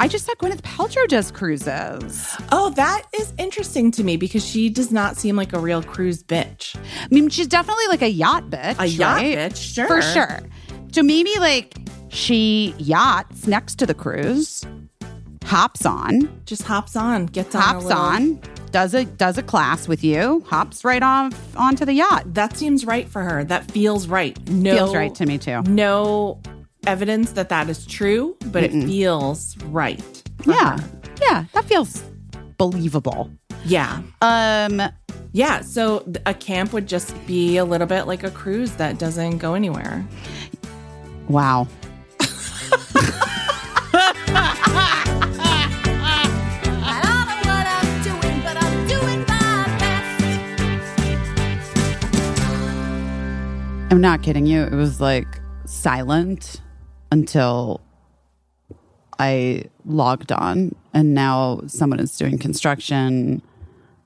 I just saw Gwyneth Paltrow does cruises. Oh, that is interesting to me because she does not seem like a real cruise bitch. I mean, she's definitely like a yacht bitch. A yacht right? bitch, sure. For sure. So maybe like she yachts next to the cruise, hops on, Just hops on, gets on. hops little- on, does a does a class with you, hops right off onto the yacht. That seems right for her. That feels right. No, Feels right to me too. No evidence that that is true, but it feels right. Yeah. her. Yeah, that feels believable. Yeah. Um Yeah. So a camp would just be a little bit like a cruise that doesn't go anywhere. wow. I don't know what I'm doing, but I'm doing my best. I'm not kidding you. It was like silent until I logged on, and now someone is doing construction.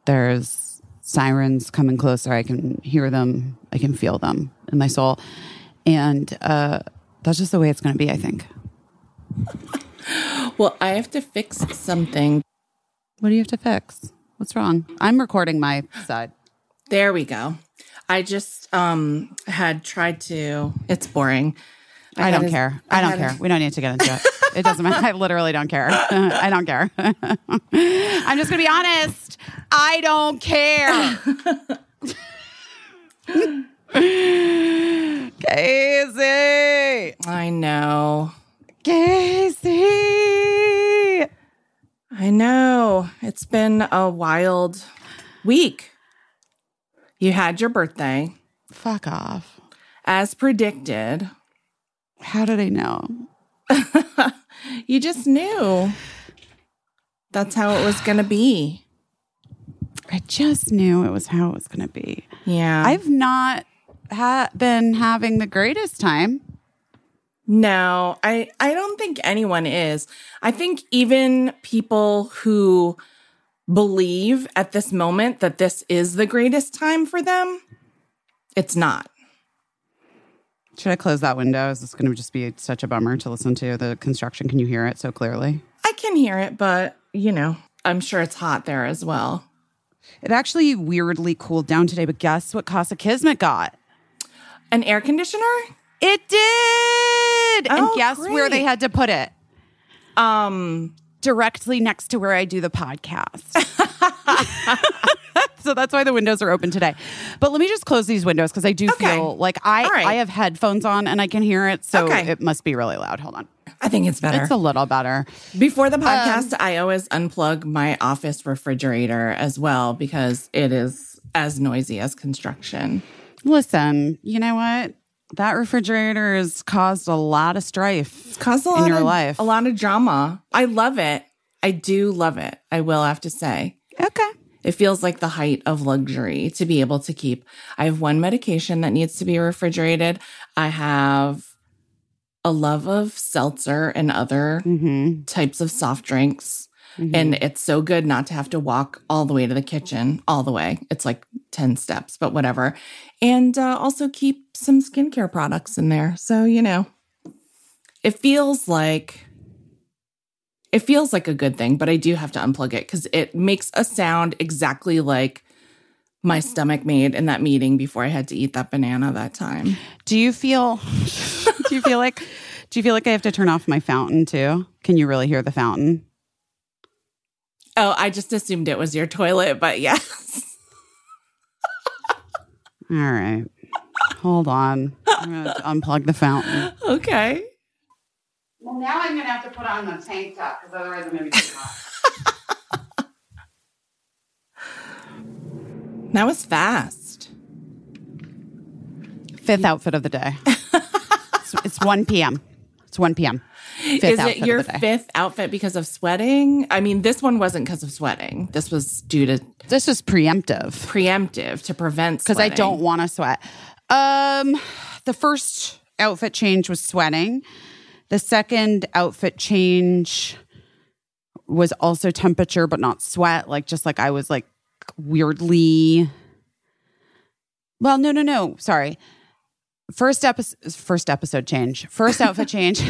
There's sirens coming closer. I can hear them. I can feel them in my soul, and uh, that's just the way it's going to be. I think. Well, I have to fix something. What do you have to fix? What's wrong? I'm recording my side. There we go. I just um had tried to. It's boring. I, had don't a- care. I, don't had a- care. we don't need to get into it. It doesn't matter. I literally don't care. I don't care. I'm just going to be honest. I don't care. Casey. I know. Casey. I know. It's been a wild week. You had your birthday, Fuck off. as predicted. How did I know? You just knew that's how it was going to be. I just knew it was how it was going to be. Yeah. I've not ha- been having the greatest time. No, I I don't think anyone is. I think even people who believe at this moment that this is the greatest time for them, it's not. Should I close that window? Is this going to just be such a bummer to listen to the construction? Can you hear it so clearly? I can hear it, but you know, I'm sure it's hot there as well. It actually weirdly cooled down today, but guess what Casa Kismet got? An air conditioner? It did. and Oh, guess where they had to put it? Um, Directly next to where I do the podcast. so that's why the windows are open today. But let me just close these windows because I do Okay. feel like I right. I have headphones on and I can hear it, so Okay. it must be really loud. Hold on. I think it's better. It's a little better. Before the um, podcast, I always unplug my office refrigerator as well because it is as noisy as construction. Listen, you know what? That refrigerator has caused a lot of strife It's caused a in your of, life. a lot of drama. I love it. I do love it. I will have to say. Okay. It feels like the height of luxury to be able to keep. I have one medication that needs to be refrigerated. I have a love of seltzer and other Mm-hmm. types of soft drinks. And it's so good not to have to walk all the way to the kitchen, all the way. It's like 10 steps, but whatever. And uh, also keep some skincare products in there. So, you know, it feels like it feels like a good thing, but I do have to unplug it because it makes a sound exactly like my stomach made in that meeting before I had to eat that banana that time. Do you feel do you feel like do you feel like I have to turn off my fountain too? Can you really hear the fountain? Oh, I just assumed it was your toilet, but yes. All right. Hold on. I'm gonna unplug the fountain. okay. Well, now I'm gonna have to put on the tank top because otherwise I'm gonna be too hot. That was fast. Fifth outfit of the day. it's, it's 1 p.m. It's 1 p.m. Fifth Is it your of the day. fifth outfit because of sweating? I mean, this one wasn't because of sweating. This was due to This is preemptive preemptive to prevent because I don't want to sweat. Um, the first outfit change was sweating. The second outfit change was also temperature, but not sweat. Like just like I was like weirdly. Well, no, no, no. Sorry. First episode, first episode change. First outfit change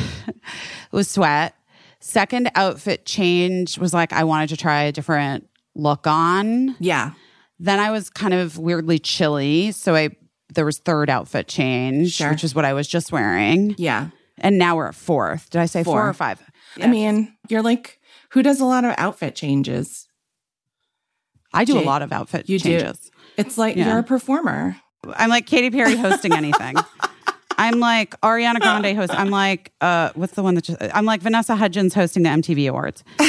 was sweat. Second outfit change was like I wanted to try a different look on. Yeah. Then I was kind of weirdly chilly, so I there was third outfit change, Sure. which is what I was just wearing. Yeah. And now we're at fourth. Did I say four, Four. or five? I mean, you're like, who does a lot of outfit changes? I do a lot of outfit You changes. do. It's like Yeah. you're a performer. I'm like Katy Perry hosting anything. I'm like Ariana Grande host. I'm like, uh, what's the one that just, I'm like Vanessa Hudgens hosting the MTV Awards.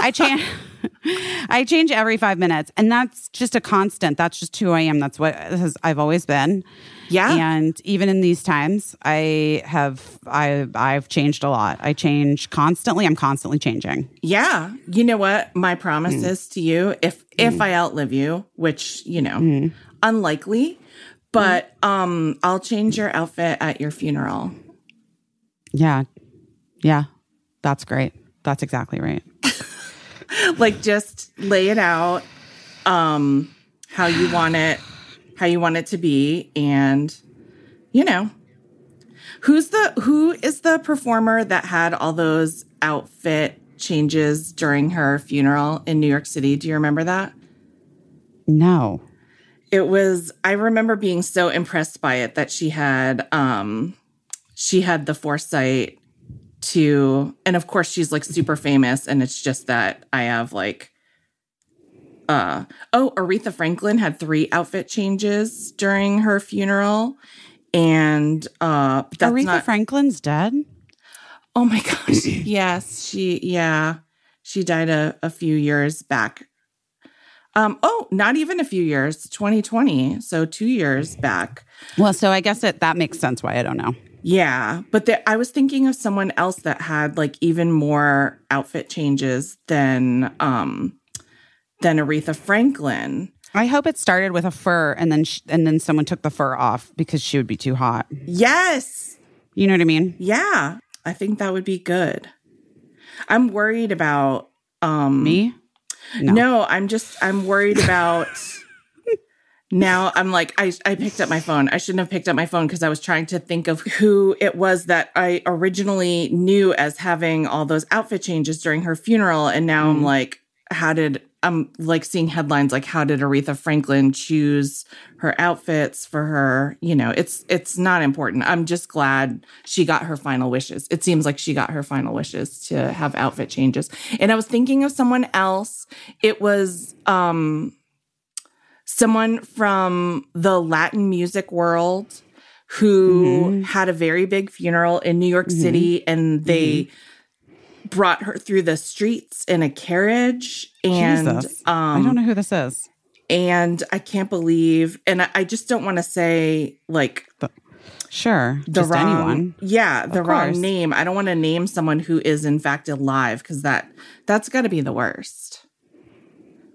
I change, I change every five minutes, and that's just a constant. That's just who I am. That's what has, I've always been. Yeah. And even in these times, I have, I, I've changed a lot. I change constantly. I'm constantly changing. Yeah. You know what? My promise Mm. is to you, if if I outlive you, which, you know, Mm. unlikely, but um I'll change your outfit at your funeral. Yeah. Yeah. That's great. That's exactly right. like just lay it out um how you want it how you want it to be and you know who's the who is the performer that had all those outfit changes during her funeral in New York City do you remember that No. it was i remember being so impressed by it that she had um she had the foresight to and of course she's like super famous and it's just that i have like uh oh aretha franklin had three outfit changes during her funeral and uh that's Aretha not Franklin's dead. oh my gosh yes she yeah she died a, a few years back um oh not even a few years 2020 so two years back Well, so I guess it that makes sense why I don't know. Yeah, but there, I was thinking of someone else that had like even more outfit changes than um than Aretha Franklin. I hope it started with a fur and then sh- and then someone took the fur off because she would be too hot. Yes. You know what I mean? Yeah, I think that would be good. I'm worried about um Me? No, I'm just I'm worried about now I'm like I I picked up my phone. I shouldn't have picked up my phone because I was trying to think of who it was that I originally knew as having all those outfit changes during her funeral and now I'm like how did I'm like seeing headlines like how did Aretha Franklin choose her outfits for her, you know, it's it's not important. I'm just glad she got her final wishes. It seems like she got her final wishes to have outfit changes. And I was thinking of someone else. It was um someone from the Latin music world who mm-hmm. had a very big funeral in New York mm-hmm. City and they mm-hmm. brought her through the streets in a carriage and um I don't um, know who this is. and I can't believe and I, I just don't want to say like Sure. the just wrong anyone. yeah the wrong name i don't want to name someone who is in fact alive because that that's got to be the worst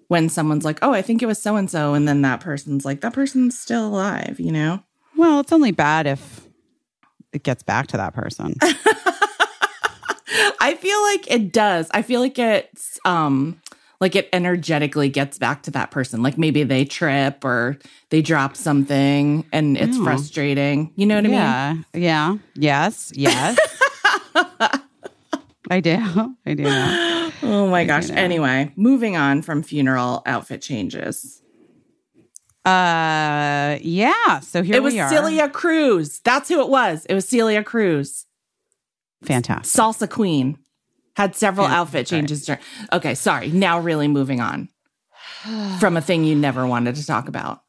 when someone's like oh i think it was so and so and then that person's like that person's still alive you know Well, it's only bad if it gets back to that person. i feel like it does i feel like it's um like it energetically gets back to that person like maybe they trip or they drop something and it's Oh. frustrating you know what i mean yeah. Yeah. Yes. Yes. I do. I do. oh my gosh anyway moving on from funeral outfit changes Uh yeah. So here it was are. Celia Cruz. That's who it was. It was Celia Cruz. Fantastic. Salsa Queen. Had several outfit changes. During, okay, sorry. Now, really moving on from a thing you never wanted to talk about.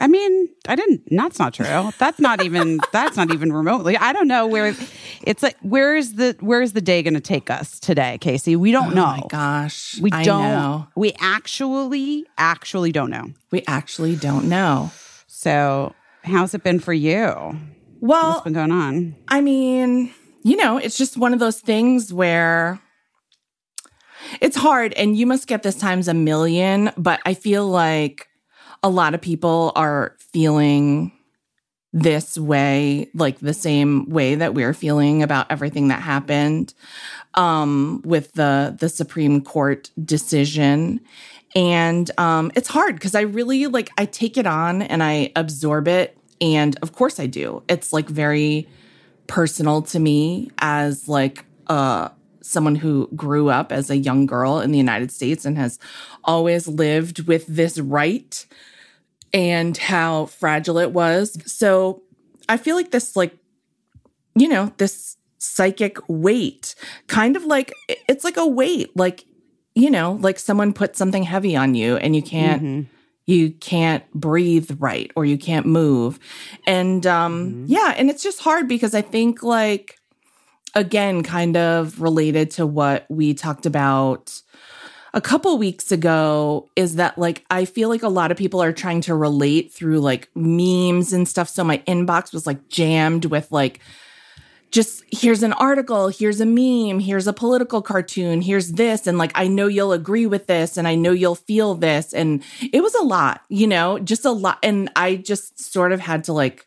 I mean, I didn't. That's not true. That's not even. that's not even remotely. I don't know where. It's like where is the where is the day going to take us today, Casey? We don't oh know. Oh my gosh. We I don't. know. We actually, actually don't know. We actually don't know. So, how's it been for you? Well, What's been going on? I mean, you know, it's just one of those things where it's hard and you must get this times a million, but I feel like a lot of people are feeling this way, like the same way that we're feeling about everything that happened um, with the the Supreme Court decision. And um, it's hard because I really like I take it on and I absorb it, and of course I do. It's like very personal to me as like a someone who grew up as a young girl in the United States and has always lived with this right and how fragile it was. So I feel like this, like, you know, this psychic weight, kind of like it's like a weight, like, you know, like someone put something heavy on you and you can't. You can't breathe right or you can't move. And um yeah, and it's just hard because I think like again kind of related to what we talked about a couple weeks ago is that like I feel like a lot of people are trying to relate through like memes and stuff. So my inbox was like jammed with like just here's an article, here's a meme, here's a political cartoon, here's this. And like, I know you'll agree with this and I know you'll feel this. And it was a lot, you know, just a lot. And I just sort of had to like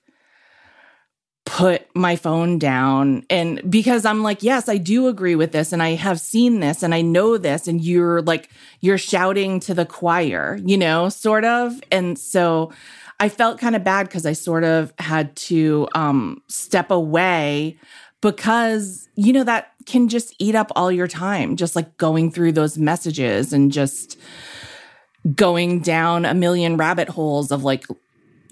put my phone down and because I'm like, yes, I do agree with this and I have seen this and I know this and you're like you're shouting to the choir, you know, sort of. And so I felt kind of bad cuz I sort of had to um step away because you know that can just eat up all your time just like going through those messages and just going down a million rabbit holes of like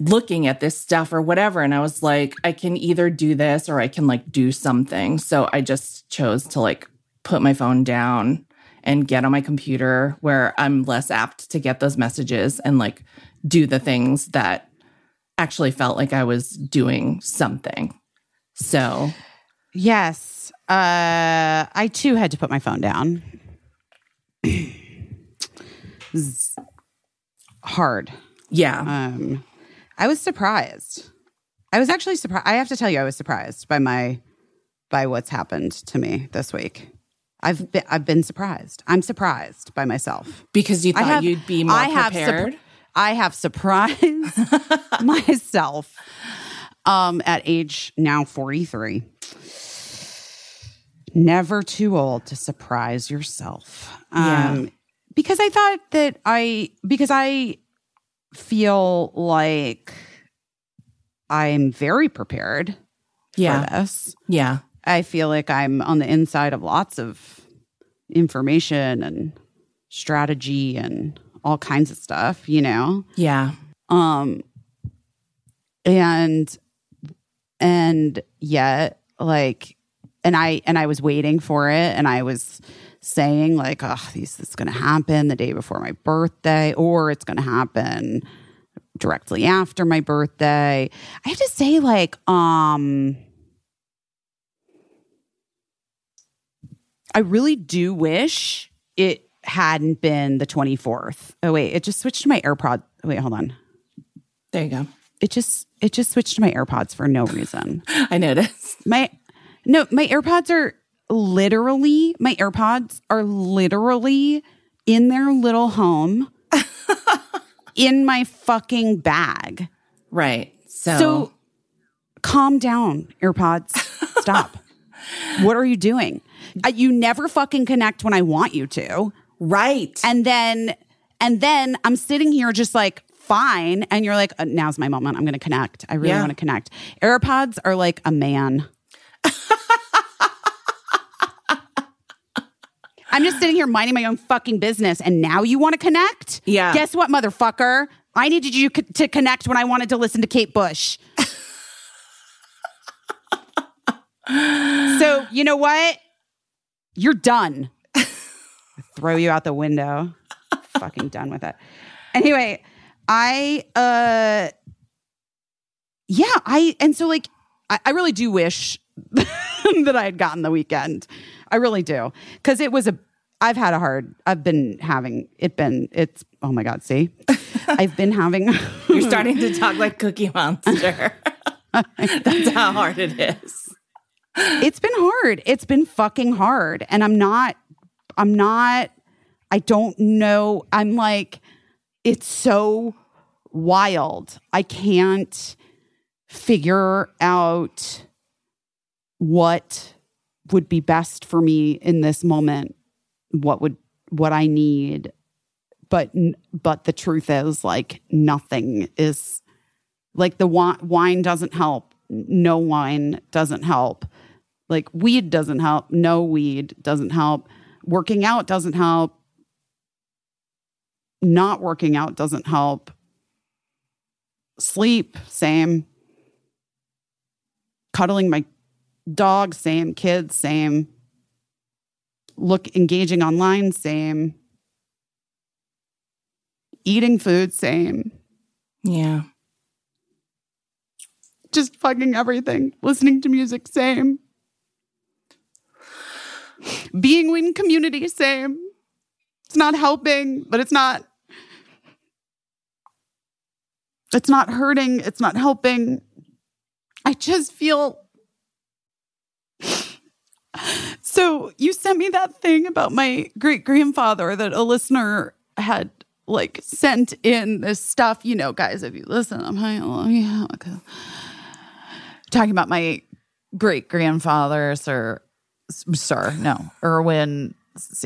looking at this stuff or whatever and i was like i can either do this or i can like do something so i just chose to like put my phone down and get on my computer where i'm less apt to get those messages and like do the things that actually felt like i was doing something so Yes. Uh, I too had to put my phone down. Hard. yeah Um, I was surprised. I was actually surprised. I have to tell you, I was surprised by my by what's happened to me this week. I've been I've been surprised. I'm surprised by myself. because you thought have- you'd be more I have surp- prepared I have surprised myself um, at age now 43. Never too old to surprise yourself. Yeah. Um, because I thought that I, because I feel like I'm very prepared yeah for this. yeah I feel like I'm on the inside of lots of information and strategy and all kinds of stuff, you know. yeah Um and and yet like and I and I was waiting for it and I was saying like oh this is going to happen the day before my birthday or it's going to happen directly after my birthday. I have to say like um I really do wish it hadn't been the 24th. Oh wait, it just switched to my AirPod. Wait, hold on. there you go It just it just switched to my AirPods for no reason. i noticed My no, my AirPods are literally my AirPods are literally in their little home in my fucking bag. right so, So calm down, AirPods. Stop. what are you doing? You never fucking connect when I want you to. right And then and then I'm sitting here just like fine and you're like uh, now's my moment. I'm going to connect. I really Yeah. want to connect. AirPods are like a man. I'm just sitting here minding my own fucking business and now you want to connect? Yeah. Guess what, motherfucker? I needed you to connect when I wanted to listen to Kate Bush. so, you know what? You're done. Throw you out the window. Fucking done with it. Anyway, I uh yeah, I and so like I, I really do wish that I had gotten the weekend. I really do. Cause it was a I've had a hard I've been having it been it's oh my god, see? I've been having You're starting to talk like Cookie Monster. That's how hard it is. it's been hard. It's been fucking hard. And I'm not, I'm not, I don't know. I'm like, it's so wild. I can't figure out what would be best for me in this moment, what would, what I need. But, but the truth is, like, nothing is like the wine, doesn't help. No wine doesn't help Like weed doesn't help. No weed doesn't help. Working out doesn't help. Not working out doesn't help. Sleep, same. Cuddling my dog, same. Kids, same. Look, engaging online, same. Eating food, same. Yeah. Just fucking everything. Listening to music, same. Being in community, same. It's not helping, but it's not. It's not hurting. It's not helping. I just feel. So you sent me that thing about my great grandfather that a listener had like sent in this stuff. You know, guys, if you listen, I'm oh, yeah, okay. talking about my great grandfather, Sir, Sir, no, Irwin,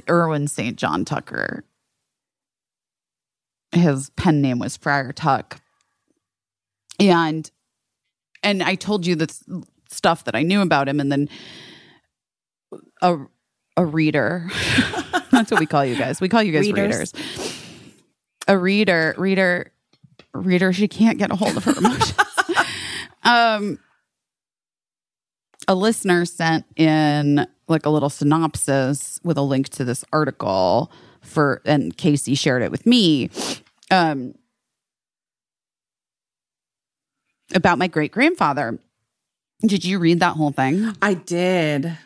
Irwin St. John Tucker. His pen name was Friar Tuck, and and I told you this stuff that I knew about him, and then a a reader. That's what we call you guys. We call you guys Readers. readers. A reader, reader, reader. She can't get a hold of her emotions. um, a listener sent in like a little synopsis with a link to this article for, and Casey shared it with me. Um, about my great grandfather. Did you read that whole thing? I did.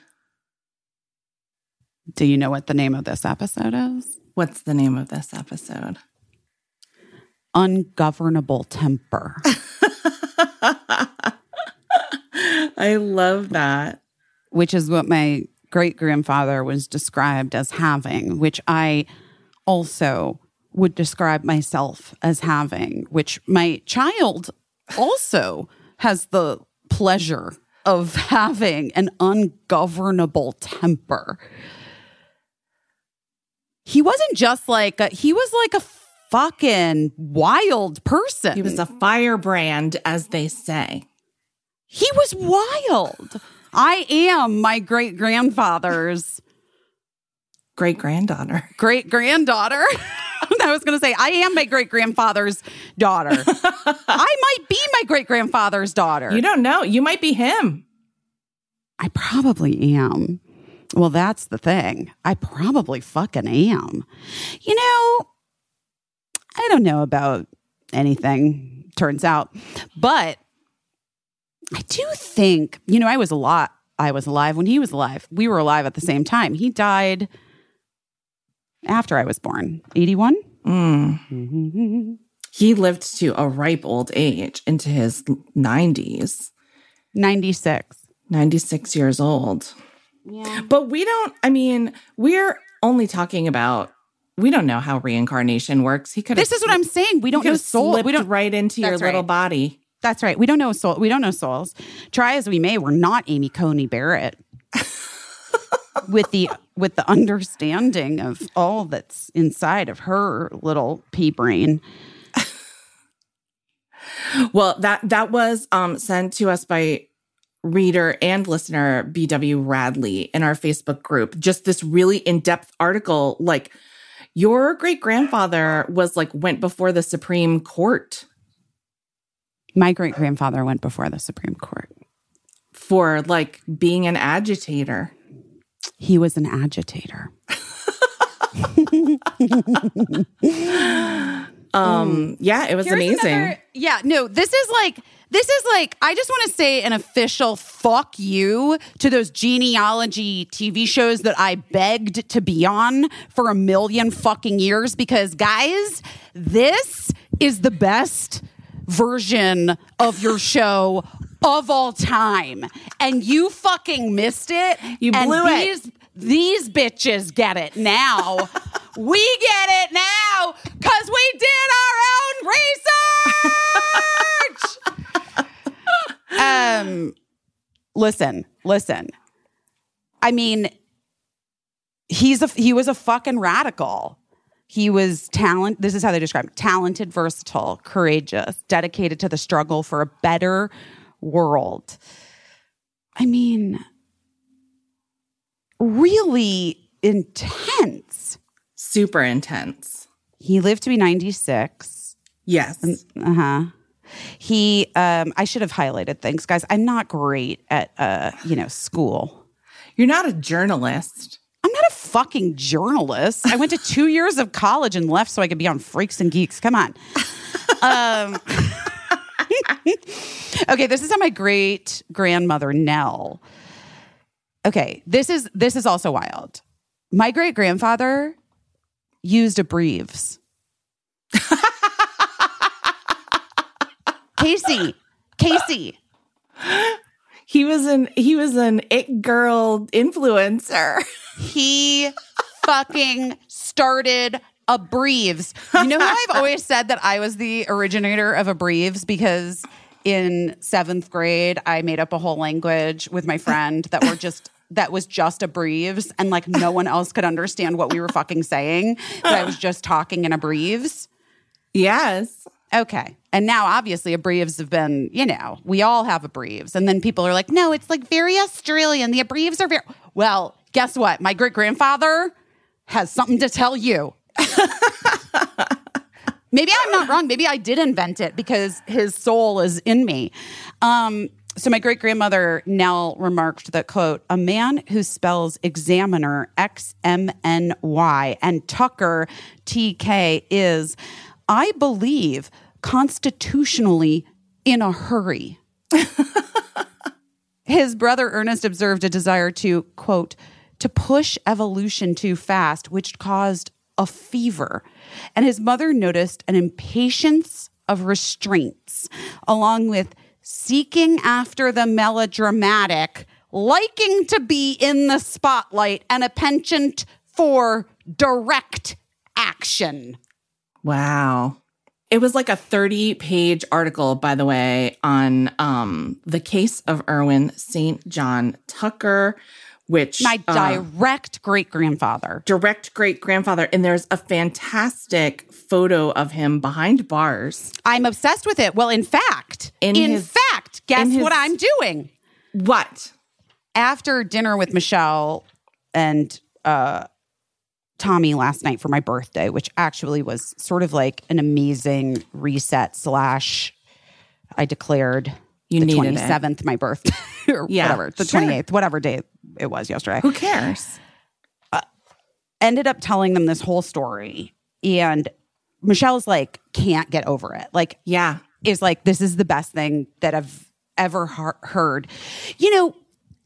Do you know what the name of this episode is? What's the name of this episode? Ungovernable temper. I love that. which is what my great grandfather was described as having, which I also would describe myself as having, which my child also has the pleasure of having an ungovernable temper. He wasn't just like a, he was like a fucking wild person. He was a firebrand, as they say. He was wild. I am my great grandfather's Great granddaughter. great granddaughter. I was going to say, I am my great grandfather's daughter. I might be my great grandfather's daughter. You don't know. You might be him. I probably am. Well, that's the thing. I probably fucking am. You know, I don't know about anything, turns out, but I do think, you know, I was a lot. I was alive when he was alive. We were alive at the same time. He died after I was born, 81. Mm. He lived to a ripe old age into his 90s, 96. 96 years old. Yeah. But we don't, I mean, we're only talking about, we don't know how reincarnation works. He could This is what I'm saying. We don't know soul. We don't right into your That's little body. That's right. We don't know soul. We don't know souls. Try as we may, we're not Amy Coney Barrett. with the with the understanding of all that's inside of her little pea brain. Well, that that was um, sent to us by reader and listener BW Radley in our Facebook group. Just this really in-depth article like your great grandfather was like went before the Supreme Court My great grandfather went before the Supreme Court. for like being an agitator. He was an agitator. Um yeah, it was Here's amazing. another- yeah, no, this is like this is like I just want to say an official fuck you to those genealogy TV shows that I begged to be on for a million fucking years because guys, this is the best version of your show of all time. And you fucking missed it. You and blew it. these, These bitches get it now. we get it now because we did our own research. Um, listen, listen. I mean, he's a he was a fucking radical. He was talent. This is how they describe him: talented, versatile, courageous, dedicated to the struggle for a better world. I mean, really intense. Super intense. He lived to be 96. Yes. Uh huh. He, um, I should have highlighted things, guys. I'm not great at, uh, you know, school. You're not a journalist. I'm not a fucking journalist. I went to two years of college and left so I could be on Freaks and Geeks. Come on. Um, okay, this is how my great grandmother Nell. Okay, this is this is also wild. My great grandfather used a Breves. Casey, Casey, He was an he was an it girl influencer. he fucking started a Breves. You know how I've always said that I was the originator of a Breves because in seventh grade I made up a whole language with my friend that were just that was just a Breves and like no one else could understand what we were fucking saying. That I was just talking in a Breves. yes. Okay. And now obviously a have been, you know, we all have a And then people are like, no, it's like very Australian. The Breves are very well, guess what? My great grandfather has something to tell you. Maybe I'm not wrong. Maybe I did invent it because his soul is in me. Um, so my great grandmother Nell remarked that quote, a man who spells examiner X M N Y and Tucker T K is, I believe, constitutionally in a hurry. His brother Ernest observed a desire to, quote, to push evolution too fast, which caused a fever. And his mother noticed an impatience of restraints, along with seeking after the melodramatic, liking to be in the spotlight, and a penchant for direct action. Wow. It was like a 30 page article, by the way, on um, the case of Irwin St. John Tucker, which My uh, direct great grandfather. direct great grandfather. And there's a fantastic photo of him behind bars. I'm obsessed with it. Well, in fact, in, In his- fact, guess in his- what I'm doing? What? After dinner with Michelle and uh, Tommy last night for my birthday, which actually was sort of like an amazing reset slash. I declared You the twenty seventh my birthday or Yeah, whatever the sure. twenty eighth, whatever day it was yesterday. Who cares? Uh, ended up telling them this whole story, and Michelle's like can't get over it. Like Yeah. is like this is the best thing that I've ever he- heard. You know,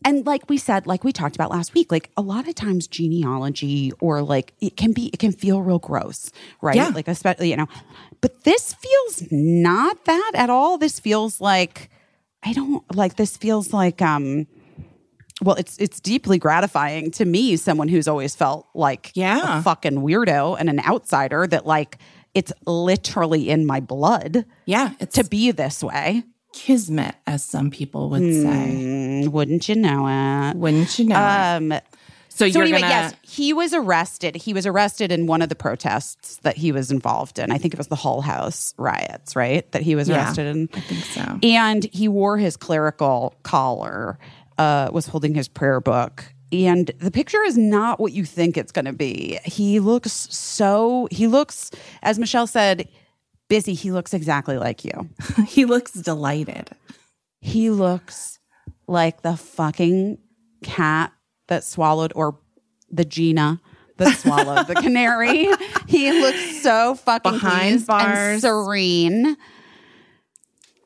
and like we said, like we talked about last week, like a lot of times genealogy or like it can be it can feel real gross, right? Yeah. Like especially, you know. But this feels not that at all. This feels like I don't like this feels like um well, it's it's deeply gratifying to me, someone who's always felt like Yeah. a fucking weirdo and an outsider that like it's literally in my blood Yeah. To be this way. Kismet, as some people would say. Mm, wouldn't you know it? Wouldn't you know? it? Um, so, so you're anyway, gonna, yes, he was arrested. He was arrested in one of the protests that he was involved in. I think it was the Hull House riots, right? That he was Yeah, arrested in. I think so. And he wore his clerical collar, uh, was holding his prayer book. And the picture is not what you think it's going to be. He looks so, he looks, as Michelle said, busy. He looks exactly like you. he looks delighted. He looks like the fucking cat that swallowed, or the Gina that swallowed the canary. He looks so fucking Behind bars. serene.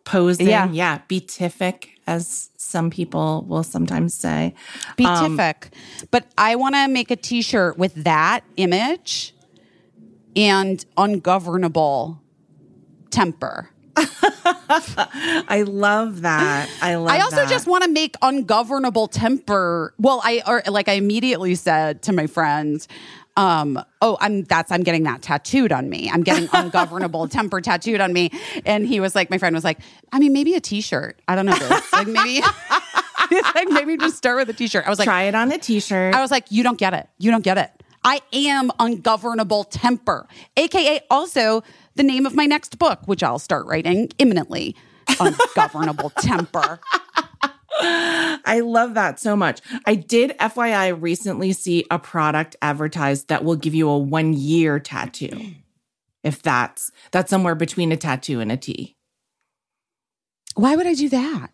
Posing. Yeah. Yeah. Beatific, as some people will sometimes say. beatific. Um, but I want to make a T-shirt with that image and ungovernable temper. I love that. I love I also that. just want to make ungovernable temper. Well, I or like I immediately said to my friends, um, "Oh, I'm that's I'm getting that tattooed on me. I'm getting ungovernable temper tattooed on me." And he was like, my friend was like, "I mean, maybe a T-shirt. I don't know, this. like maybe." Like, maybe just start with a T-shirt. I was like, try it on a t shirt. I was like, you don't get it. You don't get it. I am ungovernable temper, aka also the name of my next book, which I'll start writing imminently. Ungovernable temper. I love that so much. I did, FYI, recently see a product advertised that will give you a one year tattoo. If that's that's somewhere between a tattoo and a T. Why would I do that?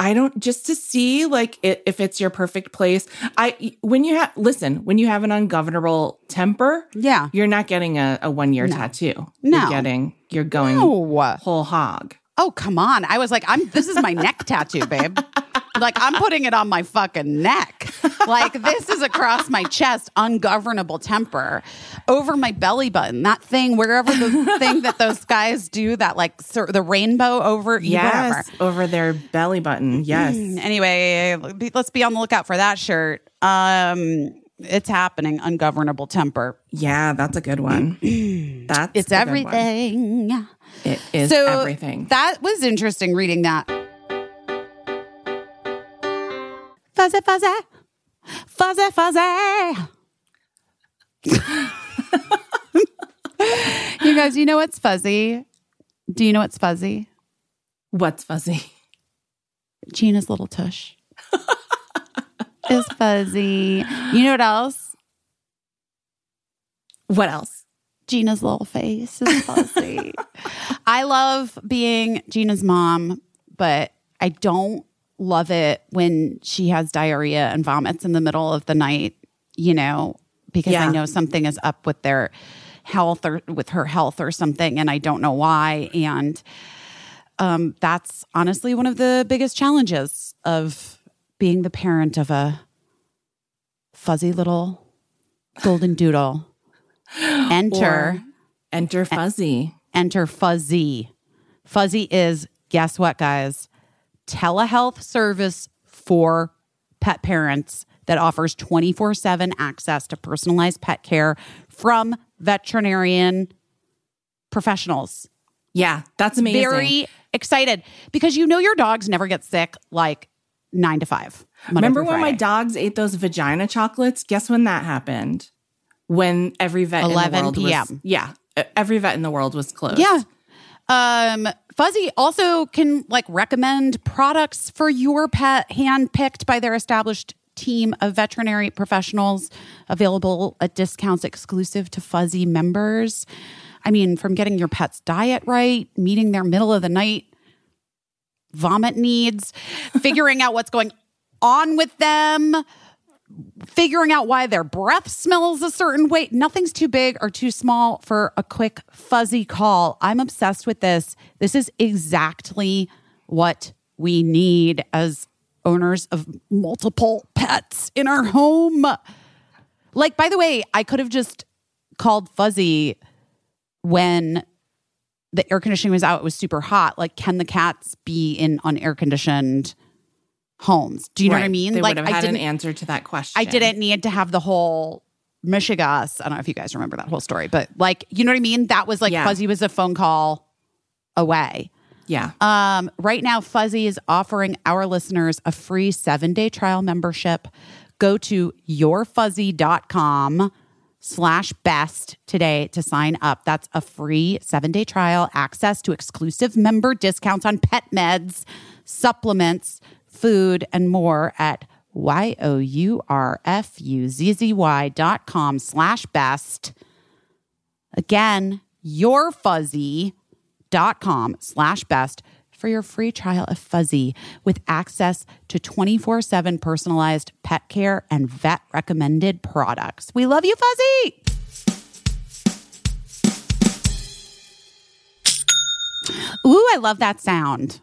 I don't just to see like i if it's your perfect place. I when you have listen when you have an ungovernable temper, Yeah. you're not getting a, a one year No. tattoo. No. you're getting you're going No. whole hog. Oh, come on. I was like, I'm this is my neck tattoo, babe. Like I'm putting it on my fucking neck. Like this is across my chest, ungovernable temper. Over my belly button. That thing, wherever the thing that those guys do, that like sir, the rainbow over whatever. Yes, over their belly button. Yes. Anyway, let's be on the lookout for that shirt. Um it's happening, ungovernable temper. Yeah, that's a good one. That's It's good one. everything. It is so everything. That was interesting reading that. Fuzzy, fuzzy, fuzzy, fuzzy. you guys, you know what's fuzzy? Do you know what's fuzzy? What's fuzzy? Gina's little tush is fuzzy. You know what else? What else? Gina's little face is fuzzy. I love being Gina's mom, but I don't love it when she has diarrhea and vomits in the middle of the night, you know, because I know something is up with their health or with her health or something and I don't know why and um that's honestly one of the biggest challenges of being the parent of a fuzzy little golden doodle. Enter Or enter fuzzy. enter Fuzzy. Fuzzy is, guess what, guys? Telehealth service for pet parents that offers 24 7 access to personalized pet care from veterinarian professionals. Yeah, that's amazing. Very excited because you know your dogs never get sick like nine to five. Monday Remember when my dogs ate those vagina chocolates? Guess when that happened? When every vet in 11 the world PM. was yeah, every vet in the world was closed. Yeah. Um, Fuzzy also can like recommend products for your pet handpicked by their established team of veterinary professionals available at discounts exclusive to Fuzzy members. I mean, from getting your pet's diet right, meeting their middle of the night vomit needs, figuring out what's going on with them, figuring out why their breath smells a certain way. Nothing's too big or too small for a quick fuzzy call. I'm obsessed with this. This is exactly what we need as owners of multiple pets in our home. Like, by the way, I could have just called Fuzzy when the air conditioning was out. It was super hot. Like, can the cats be in unair conditioned homes? Do you know what I mean? They like, would have had I an didn't, answer to that question. I didn't need to have the whole mishegas. I don't know if you guys remember that whole story, but like, you know what I mean? That was like Yeah. Fuzzy was a phone call away. Yeah. Um, right now, Fuzzy is offering our listeners a free seven day trial membership. Go to yourfuzzy.com slash best today to sign up. That's a free seven day trial, access to exclusive member discounts on pet meds, supplements, food, and more at Y-O-U-R-F-U-Z-Z-Y dot com slash best. Again, yourfuzzy.com slash best for your free trial of Fuzzy with access to 24 7 personalized pet care and vet recommended products. We love you, Fuzzy. Ooh, I love that sound.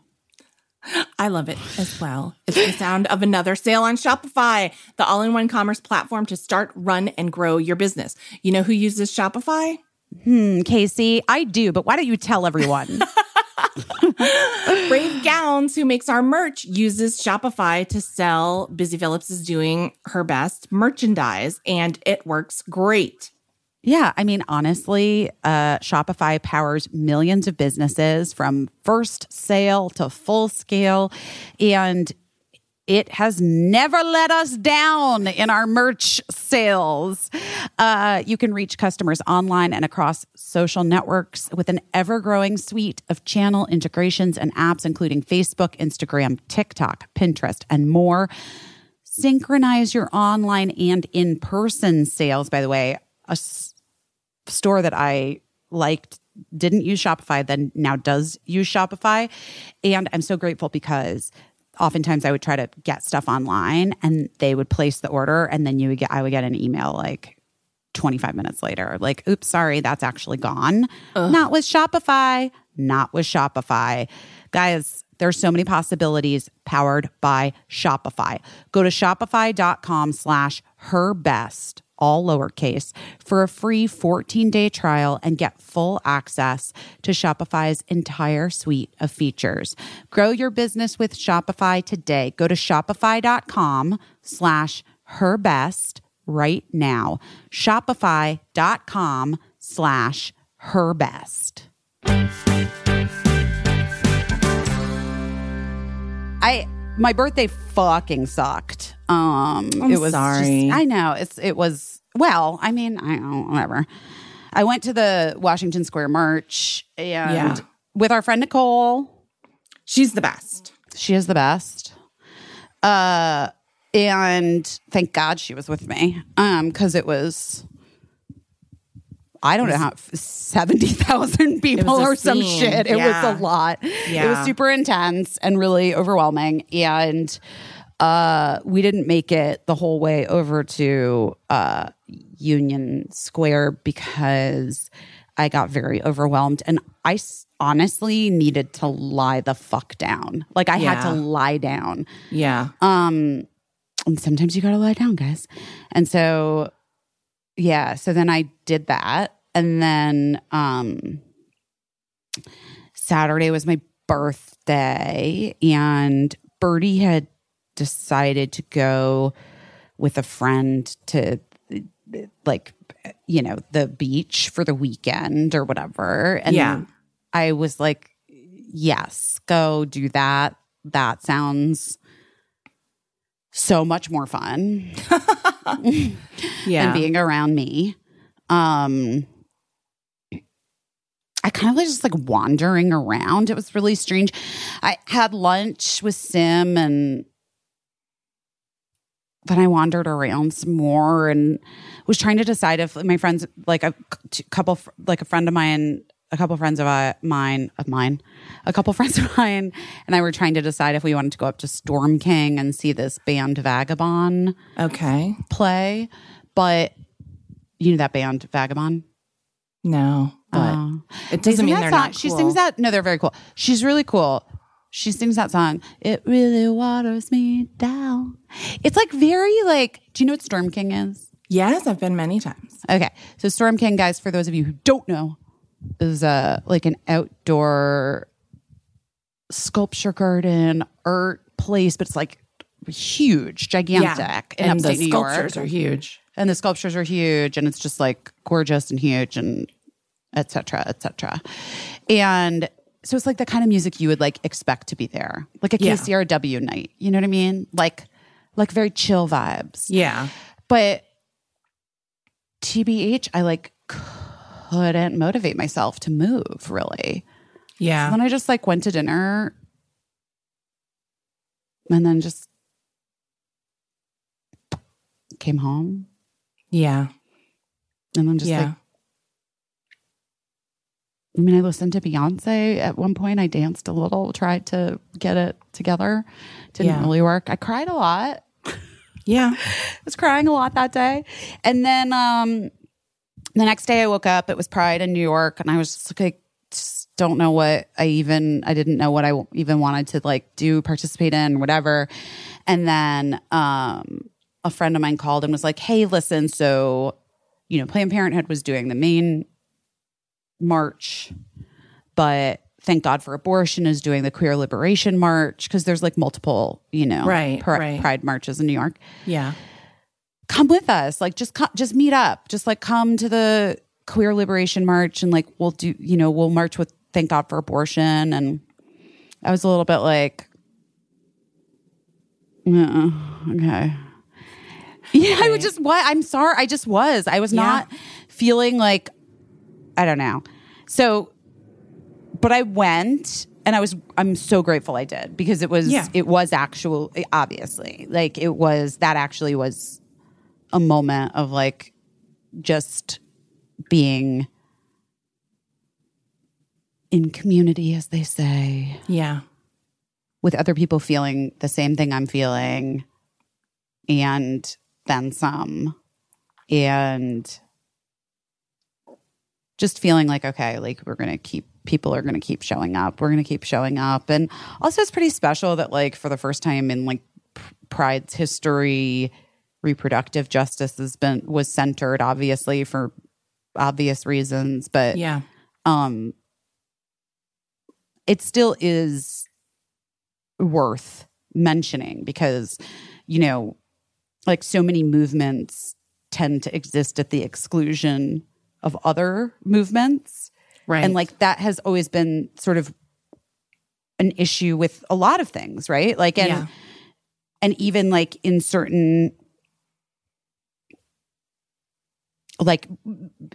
I love it as well. It's the sound of another sale on Shopify, the all in one commerce platform to start, run, and grow your business. You know who uses Shopify? Hmm, Casey, I do, but why don't you tell everyone? Brave Gowns, who makes our merch, uses Shopify to sell. Busy Philipps is doing her best merchandise, and it works great. Yeah, I mean, honestly, uh, Shopify powers millions of businesses from first sale to full scale. And it has never let us down in our merch sales. Uh, you can reach customers online and across social networks with an ever growing suite of channel integrations and apps, including Facebook, Instagram, TikTok, Pinterest, and more. Synchronize your online and in person sales, by the way. A s- store that I liked didn't use Shopify, then now does use Shopify. And I'm so grateful because oftentimes I would try to get stuff online and they would place the order and then you would get I would get an email like 25 minutes later like oops sorry that's actually gone. Not with Shopify not with Shopify. Guys there's so many possibilities powered by Shopify. Go to shopify.com slash her best all lowercase for a free 14-day trial and get full access to Shopify's entire suite of features. Grow your business with Shopify today. Go to shopify.com slash her best right now. Shopify.com slash her best. I my birthday fucking sucked. Um I'm it was sorry. just- I know. It's it was well, I mean, I don't whatever. I went to the Washington Square March and Yeah. with our friend Nicole. She's the best. She is the best. Uh and thank God she was with me. Um, because it was I don't know how seventy thousand people was a or some scene. shit. It Yeah. was a lot. It was super intense and really overwhelming. And uh, we didn't make it the whole way over to uh, Union Square because I got very overwhelmed and I s- honestly needed to lie the fuck down. Like I had to lie down. Yeah. Um, and sometimes you gotta lie down, guys. And so, yeah. So then I did that, and then um, Saturday was my birthday, and Birdie had decided to go with a friend to like you know the beach for the weekend or whatever and Yeah. i was like yes go do that that sounds so much more fun Yeah. than being around me um I kind of was just like wandering around. It was really strange. I had lunch with Sim and then I wandered around some more and was trying to decide if my friends, like a couple, like a friend of mine, a couple friends of uh, mine, of mine, a couple friends of mine, and I were trying to decide if we wanted to go up to Storm King and see this band Vagabon okay. play. But you know that band Vagabon? No, but Oh. it doesn't mean that they're song. not. She sings that. No, they're very cool. She's really cool. She sings that song. It really waters me down. It's like very like. Do you know what Storm King is? Yes, I've been many times. Okay, so Storm King, guys, for those of you who don't know, is a like an outdoor sculpture garden art place, but it's like huge, gigantic in and the upstate New York sculptures are huge. and the sculptures are huge and it's just like gorgeous and huge and etc. cetera, et cetera. And so it's like the kind of music you would like expect to be there, like a Yeah. KCRW night. You know what I mean? Like, like very chill vibes. Yeah. But TBH, I like couldn't motivate myself to move really. Yeah. Then I just like went to dinner and then just came home Yeah. and then just yeah. like I mean, I listened to Beyonce at one point. I danced a little, tried to get it together. Didn't Yeah. really work. I cried a lot. yeah. I was crying a lot that day. And then um the next day I woke up, it was Pride in New York, and I was just like, I just don't know what I even I didn't know what I even wanted to like do, participate in, whatever. And then um a friend of mine called and was like, Hey, listen, so you know, Planned Parenthood was doing the main march, but thank God for abortion is doing the queer liberation march because there's like multiple, you know, Right, pri- right. pride marches in New York Yeah. Come with us like just come, just meet up just like come to the queer liberation march and like we'll do you know we'll march with thank god for abortion and i was a little bit like Yeah, okay. Yeah, I was just what I'm sorry. I just was. I was Yeah. not feeling like I don't know. So but I went and I was I'm so grateful I did because it was Yeah. it was actual obviously. Like it was that actually was a moment of like just being in community as they say Yeah. with other people feeling the same thing I'm feeling and then some. And just feeling like, okay, like we're going to keep, people are going to keep showing up. We're going to keep showing up. And also, it's pretty special that, like, for the first time in like Pride's history, reproductive justice has been, was centered, obviously, for obvious reasons. But Yeah. um it still is worth mentioning because you know like so many movements tend to exist at the exclusion of other movements Right. and like that has always been sort of an issue with a lot of things right like and Yeah. and even like in certain like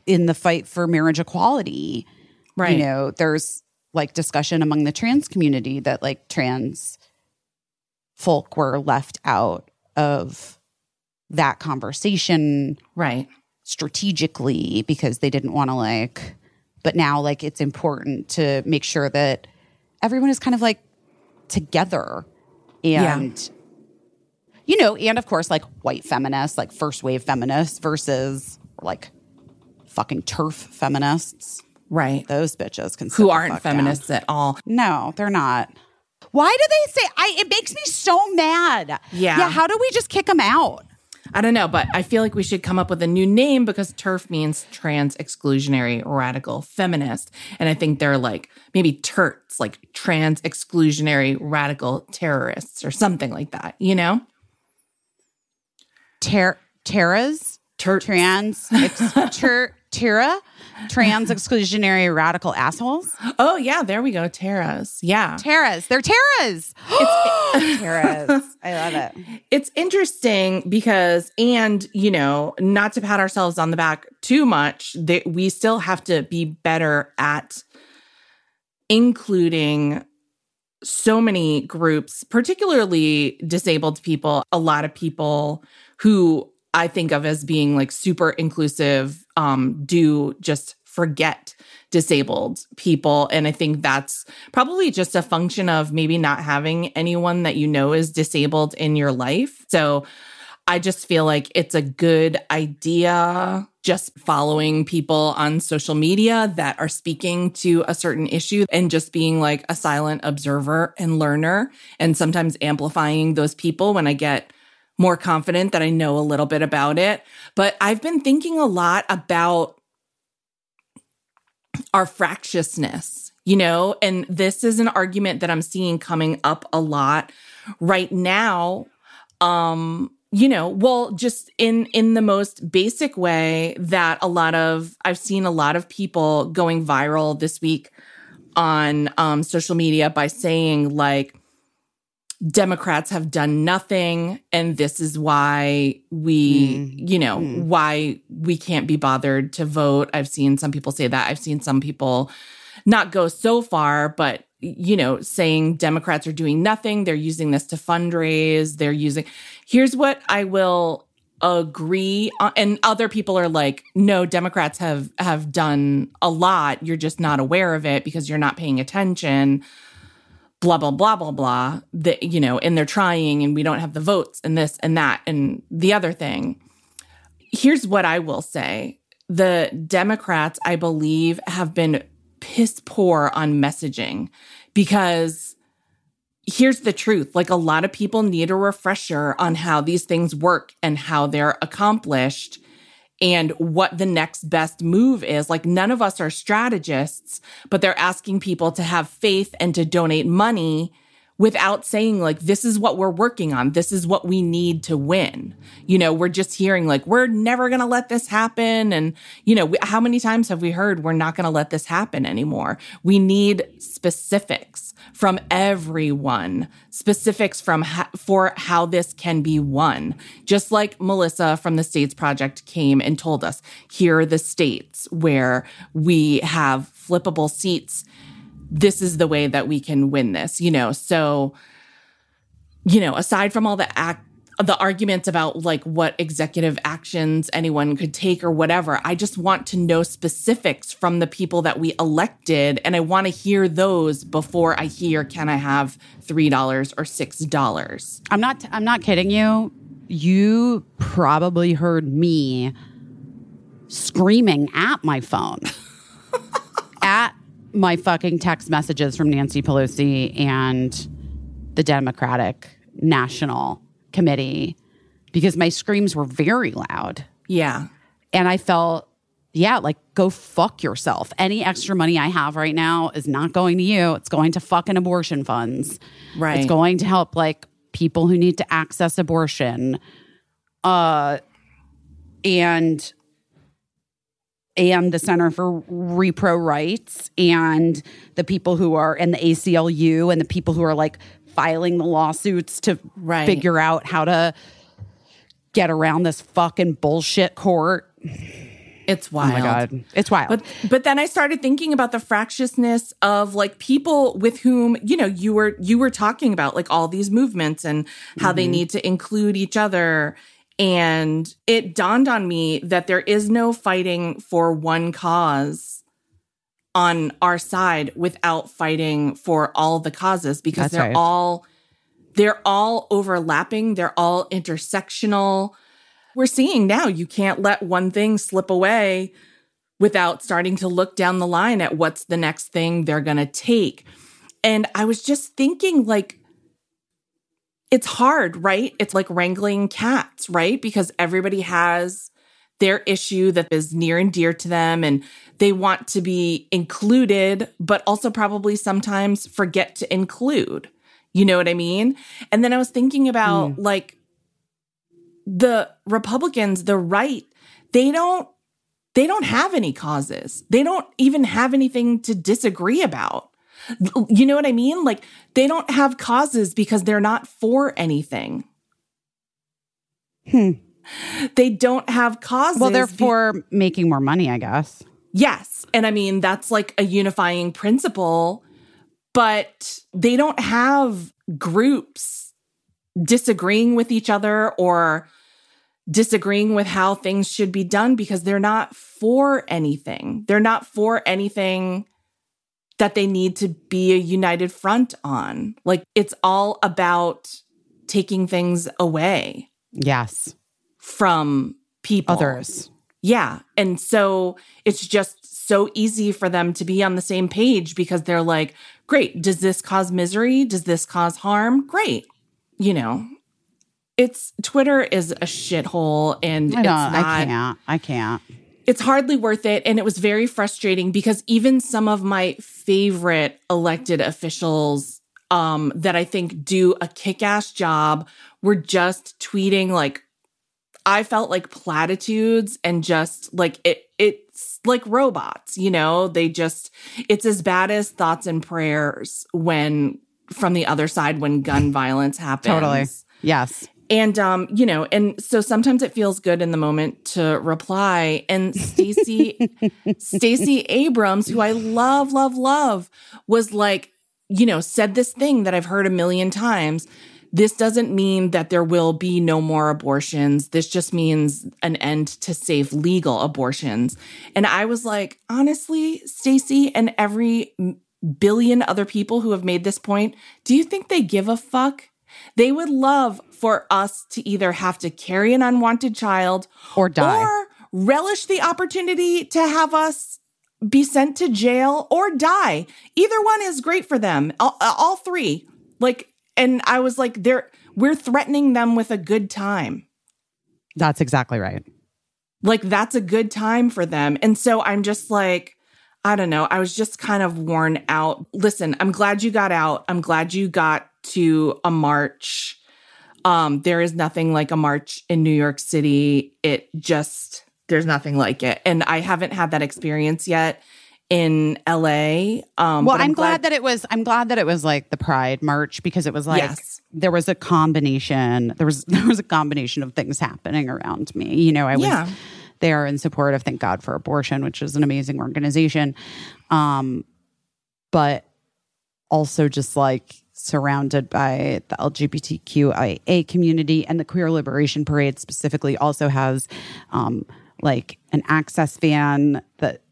in the fight for marriage equality right. you know there's like discussion among the trans community that like trans folk were left out of that conversation right. strategically because they didn't want to like but now like it's important to make sure that everyone is kind of like together and you know and of course like white feminists like first wave feminists versus like fucking turf feminists Right. those bitches can Who aren't fuck down. feminists at all. no they're not why do they say i it makes me so mad Yeah. yeah how do we just kick them out I don't know, but I feel like we should come up with a new name because TERF means trans exclusionary radical feminist. And I think they're like maybe TERTs, like trans exclusionary radical terrorists or something like that, you know? Ter- Terras, TERT. trans, ex- ter- Tera, trans exclusionary radical assholes. Oh, yeah, there we go. Terras. Yeah. Terras, they're Terras. Terras, I love it. it's interesting because and you know not to pat ourselves on the back too much that we still have to be better at including so many groups particularly disabled people a lot of people who i think of as being like super inclusive um do just forget disabled people. And i think that's probably just a function of maybe not having anyone that you know is disabled in your life. So I just feel like it's a good idea just following people on social media that are speaking to a certain issue and just being like a silent observer and learner and sometimes amplifying those people when I get more confident that I know a little bit about it. But I've been thinking a lot about our fractiousness, you know, and this is an argument that I'm seeing coming up a lot right now. Um, you know, well, just in in the most basic way that a lot of I've seen a lot of people going viral this week on um, social media by saying like Democrats have done nothing, and this is why we, mm-hmm. you know, mm-hmm. why we can't be bothered to vote. I've seen some people say that. I've seen some people not go so far, but you know, saying Democrats are doing nothing. They're using this to fundraise. They're using. Here's what I will agree on, and other people are like, no, Democrats have have done a lot. You're just not aware of it because you're not paying attention. Blah blah blah blah blah. That you know, and they're trying, and we don't have the votes, and this and that, and the other thing. Here's what I will say: the Democrats, I believe, have been piss poor on messaging because here's the truth like a lot of people need a refresher on how these things work and how they're accomplished and what the next best move is. Like none of us are strategists but they're asking people to have faith and to donate money without saying like this is what we're working on. This is what we need to win. You know we're just hearing like we're never going to let this happen. And you know we, how many times have we heard we're not going to let this happen anymore? We need specifics from everyone specifics from ha- for how this can be won. Just like melissa from the states project came and told us here are the states where we have flippable seats this is the way that we can win this, you know. So, you know, aside from all the act the arguments about like what executive actions anyone could take or whatever, I just want to know specifics from the people that we elected and I want to hear those before I hear can I have $3 or $6. I'm not I'm not kidding you. You probably heard me screaming at my phone. at my fucking text messages from Nancy Pelosi and the Democratic National Committee because my screams were very loud. Yeah. And I felt, yeah, like go fuck yourself. Any extra money I have right now is not going to you. It's going to fucking abortion funds. Right. It's going to help like people who need to access abortion. Uh and and the Center for Repro Rights and the people who are and the ACLU and the people who are like filing the lawsuits to Right. figure out how to get around this fucking bullshit court. It's wild. Oh my god, it's wild. But but then I started thinking about the fractiousness of like people with whom you know you were you were talking about like all these movements and how they mm-hmm. need to include each other and it dawned on me that there is no fighting for one cause on our side without fighting for all the causes because That's they're right. all they're all overlapping, they're all intersectional. We're seeing now you can't let one thing slip away without starting to look down the line at what's the next thing they're going to take. And I was just thinking like it's hard, right? It's like wrangling cats, right? Because everybody has their issue that is near and dear to them and they want to be included, but also probably sometimes forget to include. You know what I mean? And then I was thinking about hmm. like the Republicans, the right, they don't they don't have any causes. They don't even have anything to disagree about. You know what I mean? Like they don't have causes because they're not for anything. Hmm. They don't have causes. well, they're be- for making more money, I guess. Yes. And I mean, that's like a unifying principle, but they don't have groups disagreeing with each other or disagreeing with how things should be done because they're not for anything. They're not for anything that they need to be a united front on. Like it's all about taking things away Yes, from people. others. Yeah. And so it's just so easy for them to be on the same page because they're like, great, does this cause misery? Does this cause harm? Great. You know, it's Twitter is a shithole and I it's not, I can't. I can't. It's hardly worth it. And it was very frustrating because even some of my favorite elected officials um, that I think do a kick ass job were just tweeting like, I felt like platitudes and just like it, it's like robots, you know, they just, it's as bad as thoughts and prayers when from the other side when gun violence happens. Totally. Yes. And um, you know, and so sometimes it feels good in the moment to reply. And Stacey Stacey Abrams, who I love, love, love, was like, you know, said this thing that I've heard a million times. This doesn't mean that there will be no more abortions. This just means an end to safe legal abortions. And I was like, honestly, Stacey and every billion other people who have made this point, do you think they give a fuck? They would love for us to either have to carry an unwanted child Or die. or relish the opportunity to have us be sent to jail or die. Either one is great for them. All, all three. Like, and I was like, they're, we're threatening them with a good time. That's exactly right. Like, that's a good time for them. And so I'm just like, I don't know. I was just kind of worn out. Listen, I'm glad you got out. I'm glad you got to a march. Um, there is nothing like a march in New York City. It just there's nothing like it, and I haven't had that experience yet in LA. Um, well, but I'm, glad, that it was. I'm glad that it was like the Pride March because it was like Yes. there was a combination. There was there was a combination of things happening around me. You know, I was Yeah. there in support of Thank God for Abortion, which is an amazing organization, um, but also just like surrounded by the LGBTQIA community and the Queer Liberation Parade specifically also has um, like an access van that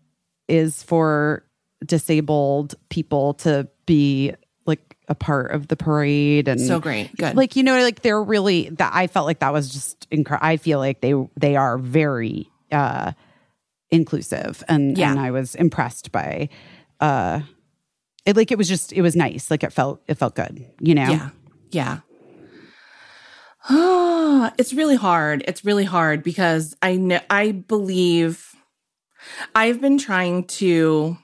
is for disabled people to be like a part of the parade and so great, good. like you know like they're really that i felt like that was just incredible i feel like they they are very uh inclusive and Yeah. and i was impressed by uh it like it was just it was nice like it felt it felt good you know Yeah. Yeah. Ah, it's really hard. It's really hard because I know I believe I've been trying to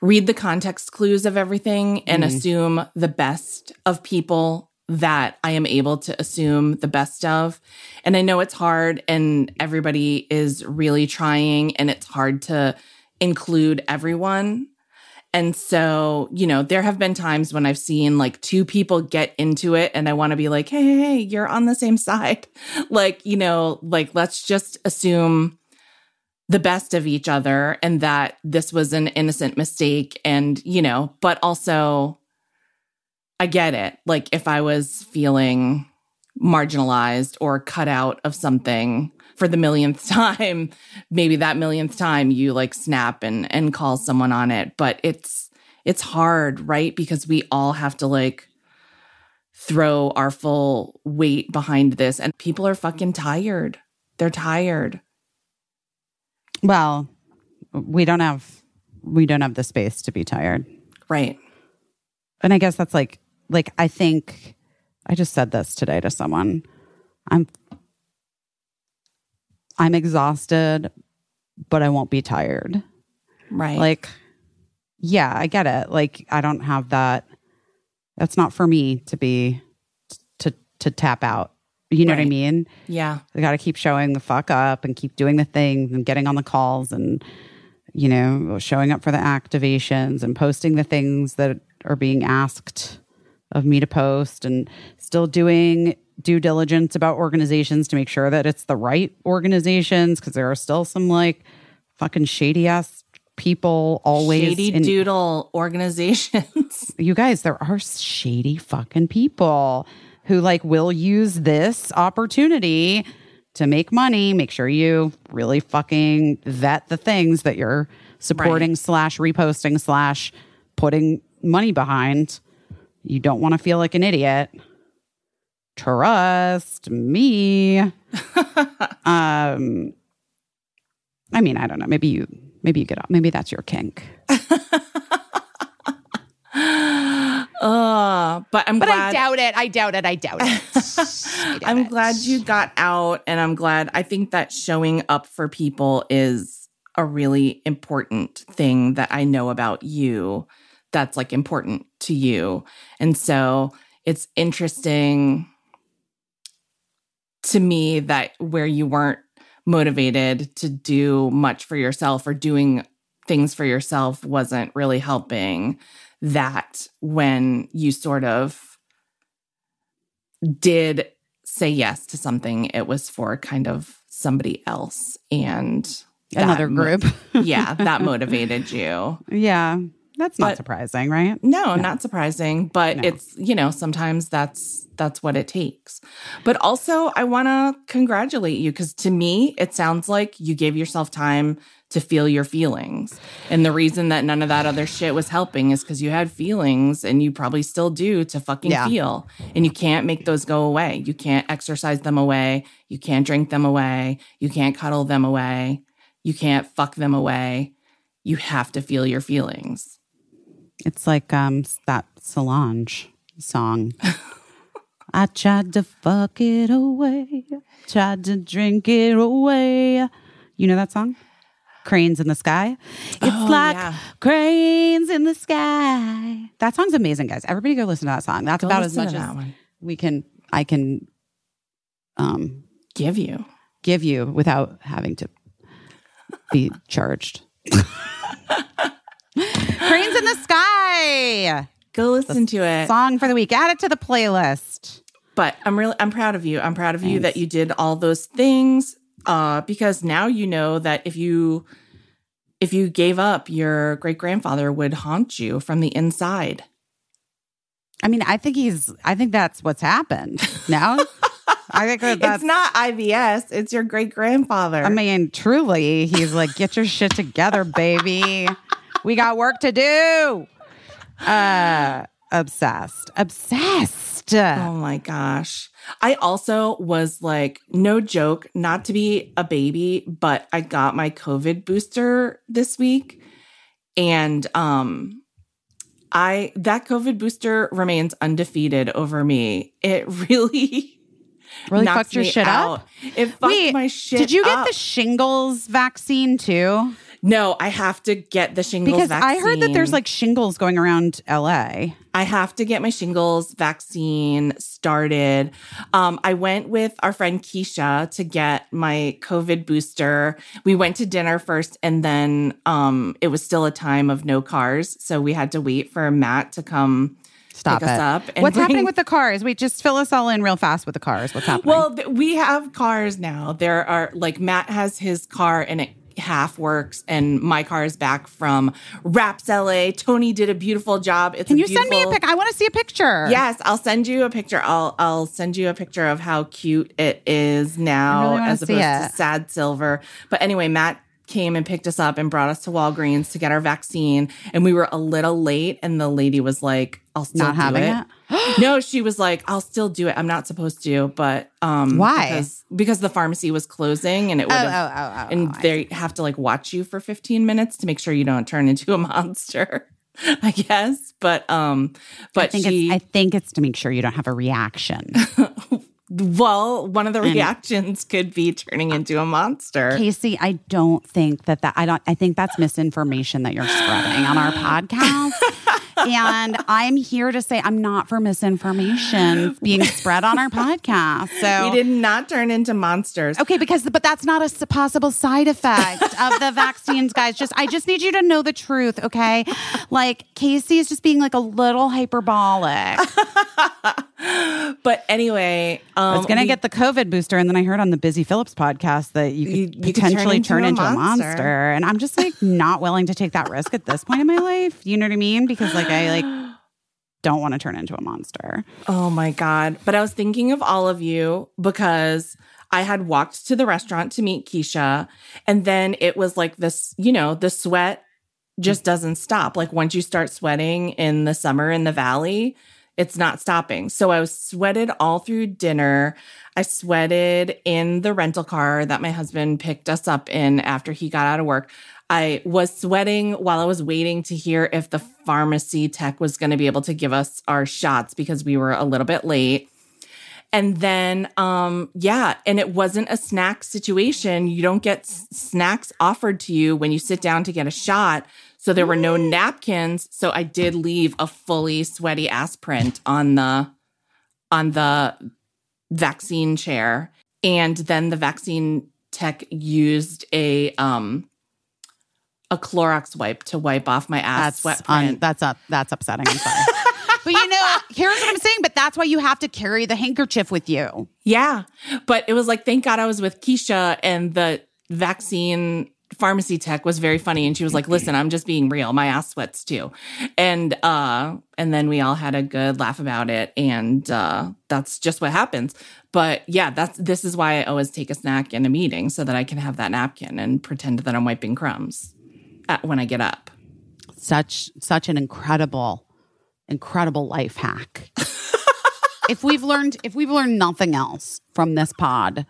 read the context clues of everything and assume the best of people that I am able to assume the best of. And I know it's hard and everybody is really trying and it's hard to include everyone. And so, you know, there have been times when I've seen like two people get into it and I want to be like, hey, hey, hey, you're on the same side. like, you know, like let's just assume the best of each other and that this was an innocent mistake. And, you know, but also, I get it. Like, if I was feeling marginalized or cut out of something for the millionth time, maybe that millionth time you like snap and and call someone on it. But it's it's hard, right? Because we all have to like throw our full weight behind this and people are fucking tired. They're tired. well we don't have we don't have the space to be tired Right. and i guess that's like like i think i just said this today to someone i'm i'm exhausted but i won't be tired. Right. like yeah i get it. Like i don't have that. That's not for me to be to to tap out. You know what i mean? Yeah. I got to keep showing the fuck up and keep doing the things and getting on the calls and, you know, showing up for the activations and posting the things that are being asked of me to post and still doing due diligence about organizations to make sure that it's the right organizations because there are still some like fucking shady ass people always Shady in- doodle organizations. you guys, there are shady fucking people who like will use this opportunity to make money. Make sure you really fucking vet the things that you're supporting Right. slash reposting slash putting money behind. You don't want to feel like an idiot. Trust me. um, I mean, I don't know. Maybe you, maybe you get off. Maybe that's your kink. uh, but I'm But glad I doubt it. I doubt it. I doubt it. I doubt I'm it. glad you got out and I'm glad I think that showing up for people is a really important thing that I know about you that's like important to you. And so it's interesting to me that where you weren't motivated to do much for yourself or doing things for yourself wasn't really helping that when you sort of did say yes to something, it was for kind of somebody else and Another mo- group. yeah, that motivated you. yeah. That's not But- surprising, right? No, not surprising, but No. it's, you know, sometimes that's that's what it takes. But also, I want to congratulate you cuz to me, it sounds like you gave yourself time to feel your feelings. And the reason that none of that other shit was helping is cuz you had feelings and you probably still do to fucking Yeah. feel. And you can't make those go away. You can't exercise them away. You can't drink them away. You can't cuddle them away. You can't fuck them away. You have to feel your feelings. It's like um that Solange song. I tried to fuck it away, tried to drink it away. You know that song? Cranes in the Sky. It's Oh, like yeah. cranes in the sky. That song's amazing, guys. Everybody go listen to that song. That's Go about as much as one. we can I can um Give you. give you without having to be charged. Cranes in the Sky. Go listen to it. Song for the week. Add it to the playlist. But I'm really I'm proud of you. I'm proud of you that you did all those things. Uh, because now you know that if you if you gave up, your great grandfather would haunt you from the inside. I mean, I think he's I think that's what's happened. now. I think that's it's not IBS, it's your great grandfather. I mean, truly, he's like, get your shit together, baby. We got work to do. Uh obsessed. Obsessed. Oh my gosh. I also was like, no joke, not to be a baby, but I got my COVID booster this week. And um I that COVID booster remains undefeated over me. It really Really fucked your shit out. up. It fucked Wait, my shit. Up. Did you get up. the shingles vaccine too? No, I have to get the shingles Because I heard that there's like shingles going around LA. I have to get my shingles vaccine started. Um, I went with our friend Keisha to get my COVID booster. We went to dinner first, and then um, it was still a time of no cars, so we had to wait for Matt to come Stop pick it. us up. What's happening with the cars? Wait, just fill us all in real fast with the cars. What's happening? Well, th- we have cars now. There are like Matt has his car and it half works, and my car is back from Raps LA. Tony did a beautiful job. It's can you send me a pic? I want to see a picture. Yes, I'll send you a picture. I'll I'll send you a picture of how cute it is now really as opposed to sad silver. But anyway, Matt came and picked us up and brought us to Walgreens to get our vaccine, and we were a little late. And the lady was like, "I'll still Not do having it." No, she was like, "I'll still do it. I'm not supposed to, but um, Why? Because because the pharmacy was closing, and it Oh, would oh, have." oh, oh. and oh, they have to like watch you for 15 minutes to make sure you don't turn into a monster. I guess, but um, but I think she it's I think it's to make sure you don't have a reaction. Well, one of the reactions could be turning into a monster. Casey, I don't think that that I don't I think that's misinformation that you're spreading on our podcast. And I'm here to say I'm not for misinformation being spread on our podcast. So We did not turn into monsters. Okay, because but that's not a possible side effect of the vaccines, guys. Just I just need you to know the truth, okay? Like Casey is just being like a little hyperbolic. But anyway, I um, was gonna we- get the COVID booster, and then I heard on the Busy Philipps podcast that you could You- you could potentially turn turn, into into, a a monster. monster. and I'm just like not willing to take that risk at this point in my life. You know what I mean? Because like I like don't want to turn into a monster. Oh my God. But I was thinking of all of you because I had walked to the restaurant to meet Keisha. And then it was like this, you know, the sweat just doesn't stop. Like once you start sweating in the summer in the valley, it's not stopping. So I was sweated all through dinner. I sweated in the rental car that my husband picked us up in after he got out of work. I was sweating while I was waiting to hear if the pharmacy tech was going to be able to give us our shots because we were a little bit late. And then, um, yeah, and it wasn't a snack situation. You don't get s- snacks offered to you when you sit down to get a shot. So there were no napkins. So I did leave a fully sweaty ass print on the on the vaccine chair. And then the vaccine tech used a um a Clorox wipe to wipe off my ass That's sweat un- that's up. That's upsetting. I'm sorry. but you know, here's what I'm saying. But that's why you have to carry the handkerchief with you. Yeah. But it was like, thank God I was with Keisha and the vaccine pharmacy tech was very funny. And she was like, listen, I'm just being real. My ass sweats too. And, uh, and then we all had a good laugh about it. And, uh, that's just what happens. But yeah, that's, this is why I always take a snack in a meeting so that I can have that napkin and pretend that I'm wiping crumbs at, when I get up. Such such an incredible, incredible life hack. if we've learned if we've learned nothing else from this pod,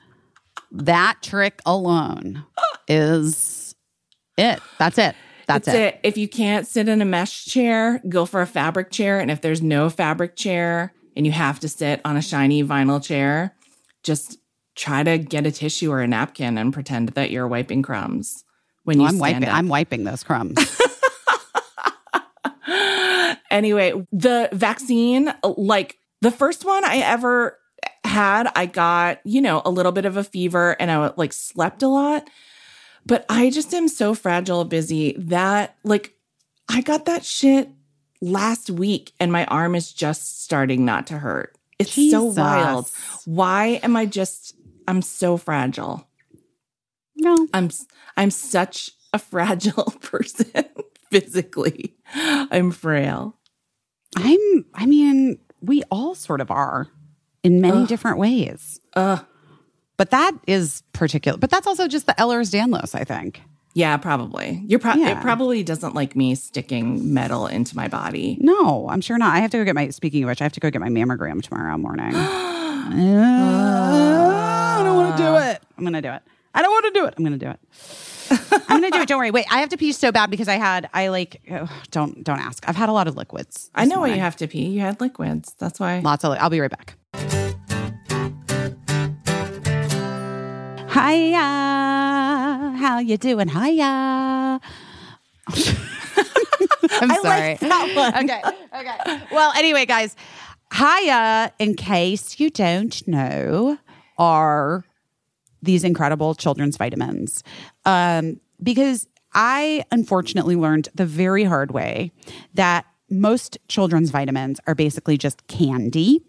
that trick alone is it. That's it. That's, That's it. it. If you can't sit in a mesh chair, go for a fabric chair. And if there's no fabric chair and you have to sit on a shiny vinyl chair, just try to get a tissue or a napkin and pretend that you're wiping crumbs when you I'm stand wiping. up. I'm wiping those crumbs. anyway, the vaccine, like the first one I ever had, I got, you know, a little bit of a fever and I like slept a lot. But I just am so fragile, busy that like I got that shit last week and my arm is just starting not to hurt. It's so wild. Why am I just, I'm so fragile. No, I'm I'm such a fragile person physically. I'm frail. I'm. I mean, we all sort of are in many Ugh. different ways. Uh But that is particular. But that's also just the Ehlers Danlos, I think. yeah, probably. You're pro- Yeah. it probably doesn't like me sticking metal into my body. No, I'm sure not. I have to go get my. Speaking of which, I have to go get my mammogram tomorrow morning. I don't want to do it. I'm going to do it. I don't want to do it. I'm going to do it. I'm going to do it. Don't worry. Wait, I have to pee so bad because I had. I like. ugh, don't don't ask. I've had a lot of liquids. I know why you have to pee. You had liquids. That's why. Lots of. I'll be right back. Hiya, how you doing? Hiya. I'm I sorry. like that one. okay, okay. Well, anyway, guys, Hiya, in case you don't know, are these incredible children's vitamins. Um, because I unfortunately learned the very hard way that most children's vitamins are basically just candy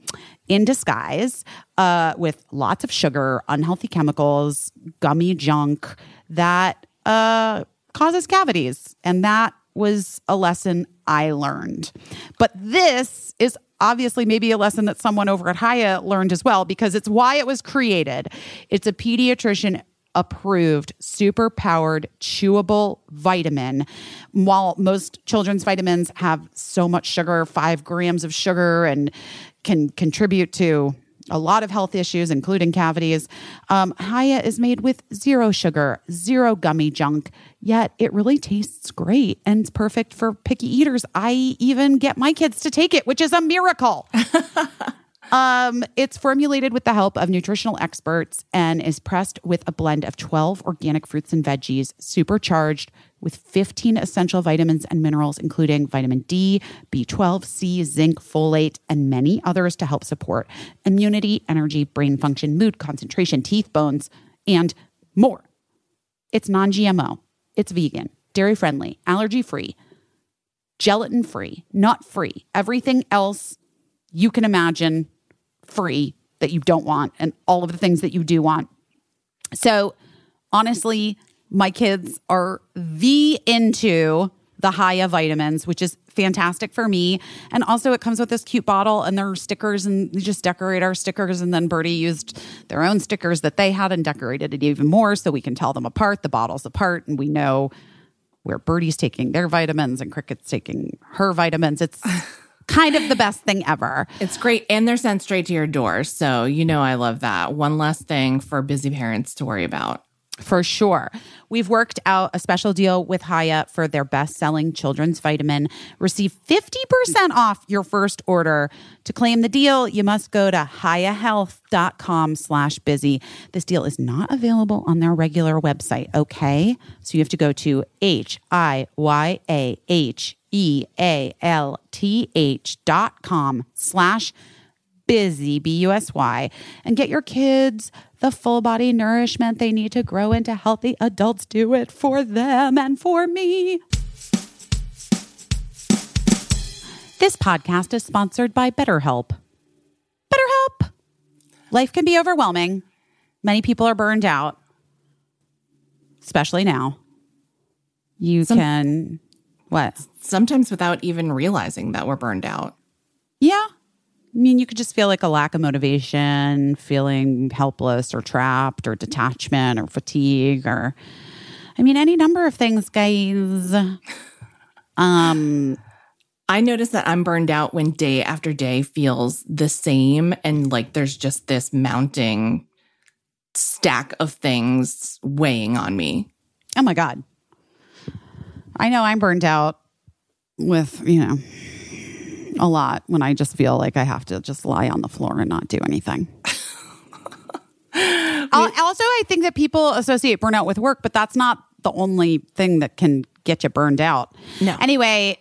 in disguise uh, with lots of sugar, unhealthy chemicals, gummy junk that uh, causes cavities. And that was a lesson I learned. But this is obviously maybe a lesson that someone over at Hiya learned as well because it's why it was created. It's a pediatrician approved super powered chewable vitamin. While most children's vitamins have so much sugar, five grams of sugar, and can contribute to a lot of health issues, including cavities. Um, Hiya is made with zero sugar, zero gummy junk, yet it really tastes great and it's perfect for picky eaters. I even get my kids to take it, which is a miracle. Um, it's formulated with the help of nutritional experts and is pressed with a blend of 12 organic fruits and veggies, supercharged with 15 essential vitamins and minerals, including vitamin D, B12, C, zinc, folate, and many others to help support immunity, energy, brain function, mood, concentration, teeth, bones, and more. It's non GMO, it's vegan, dairy friendly, allergy free, gelatin free, nut free, everything else you can imagine free that you don't want and all of the things that you do want. So, honestly, my kids are the into the Hiya vitamins, which is fantastic for me. And also, it comes with this cute bottle and there are stickers, and we just decorate our stickers. And then Birdie used their own stickers that they had and decorated it even more so we can tell them apart, the bottles apart, and we know where Birdie's taking their vitamins and Cricket's taking her vitamins. It's kind of the best thing ever. It's great. And they're sent straight to your door. So, you know, I love that. One less thing for busy parents to worry about. For sure. We've worked out a special deal with Hiya for their best selling children's vitamin. Receive 50% off your first order. To claim the deal, you must go to hiyahealth.com slash busy. This deal is not available on their regular website, okay? So you have to go to H I Y A H E A L T H dot com slash busy, B U S Y, and get your kids the full body nourishment they need to grow into healthy adults. Do it for them and for me. This podcast is sponsored by BetterHelp. BetterHelp. Life can be overwhelming. Many people are burned out, especially now. You Some- can, what? Sometimes without even realizing that we're burned out. Yeah. I mean, you could just feel like a lack of motivation, feeling helpless or trapped or detachment or fatigue or, I mean, any number of things, guys. Um, I notice that I'm burned out when day after day feels the same and like there's just this mounting stack of things weighing on me. oh my God. I know I'm burned out with, you know, a lot when I just feel like I have to just lie on the floor and not do anything. Al- also, I think that people associate burnout with work, but that's not the only thing that can get you burned out. No. Anyway,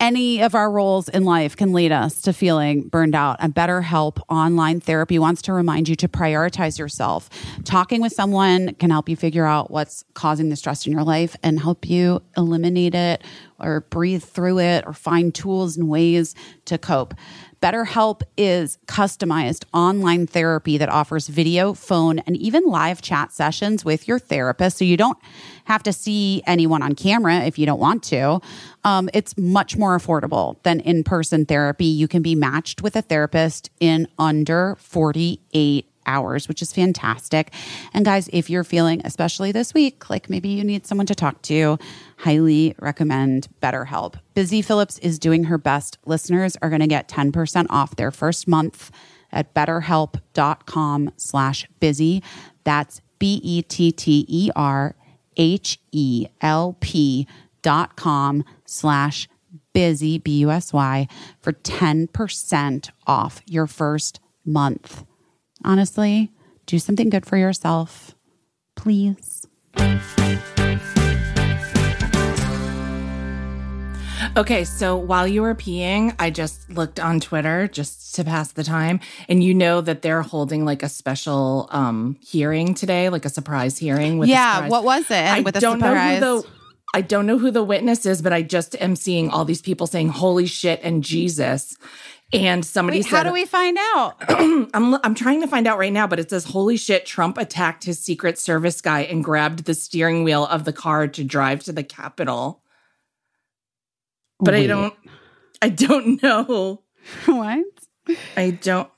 any of our roles in life can lead us to feeling burned out. And BetterHelp Online Therapy wants to remind you to prioritize yourself. Talking with someone can help you figure out what's causing the stress in your life and help you eliminate it or breathe through it or find tools and ways to cope. BetterHelp is customized online therapy that offers video, phone, and even live chat sessions with your therapist. So you don't have to see anyone on camera if you don't want to. Um, it's much more affordable than in person therapy. You can be matched with a therapist in under 48 hours, which is fantastic. And guys, if you're feeling, especially this week, like maybe you need someone to talk to, highly recommend BetterHelp. Busy Philipps is doing her best. Listeners are going to get 10% off their first month at betterhelp.com slash busy. That's E B-E-T-T-E-R-H-E-L-P dot com slash busy, B-U-S-Y, for 10% off your first month honestly, do something good for yourself, please. Okay, so while you were peeing, I just looked on Twitter just to pass the time, and you know that they're holding like a special um hearing today, like a surprise hearing with a yeah, what was it? I with a don't surprise? know who the I don't know who the witness is, but I just am seeing all these people saying "Holy shit" and Jesus, and somebody Wait, said, how do we find out? I'm I'm trying to find out right now, but it says holy shit, Trump attacked his Secret Service guy and grabbed the steering wheel of the car to drive to the Capitol. But I don't I don't know. what? I don't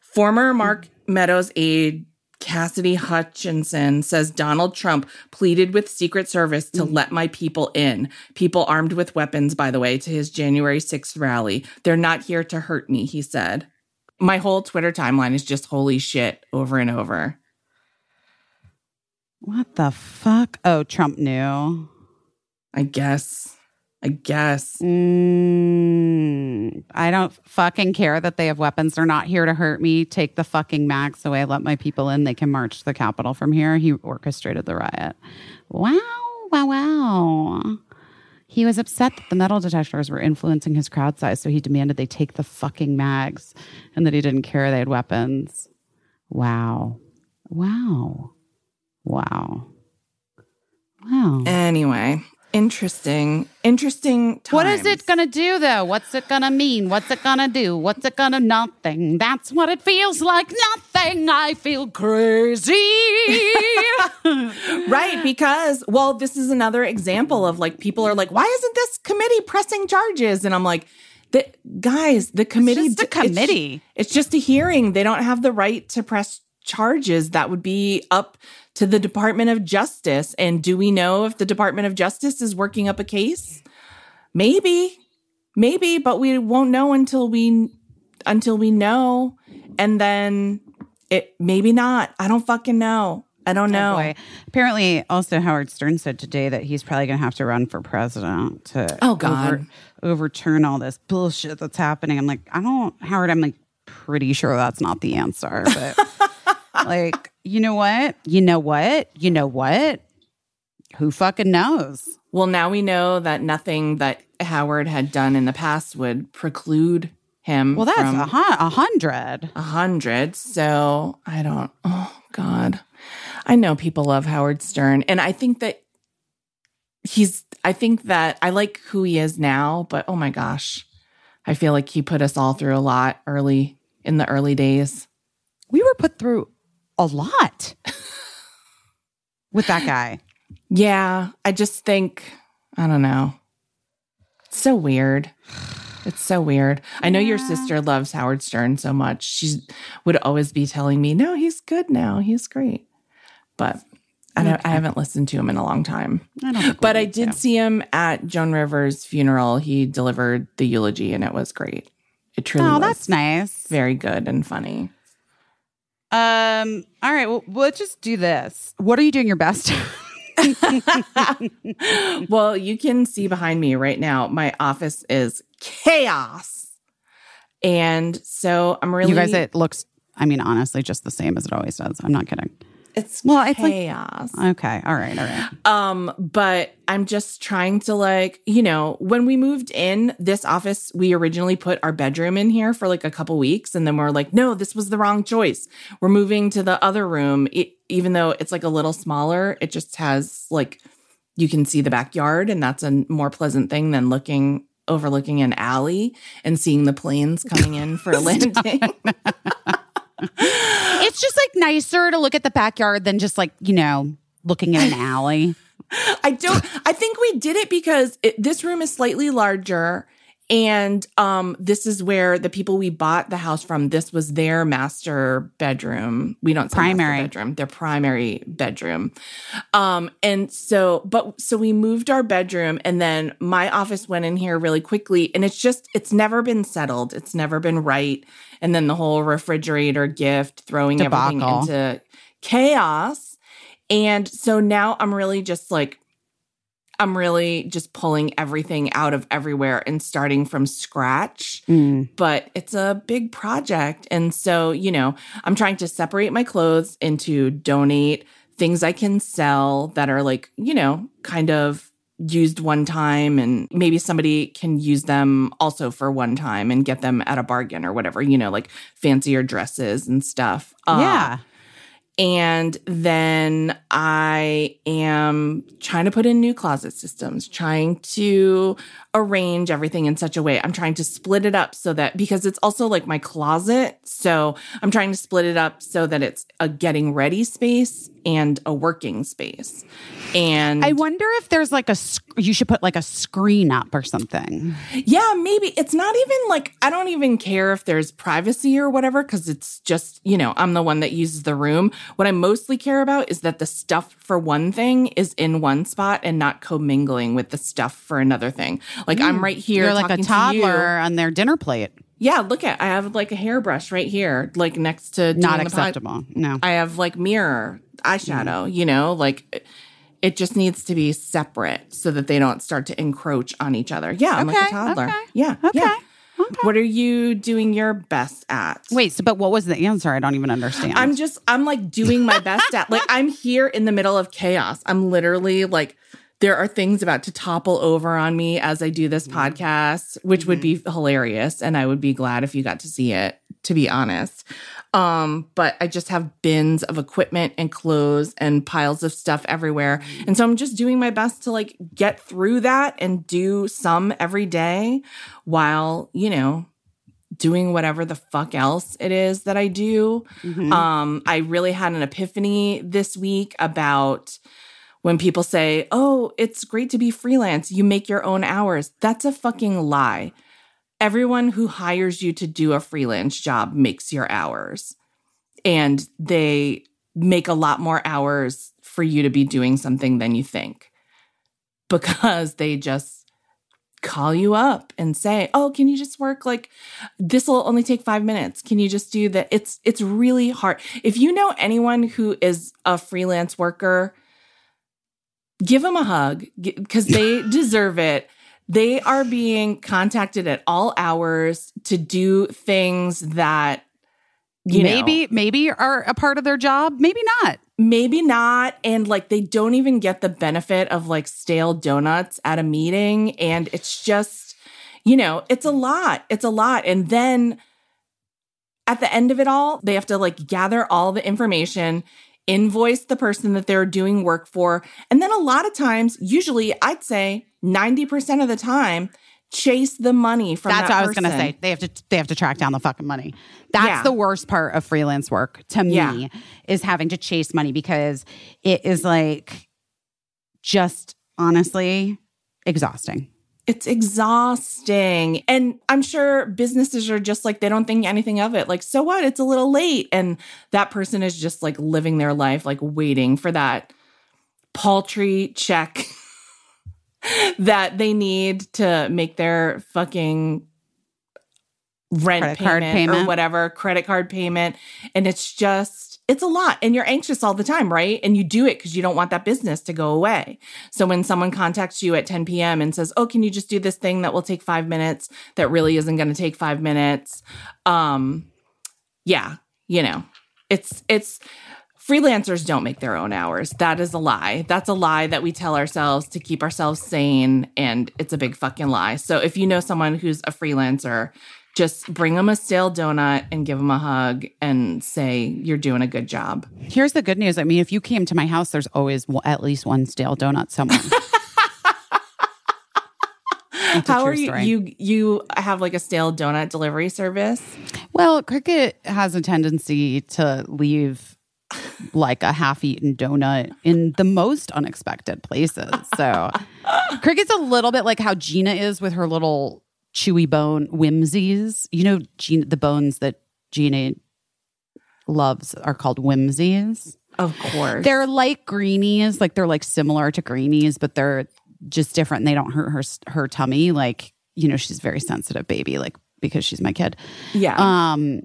Former Mark Meadows aide Cassidy Hutchinson says Donald Trump pleaded with Secret Service to let my people in. People armed with weapons, by the way, to his January 6th rally. They're not here to hurt me, he said. My whole Twitter timeline is just holy shit over and over. What the fuck? Oh, Trump knew. I guess. I guess. Mm, I don't fucking care that they have weapons. They're not here to hurt me. Take the fucking mags away. Let my people in. They can march to the Capitol from here. He orchestrated the riot. Wow. Wow. Wow. He was upset that the metal detectors were influencing his crowd size, so he demanded they take the fucking mags and that he didn't care they had weapons. Wow. Wow. Wow. Wow. Anyway, interesting. Interesting times. What is it gonna do though? What's it gonna mean? What's it gonna do? What's it gonna nothing? That's what it feels like. Nothing. I feel crazy. Right, because well, this is another example of like people are like, why isn't this committee pressing charges? And I'm like, the guys, the committee, just a it's- committee. It's, just a hearing. They don't have the right to press charges. That would be up to the Department of Justice. And do we know if the Department of Justice is working up a case? Maybe, maybe, but we won't know until we until we know, and then it maybe not. I don't fucking know. I don't oh, know. Oh. Apparently, also Howard Stern said today that he's probably going to have to run for president to Oh, God. over- overturn all this bullshit that's happening. I'm like, I don't, Howard. I'm like pretty sure that's not the answer, but like, you know what? You know what? You know what? Who fucking knows? Well, now we know that nothing that Howard had done in the past would preclude him. Well, that's a, hun- a hundred. a hundred. So I don't. Oh God, I know people love Howard Stern, and I think that he's. I think that I like who he is now, but oh my gosh, I feel like he put us all through a lot early in the early days. we were put through a lot with that guy. Yeah, I just think I don't know. It's so weird. It's so weird. I know your sister loves Howard Stern so much. She would always be telling me, "No, he's good now. He's great." But I don't I haven't listened to him in a long time. I don't But I did to. see him at Joan Rivers' funeral. He delivered the eulogy and it was great. It truly Oh, was that's nice. very good and funny. Um. All right. Well, let's just do this. What are you doing your best? well, you can see behind me right now. My office is chaos. And so I'm really You guys, it looks. I mean, honestly, just the same as it always does. I'm not kidding. It's Well, it's like- chaos. Okay. All right. All right. Um, but I'm just trying to like, you know, when we moved in this office, we originally put our bedroom in here for like a couple weeks and then we're like, no, this was the wrong choice. We're moving to the other room. It, even though it's like a little smaller, it just has like you can see the backyard and that's a more pleasant thing than looking overlooking an alley and seeing the planes coming in for a landing. It's just like nicer to look at the backyard than just like, you know, looking at an alley. I don't. I think we did it because it, this room is slightly larger, and um, this is where the people we bought the house from. This was their master bedroom. We don't say Primary. bedroom. Their primary bedroom. Um, and so, but so we moved our bedroom, and then my office went in here really quickly, and it's just it's never been settled. It's never been right, and then the whole refrigerator gift, throwing everything into chaos. And so now I'm really just like, I'm really just pulling everything out of everywhere and starting from scratch. Mm. But it's a big project. And so, you know, I'm trying to separate my clothes into donate things I can sell that are like, you know, kind of used one time and maybe somebody can use them also for one time and get them at a bargain or whatever, you know, like fancier dresses and stuff. Uh, yeah. And then I am trying to put in new closet systems, trying to arrange everything in such a way. I'm trying to split it up so that because it's also like my closet. So I'm trying to split it up so that it's a getting ready space and a working space. And I wonder if there's like a, you should put like a screen up or something. Yeah, maybe it's not even like I don't even care if there's privacy or whatever because it's just, you know, I'm the one that uses the room. What I mostly care about is that the stuff for one thing is in one spot and not commingling with the stuff for another thing. Like I'm right here. Mm. You're like a toddler you. on their dinner plate. Yeah, look at I have like a hairbrush right here, like next to Not the pod- acceptable. No. I have like mirror eyeshadow, mm. you know, like it just needs to be separate so that they don't start to encroach on each other. Yeah, I'm like a toddler. okay, Yeah. Okay. Yeah. What are you doing your best at? Wait, so but what was the answer? I don't even understand. I'm just I'm like doing my best at like I'm here in the middle of chaos. I'm literally like there are things about to topple over on me as I do this podcast, which would be hilarious and I would be glad if you got to see it to be honest. Um but I just have bins of equipment and clothes and piles of stuff everywhere. And so I'm just doing my best to like get through that and do some every day while, you know, doing whatever the fuck else it is that I do. Mhm. Um, I really had an epiphany this week about when people say, Oh, it's great to be freelance. You make your own hours. That's a fucking lie. Everyone who hires you to do a freelance job makes your hours. And they make a lot more hours for you to be doing something than you think because they just call you up and say, "Oh, can you just work like this will only take 5 minutes. Can you just do that?" It's it's really hard. If you know anyone who is a freelance worker, give them a hug because they deserve it. They are being contacted at all hours to do things that you know, maybe maybe are a part of their job, maybe not. maybe not and like they don't even get the benefit of like stale donuts at a meeting and it's just you know it's a lot it's a lot and then at the end of it all they have to like gather all the information invoice the person that they're doing work for and then a lot of times usually i'd say 90% of the time chase the money from That's that what I was going to say. They have to they have to track down the fucking money. That's Yeah. the worst part of freelance work to me Yeah. is having to chase money because it is like just honestly exhausting. It's exhausting. And I'm sure businesses are just like, they don't think anything of it. Like, so what? It's a little late. And that person is just like living their life, like waiting for that paltry check that they need to make their fucking rent card payment, or payment. whatever, credit card payment. And it's just, it's a lot. And you're anxious all the time, right? And you do it because you don't want that business to go away. So when someone contacts you at 10 p.m. and says, "Oh, can you just do this thing that will take 5 minutes that really isn't going to take 5 minutes?" Um yeah, you know. It's it's freelancers don't make their own hours. That is a lie. That's a lie that we tell ourselves to keep ourselves sane, and it's a big fucking lie. So if you know someone who's a freelancer, just bring them a stale donut and give them a hug and say you're doing a good job. Here's the good news. I mean, if you came to my house, there's always at least one stale donut somewhere. How are you? story. You you have like a stale donut delivery service? Well, Cricket has a tendency to leave like a half-eaten donut in the most unexpected places. So, Cricket's a little bit like how Gina is with her little chewy bone whimsies. You know, Gina, the bones that Gina loves are called whimsies. Of course. They're like greenies, like they're like similar to greenies, but they're just different. And they don't hurt her her tummy. Like you know, she's a very sensitive baby, like because she's my kid. yeah. Um,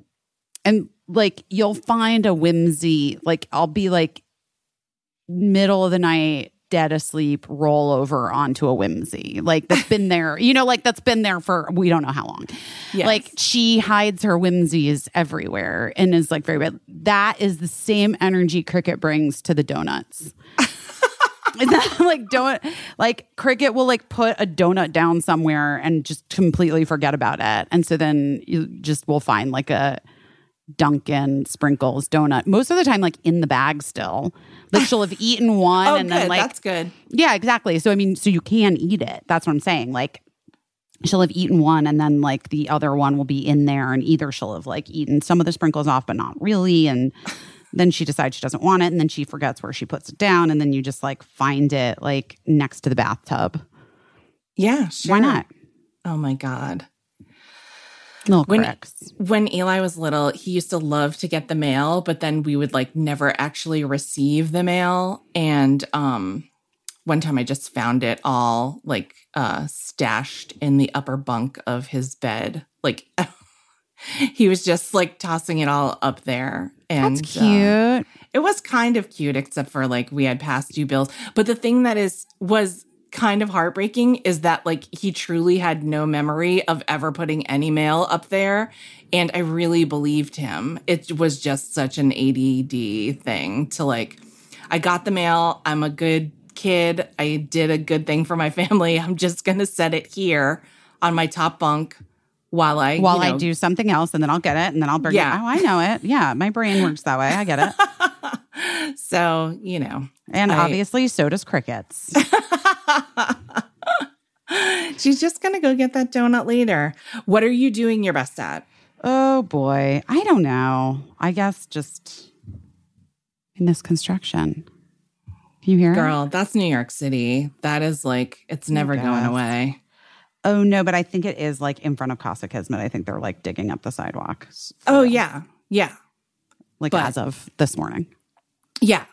and like you'll find a whimsy. Like I'll be like middle of the night, dead asleep, roll over onto a whimsy. Like that's been there. You know, like that's been there for we don't know how long. Yes. Like she hides her whimsies everywhere and is like very bad. That is the same energy Cricket brings to the donuts. Is that like donut? Like Cricket will like put a donut down somewhere and just completely forget about it, and so then you just will find like a Dunkin' sprinkles donut most of the time, like in the bag still. Like she'll have eaten one oh, and good. then like That's good. yeah, exactly. So I mean, so you can eat it. That's what I'm saying. Like she'll have eaten one and then like the other one will be in there and either she'll have like eaten some of the sprinkles off but not really and then she decides she doesn't want it and then she forgets where she puts it down and then you just like find it like next to the bathtub. Yeah. Sure. Why not? Oh my god. Little When- when Eli was little, he used to love to get the mail, but then we would like never actually receive the mail. And um one time I just found it all like uh stashed in the upper bunk of his bed. Like he was just like tossing it all up there. And That's uh, cute. it was kind of cute, except for like we had past due bills. But the thing that is was kind of heartbreaking is that like he truly had no memory of ever putting any mail up there. And I really believed him. It was just such an ADD thing to like, I got the mail. I'm a good kid. I did a good thing for my family. I'm just going to set it here on my top bunk while I, While you I do something else and then I'll get it and then I'll bring Yeah. it. Oh, I know it. Yeah, my brain works that way. I get it. So, you know, And I- obviously, so does crickets. She's just going to go get that donut later. What are you doing your best at? Oh boy, I don't know. I guess just in this construction. Can you hear? it? Girl, that's New York City. That is like, it's never going away. Oh no, but I think it is like in front of Casa Kismet. I think they're like digging up the sidewalk. Oh, yeah. Yeah. Like but- as of this morning. Yeah.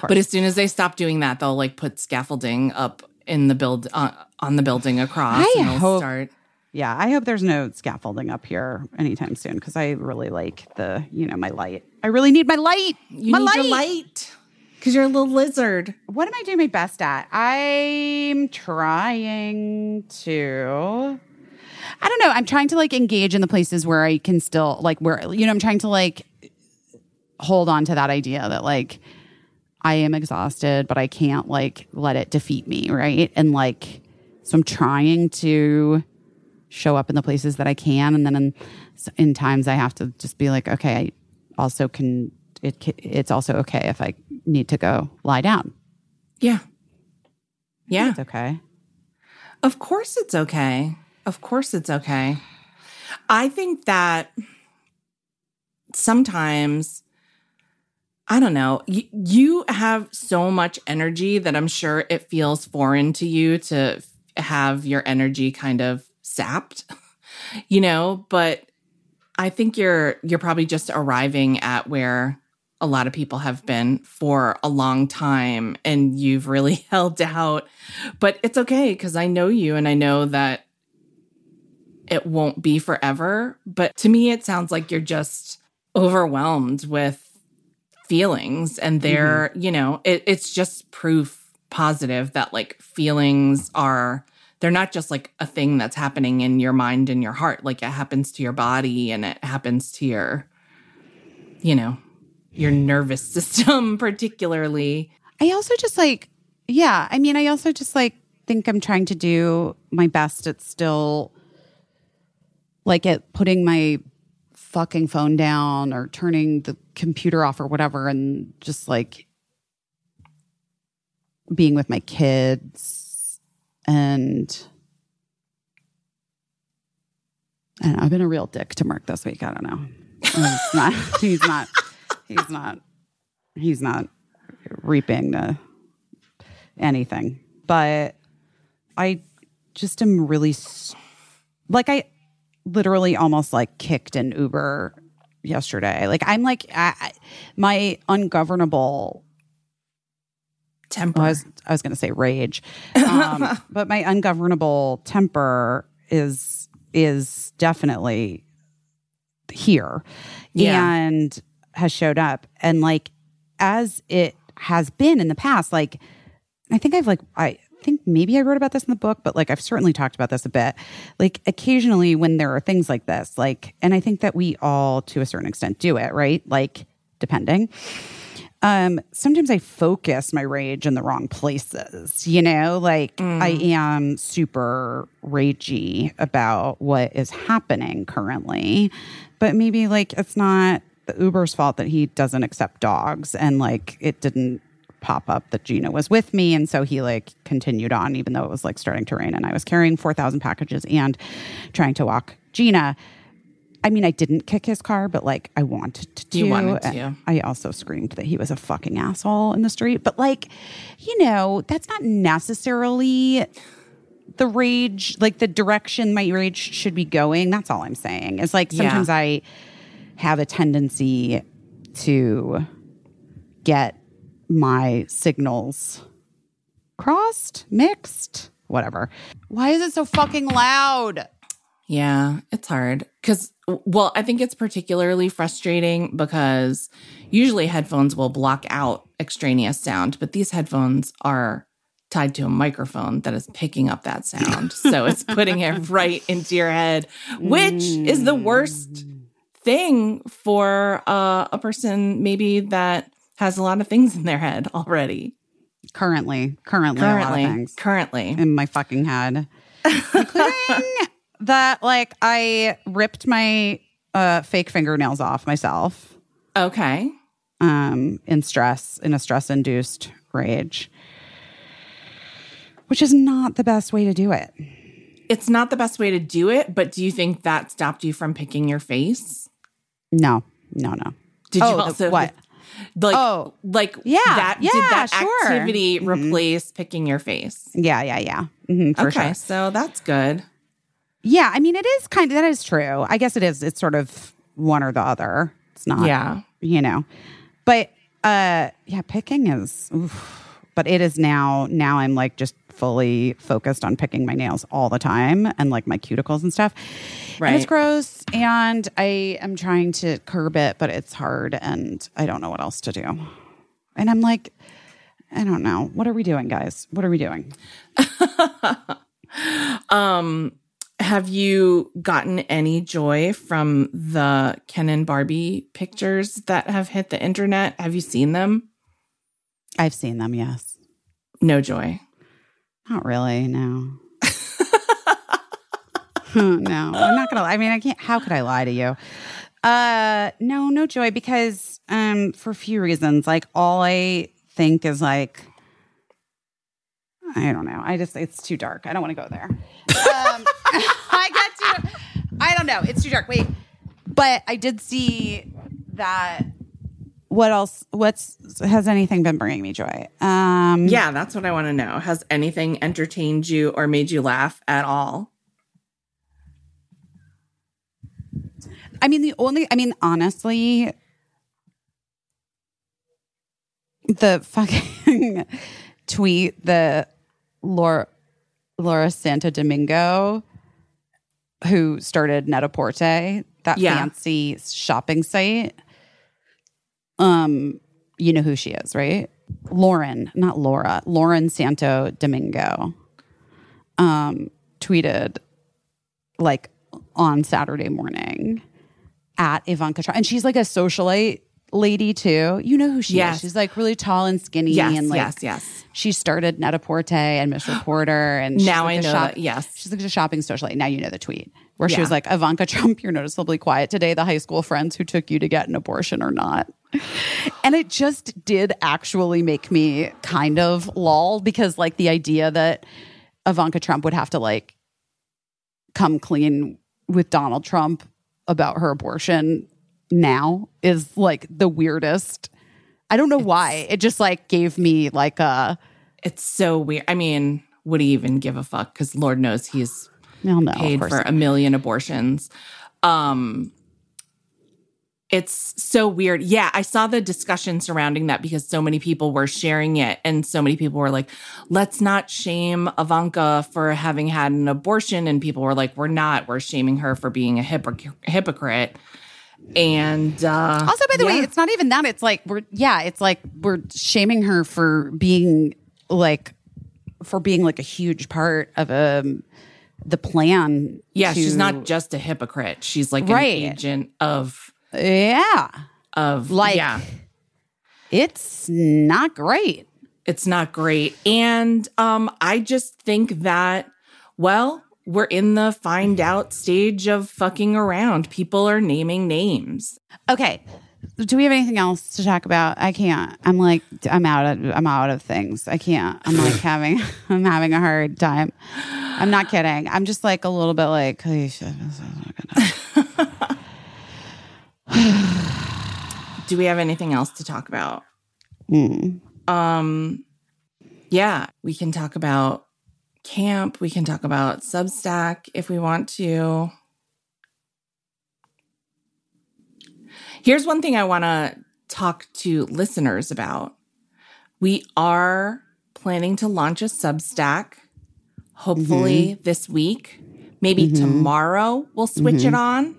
But as soon as they stop doing that, they'll like put scaffolding up in the build uh, on the building across I and they'll hope- start. Yeah, I hope there's no scaffolding up here anytime soon because I really like the, you know, my light. I really need my light. You my need your light because you're a little lizard. What am I doing my best at? I'm trying to. I don't know. I'm trying to like engage in the places where I can still like where you know I'm trying to like hold on to that idea that like I am exhausted, but I can't like let it defeat me, right? And like so I'm trying to show up in the places that I can, and then in in times I have to just be like, okay, I also can. It it's also okay if I need to go lie down. Yeah. Yeah. It's okay. Of course it's okay. Of course it's okay. I think that sometimes I don't know, y- you have so much energy that I'm sure it feels foreign to you to f- have your energy kind of sapped, you know, but I think you're you're probably just arriving at where a lot of people have been for a long time and you've really held out. But it's okay because I know you and I know that it won't be forever. But to me, it sounds like you're just overwhelmed with feelings and they're, mm-hmm. you know, it, it's just proof positive that like feelings are they're not just like a thing that's happening in your mind and your heart like it happens to your body and it happens to your you know your nervous system particularly. I also just like, yeah, I mean, I also just like think I'm trying to do my best at still like at putting my fucking phone down or turning the computer off or whatever and just like being with my kids and and I've been a real dick to Mark this week. I don't know. He's not he's not he's not he's not reaping the anything. But I just am really like I literally almost like kicked an Uber yesterday. Like I'm like I, my ungovernable Temper. well, I was I was going to say rage, um, but my ungovernable temper is is definitely here Yeah. and has showed up. And like as it has been in the past, like I think I've like I think maybe I wrote about this in the book, but like I've certainly talked about this a bit. Like occasionally when there are things like this, like and I think that we all to a certain extent do it, right? Like depending um sometimes i focus my rage in the wrong places you know like i am super ragey about what is happening currently but maybe like it's not the uber's fault that he doesn't accept dogs and like it didn't pop up that gina was with me and so he like continued on even though it was like starting to rain and i was carrying 4000 packages and trying to walk gina I mean, I didn't kick his car, but like I wanted to. You wanted to. I also screamed that he was a fucking asshole in the street. But like, you know, that's not necessarily the rage, like the direction my rage should be going. That's all I'm saying. It's like Yeah. sometimes I have a tendency to get my signals crossed, mixed, whatever. Why is it so fucking loud? Yeah, it's hard because, well, I think it's particularly frustrating because usually headphones will block out extraneous sound, but these headphones are tied to a microphone that is picking up that sound. so it's putting it right into your head, which is the worst thing for uh, a person maybe that has a lot of things in their head already. Currently, currently, a lot Currently, of things currently. in my fucking head, including that like I ripped my uh, fake fingernails off myself Okay. um, in stress, in a stress induced rage, which is not the best way to do it. It's not the best way to do it, but do you think that stopped you from picking your face? No, no, no. Did Oh, you the- also what? Like, Oh, like yeah, that did yeah, that sure. activity Mhm. replace picking your face? Yeah, yeah, yeah. hmm for okay, sure. so that's good. Yeah, I mean, it is kind of that is true. I guess it is. It's sort of one or the other. It's not. Yeah. you know but uh yeah picking is oof. but it is now now i'm like just fully focused on picking my nails all the time and like my cuticles and stuff. And it's gross and i am trying to curb it but it's hard and i don't know what else to do. And i'm like i don't know. What are we doing guys? What are we doing? Um, have you gotten any joy from the Ken and Barbie pictures that have hit the internet? Have you seen them? i've seen them yes. No joy. Not really, no. no, I'm not gonna. Lie. I mean, I can't. How could I lie to you? Uh, no, no joy because um, for a few reasons. Like all I think is like, I don't know. I just it's too dark. I don't want to go there. Um, I got to. I don't know. It's too dark. Wait, but I did see that. What else? What's has anything been bringing me joy? Um, Yeah, that's what I want to know. Has anything entertained you or made you laugh at all? I mean, the only, I mean, honestly, the fucking tweet the Laura, Laura Santo Domingo, who started Net-a-Porter, that Yeah. fancy shopping site. Um, you know who she is, right? Lauren, not Laura, Lauren Santo Domingo, um, tweeted like on Saturday morning at Ivanka Trump. And she's like a socialite lady too. You know who she Yes. is. She's like really tall and skinny Yes, and like yes, yes. she started Net-a-Porter and Miss Reporter and she's Now like I know shop-. Yes. She's like a shopping socialite. Now you know the tweet where she was like, Ivanka Trump, you're noticeably quiet today. The high school friends who took you to get an abortion or not. And it just did actually make me kind of lol because like the idea that Ivanka Trump would have to like come clean with Donald Trump about her abortion now is like the weirdest. I don't know why. It just like gave me like a It's so weird. I mean, would he even give a fuck? Because Lord knows he's no no paid for a million abortions. Um it's so weird. Yeah, I saw the discussion surrounding that because so many people were sharing it and so many people were like, "Let's not shame Ivanka for having had an abortion." And people were like, "We're not. We're shaming her for being a hypoc- hypocrite." And uh Also, by the way, it's not even that. It's like we're yeah, it's like we're shaming her for being like for being like a huge part of um the plan. yeah, to- she's not just a hypocrite. She's like Right. an agent of Yeah, of Like- yeah. it's not great. it's not great and um i just think that well we're in the find out stage of fucking around people are naming names Okay. Do we have anything else to talk about? I can't. I'm like I'm out of I'm out of things. I can't. I'm like having I'm having a hard time. I'm not kidding. I'm just like a little bit like holy shit, this is not gonna- do we have anything else to talk about Hmm. um yeah we can talk about camp. We can talk about substack if we want to. Here's one thing i want to talk to listeners about. We are planning to launch a substack hopefully mm-hmm. this week. Maybe mm-hmm. tomorrow we'll switch it mm-hmm. on.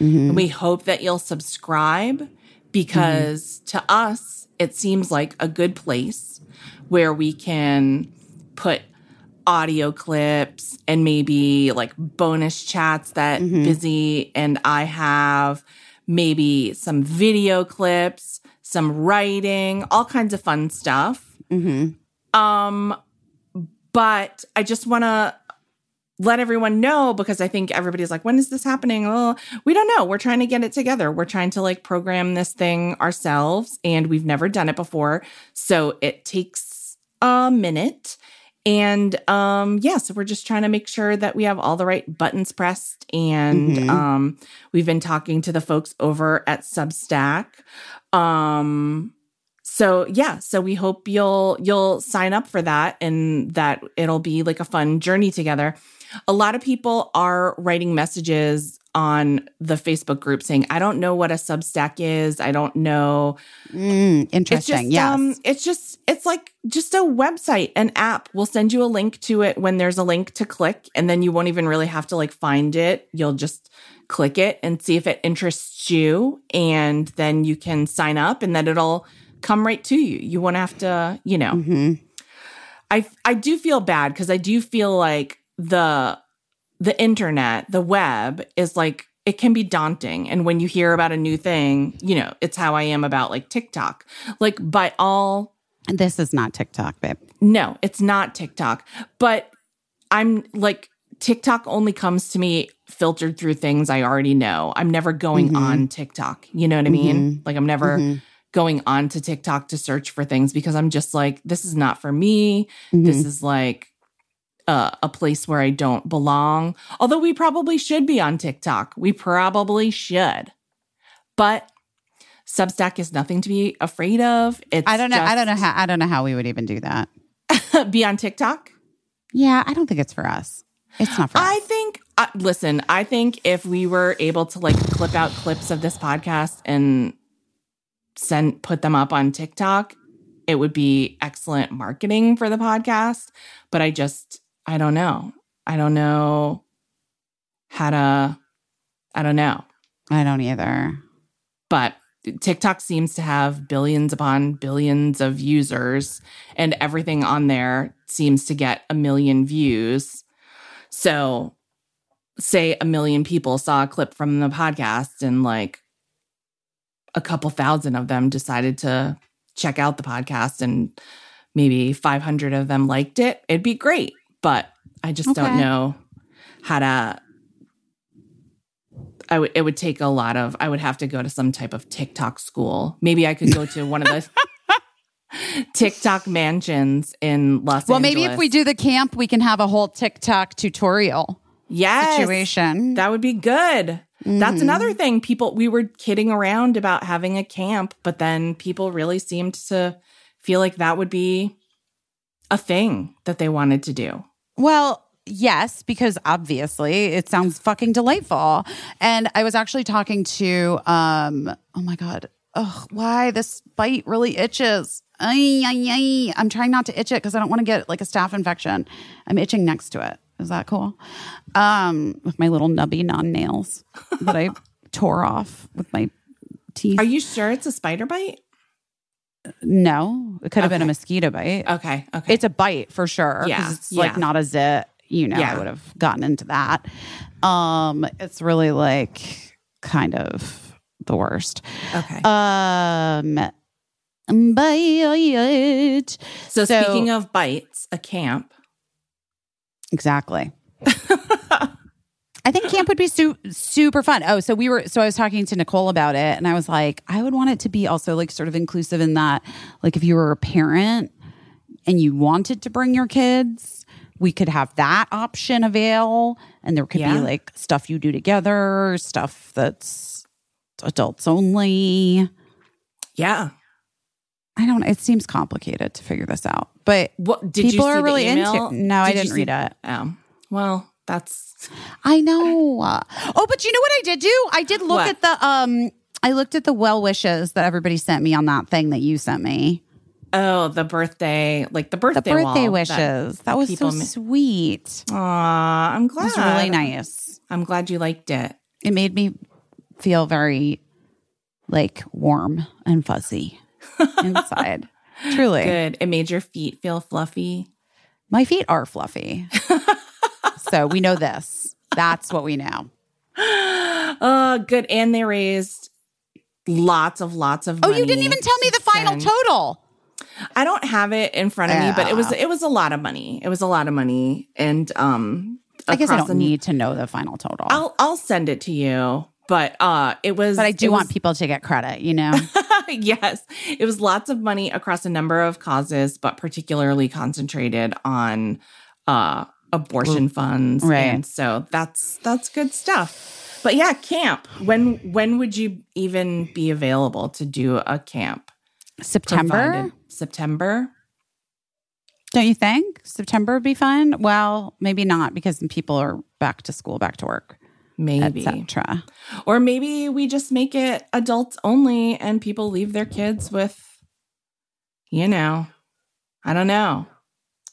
And we hope that you'll subscribe because to us, it seems like a good place where we can put audio clips and maybe like bonus chats that Busy and I have, maybe some video clips, some writing, all kinds of fun stuff. Um, but I just want to let everyone know because I think everybody's like, when is this happening? Oh, we don't know. We're trying to get it together. We're trying to like program this thing ourselves and we've never done it before. So it takes a minute. And um yeah, so we're just trying to make sure that we have all the right buttons pressed. And Mhm. um we've been talking to the folks over at Substack. Um so yeah, so we hope you'll you'll sign up for that and that it'll be like a fun journey together. A lot of people are writing messages on the Facebook group saying, "I don't know what a Substack is. I don't know Mm, it's interesting. just yes. um it's just it's like just a website, an app. We'll send you a link to it when there's a link to click and then you won't even really have to like find it. You'll just click it and see if it interests you and then you can sign up and then it'll come right to you. You won't have to, you know. Mhm. I I do feel bad cuz I do feel like the the internet, the web is like it can be daunting and when you hear about a new thing, you know, it's how I am about like TikTok. Like by all This is not TikTok, babe. no, it's not TikTok, but I'm like TikTok only comes to me filtered through things I already know. I'm never going Mhm. on TikTok. You know what I mean? Like I'm never Mhm. going on to TikTok to search for things because I'm just like, this is not for me. This Mhm. is like uh, a place where I don't belong. Although we probably should be on TikTok. We probably should. But Substack is nothing to be afraid of. It's I don't know. I don't know how. I don't know how we would even do that. be on TikTok. Yeah, I don't think it's for us. It's not for I us. think, uh, listen, I think if we were able to like clip out clips of this podcast and send, put them up on TikTok, it would be excellent marketing for the podcast. But I just, I don't know. I don't know how to, I don't know. I don't either. But TikTok seems to have billions upon billions of users, and everything on there seems to get a million views. So, say a million people saw a clip from the podcast, and like, a couple thousand of them decided to check out the podcast and maybe 500 of them liked it, it'd be great. But I just don't know how to. I would. It would take a lot of. I would have to go to some type of TikTok school. Maybe I could go to one of the TikTok mansions in Los Well, Angeles. Well, maybe if we do the camp, we can have a whole TikTok tutorial yes, situation. That would be good. That's mm-hmm. another thing. People, we were kidding around about having a camp, but then people really seemed to feel like that would be a thing that they wanted to do. Well, yes, because obviously it sounds fucking delightful. And I was actually talking to um oh my god. Oh, why this bite really itches. Ay, ay, ay. I'm trying not to itch it because I don't want to get like a staph infection. I'm itching next to it. Is that cool? Um, with my little nubby non nails that I tore off with my teeth. Are you sure it's a spider bite? No, it could have been a mosquito bite. Okay. Okay. It's a bite for sure. Yeah, It's like not a zit. You know, I would have gotten into that. Um, it's really like kind of the worst. okay. Um bite. so, so- speaking of bites, a camp. Exactly. I think camp would be su- super fun. Oh, so we were so I was talking to Nicole about it and I was like, I would want it to be also like sort of inclusive in that like if you were a parent and you wanted to bring your kids, we could have that option avail and there could Yeah. be like stuff you do together, stuff that's adults only. Yeah. I don't it seems complicated to figure this out. But What did you People see are the really into- email? No, I Did you didn't see- read it. Oh, well, that's I know. Oh, but you know what I did do? I did look What? at the um I looked at the well wishes that everybody sent me on that thing that you sent me. oh the birthday, like the birthday, The birthday wishes. That, was so ma- sweet. Aw, I'm It glad. was really nice. I'm glad you liked it. It made me feel very like warm and fuzzy inside. Truly. Good. It made your feet feel fluffy. My feet are fluffy. so we know this. That's what we know. Oh, good. And they raised lots of lots of Oh, you didn't even tell me the final total. I don't have it in front of me, but it was it was a lot of money. It was a lot of money. And um I guess I don't the- need to know the final total. I'll I'll send it to you. But uh it was but I do want was- people to get credit, you know? yes. It was lots of money across a number of causes, but particularly concentrated on uh abortion funds. Right. And so that's that's good stuff. But yeah, camp. When when would you even be available to do a camp? September? Provided- September? Don't you think? September would be fun? Well, maybe not because people are back to school, back to work, Maybe. etc. Or maybe we just make it adults only and people leave their kids with, you know, I don't know.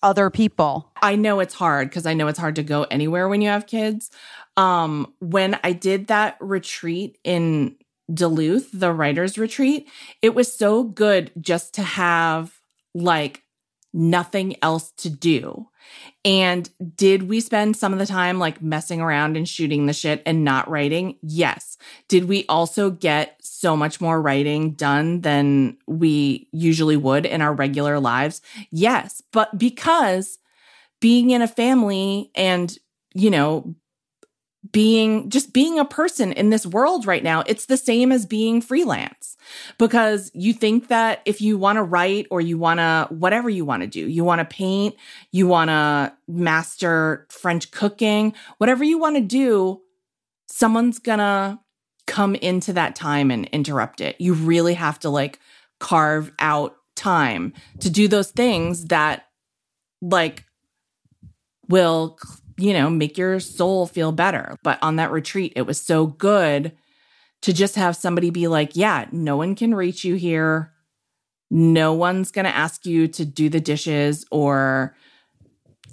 Other people. I know it's hard because I know it's hard to go anywhere when you have kids. Um, when I did that retreat in Duluth, the writer's retreat, it was so good just to have like nothing else to do. And did we spend some of the time like messing around and shooting the shit and not writing? Yes. Did we also get so much more writing done than we usually would in our regular lives? Yes. But because being in a family and, you know, being just being a person in this world right now, it's the same as being freelance because you think that if you want to write or you want to, whatever you want to do, you want to paint, you want to master French cooking, whatever you want to do, someone's gonna come into that time and interrupt it. You really have to like carve out time to do those things that like will you know make your soul feel better. But on that retreat it was so good to just have somebody be like yeah no one can reach you here. No one's going to ask you to do the dishes or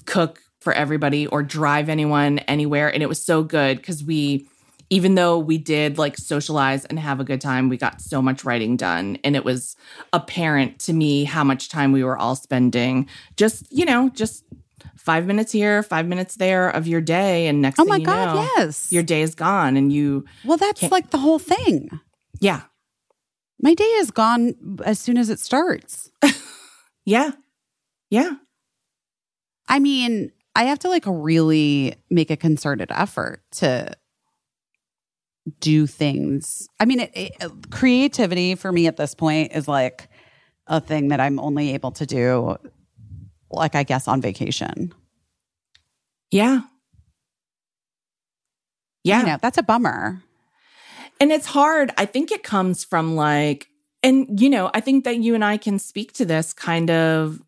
cook for everybody or drive anyone anywhere. And it was so good cuz we even though we did like socialize and have a good time we got so much writing done. And it was apparent to me how much time we were all spending just you know just five minutes here, five minutes there of your day, and next Oh thing my you God, know, yes. your day is gone, and you, well, that's Can't- like the whole thing. yeah, My day is gone as soon as it starts. Yeah. Yeah. I mean, I have to like really make a concerted effort to do things. I mean, it, it, creativity for me at this point is like a thing that I'm only able to do, like, I guess, on vacation. Yeah. Yeah. You know, that's a bummer. And it's hard. I think it comes from like, and you know, I think that you and I can speak to this kind of,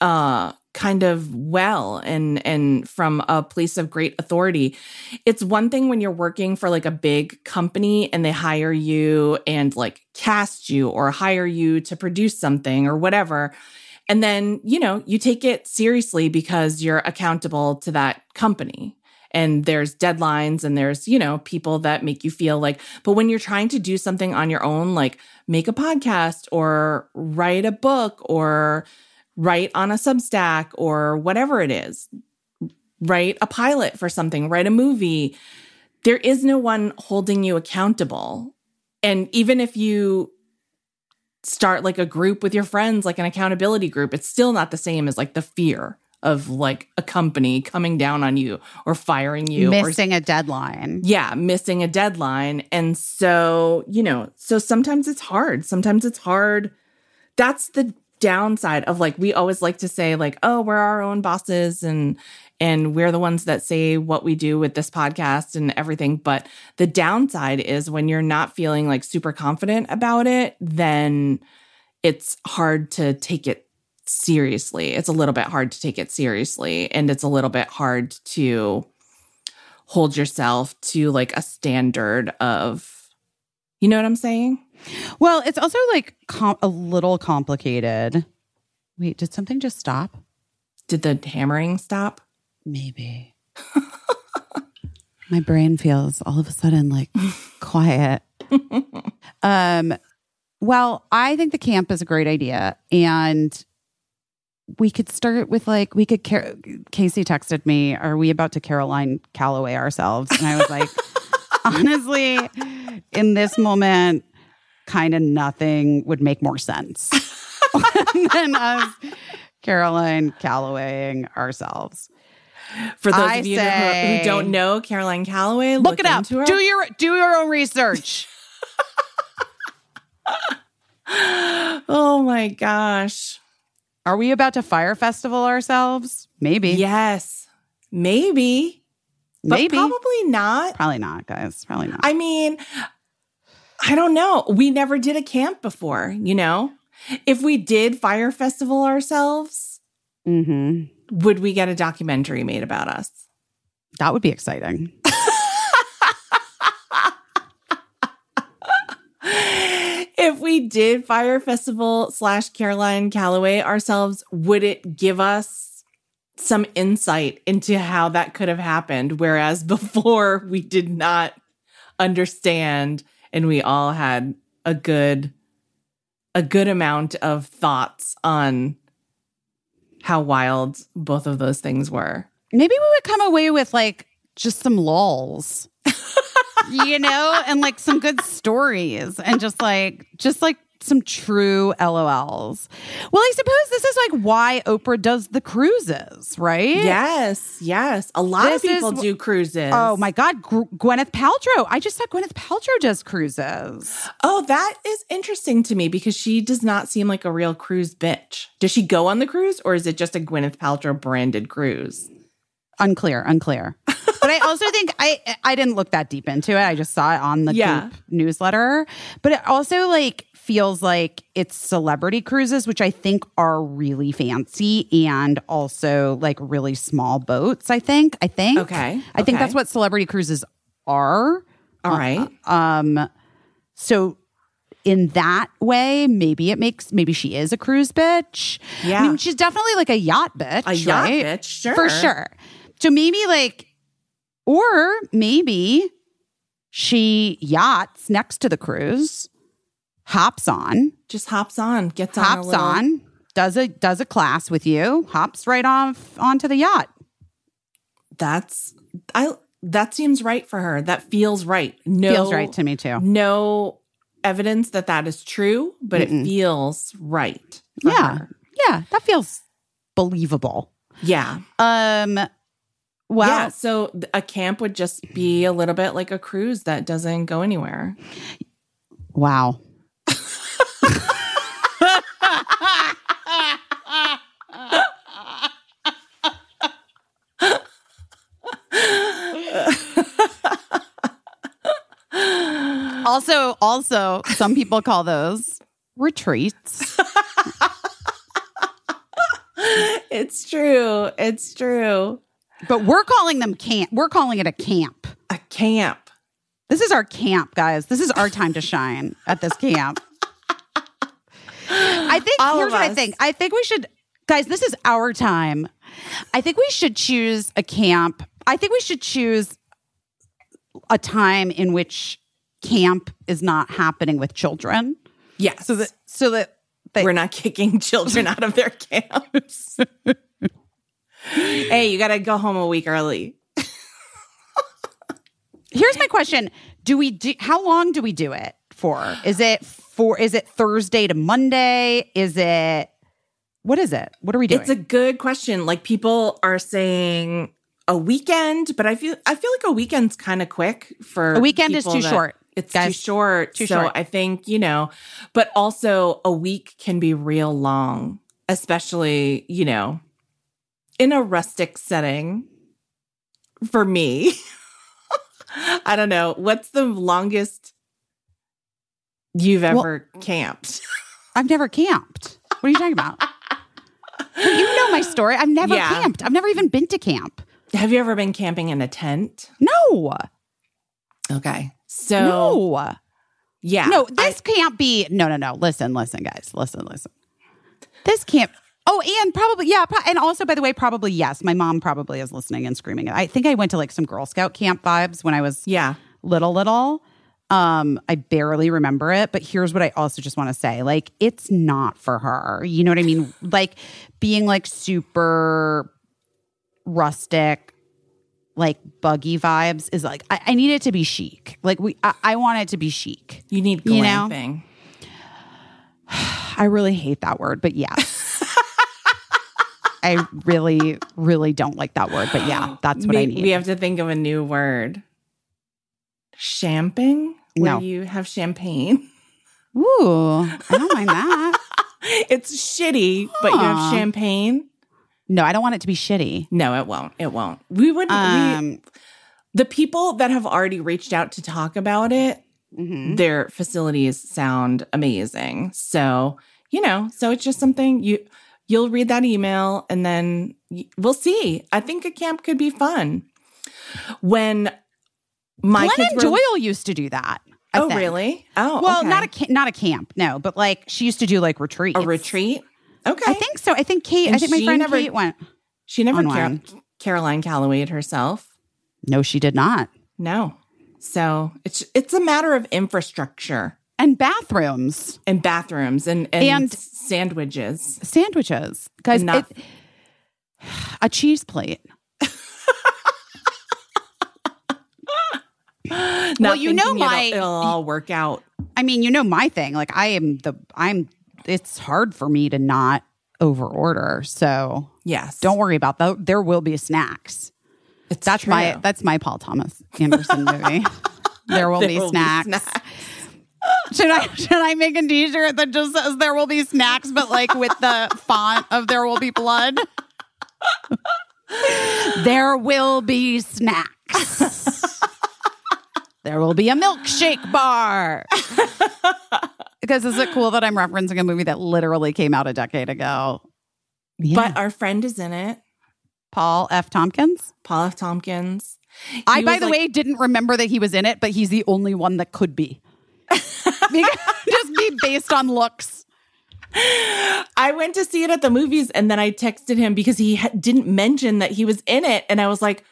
uh, kind of well and and from a place of great authority. It's one thing when you're working for like a big company and they hire you and like cast you or hire you to produce something or whatever. And then, you know, you take it seriously because you're accountable to that company. And there's deadlines and there's you know people that make you feel like but when you're trying to do something on your own like make a podcast or write a book or write on a substack or whatever it is write a pilot for something write a movie there is no one holding you accountable. And even if you start like a group with your friends like an accountability group it's still not the same as like the fear of like a company coming down on you or firing you or Missing a deadline. yeah, missing a deadline. And so, you know, so sometimes it's hard. Sometimes it's hard. That's the downside of like we always like to say like, "Oh, we're our own bosses and and we're the ones that say what we do with this podcast and everything." But the downside is when you're not feeling like super confident about it, then it's hard to take it seriously. It's a little bit hard to take it seriously and it's a little bit hard to hold yourself to like a standard of you know what I'm saying? Well, it's also like com- a little complicated. Wait, did something just stop? Did the hammering stop? Maybe. My brain feels all of a sudden like quiet. um, well, I think the camp is a great idea. And we could start with like, we could, Car- Casey texted me, Are we about to Caroline Calloway ourselves? And I was like, honestly, in this moment, kind of nothing would make more sense than us Caroline Callowaying ourselves. For those I of you who- say- who don't know Caroline Calloway, Look, it up. her. Do your do your own research. oh my gosh. Are we about to fire festival ourselves? Maybe. Yes. Maybe. But Maybe. probably not. Probably not, guys. Probably not. I mean, I don't know. We never did a camp before, you know? If we did Fire Festival ourselves, hmm would we get a documentary made about us? That would be exciting. if we did Fire Festival slash Caroline Calloway ourselves, would it give us some insight into how that could have happened? Whereas before we did not understand and we all had a good a good amount of thoughts on how wild both of those things were. Maybe we would come away with like just some lulls. you know, and like some good stories and just like just like some true LOLs. Well, I suppose this is like why Oprah does the cruises, right? Yes, yes. A lot This of people is- do cruises. Oh my God, Gw- Gwyneth Paltrow. I just said Gwyneth Paltrow does cruises. Oh, that is interesting to me because she does not seem like a real cruise bitch. Does she go on the cruise or is it just a Gwyneth Paltrow branded cruise? Unclear, unclear. but I also think I I didn't look that deep into it. I just saw it on the Yeah. Goop newsletter. But it also like feels like it's celebrity cruises, which I think are really fancy and also like really small boats. I think. I think. Okay, I think that's what celebrity cruises are. All right. Um, so in that way, maybe it makes maybe she is a cruise bitch. I Yeah. mean, she's definitely like a yacht bitch. A yacht bitch, sure. for sure. So maybe like, or maybe she yachts next to the cruise, hops on, Just hops on, gets on. hops little- on, does a does a class with you, hops right off onto the yacht. That's I that seems right for her. That feels right. No Feels right to me too. No evidence that that is true, but it feels right. Yeah. her. Yeah, that feels believable. Yeah. Um well, yeah. So a camp would just be a little bit like a cruise that doesn't go anywhere. wow. also, also, some people call those retreats. It's true. It's true. But we're calling them camp. We're calling it a camp. A camp. This is our camp, guys. This is our time to shine at this camp. I think All here's what I think. I think we should guys, this is our time. I think we should choose a camp. I think we should choose a time in which camp is not happening with children. Yes. So that so that they, we're not kicking children out of their camps. hey, you got to go home a week early. Here's my question. Do we do how long do we do it for? Is it for is it Thursday to Monday? Is it what is it? What are we doing? It's a good question. Like people are saying a weekend, but I feel I feel like a weekend's kind of quick for A weekend is people too short, It's too short. Too so short. I think, you know, but also a week can be real long, especially, you know, in a rustic setting. For me, I don't know. What's the longest you've Well- ever camped? I've never camped. What are you talking about? Well, you know my story. I've never Yeah. camped. I've never even been to camp. Have you ever been camping in a tent? No. Okay. So, No. yeah. No, this can't be. No, no, no. Listen, listen, guys. Listen, listen. This can't. Oh, and probably, yeah. pro- And also, by the way, probably, yes. My mom probably is listening and screaming. I think I went to like some Girl Scout camp vibes when I was Yeah. little, little. Um, I barely remember it, but here's what I also just want to say. Like, it's not for her. You know what I mean? Like being like super rustic, like buggy vibes is like I, I need it to be chic. Like we I, I want it to be chic. You need You know? glamping. I really hate that word, but yes. I really, really don't like that word, but yeah, that's what I need. We have to think of a new word. Champing? Where No. you have champagne. Ooh, I don't mind that. It's shitty, but you have champagne. No, I don't want it to be shitty. No, it won't. It won't. We would we, Um, the people that have already reached out to talk about it, mhm. their facilities sound amazing. So, you know, so it's just something you you'll read that email and then we'll see. I think a camp could be fun. When my Glennon kids were, Doyle used to do that. I oh think. really? Oh, Well, okay. not a not a camp, no, but like she used to do like retreats. a retreat. Okay, I think so. I think Kate. I think my friend never- Kate went. she never Car-. Caroline Callowayed herself. No, she did not. No, so it's it's a matter of infrastructure And bathrooms, and bathrooms and and, And- sandwiches. sandwiches, guys. It- a cheese plate. Not you know thinking it'll- my- it'll all work out. I mean, you know my thing. Like I am the I'm. It's hard for me to not over order. So Yes, don't worry about that. There will be snacks. It's That's my that's my Paul Thomas Anderson movie. There will There be will be snacks. Snacks. Should I should I make a t-shirt that just says there will be snacks, but like with the font of there will be blood? there will be snacks. there will be a milkshake bar. because is it cool that I'm referencing a movie that literally came out a decade ago? Yeah. But our friend is in it, Paul F. Tompkins. Paul F. Tompkins. I, by the like- way, didn't remember that he was in it, but he's the only one that could be. Just be based on looks. I went to see it at the movies and then I texted him because he ha- didn't mention that he was in it. And I was like,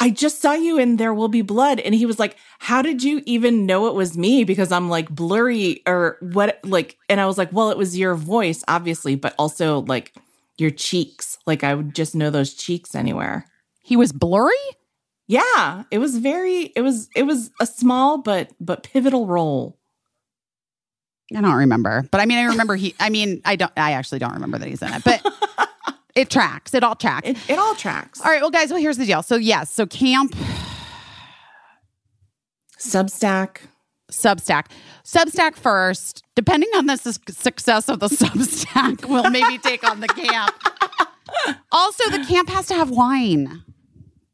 I just saw you in There Will Be Blood. And he was like, How did you even know it was me? Because I'm like blurry or what? Like, and I was like, Well, it was your voice, obviously, but also like your cheeks. Like, I would just know those cheeks anywhere. He was blurry? Yeah, it was very, it was, it was a small but, but pivotal role. I don't remember, but I mean, I remember he. I mean, I don't. I actually don't remember that he's in it, but it tracks. It all tracks. It, it all tracks. all right, well, guys. Well, here's the deal. So yes, so camp Substack. Substack, Substack first. Depending on the su- success of the Substack, we'll maybe take on the camp. Also, the camp has to have wine,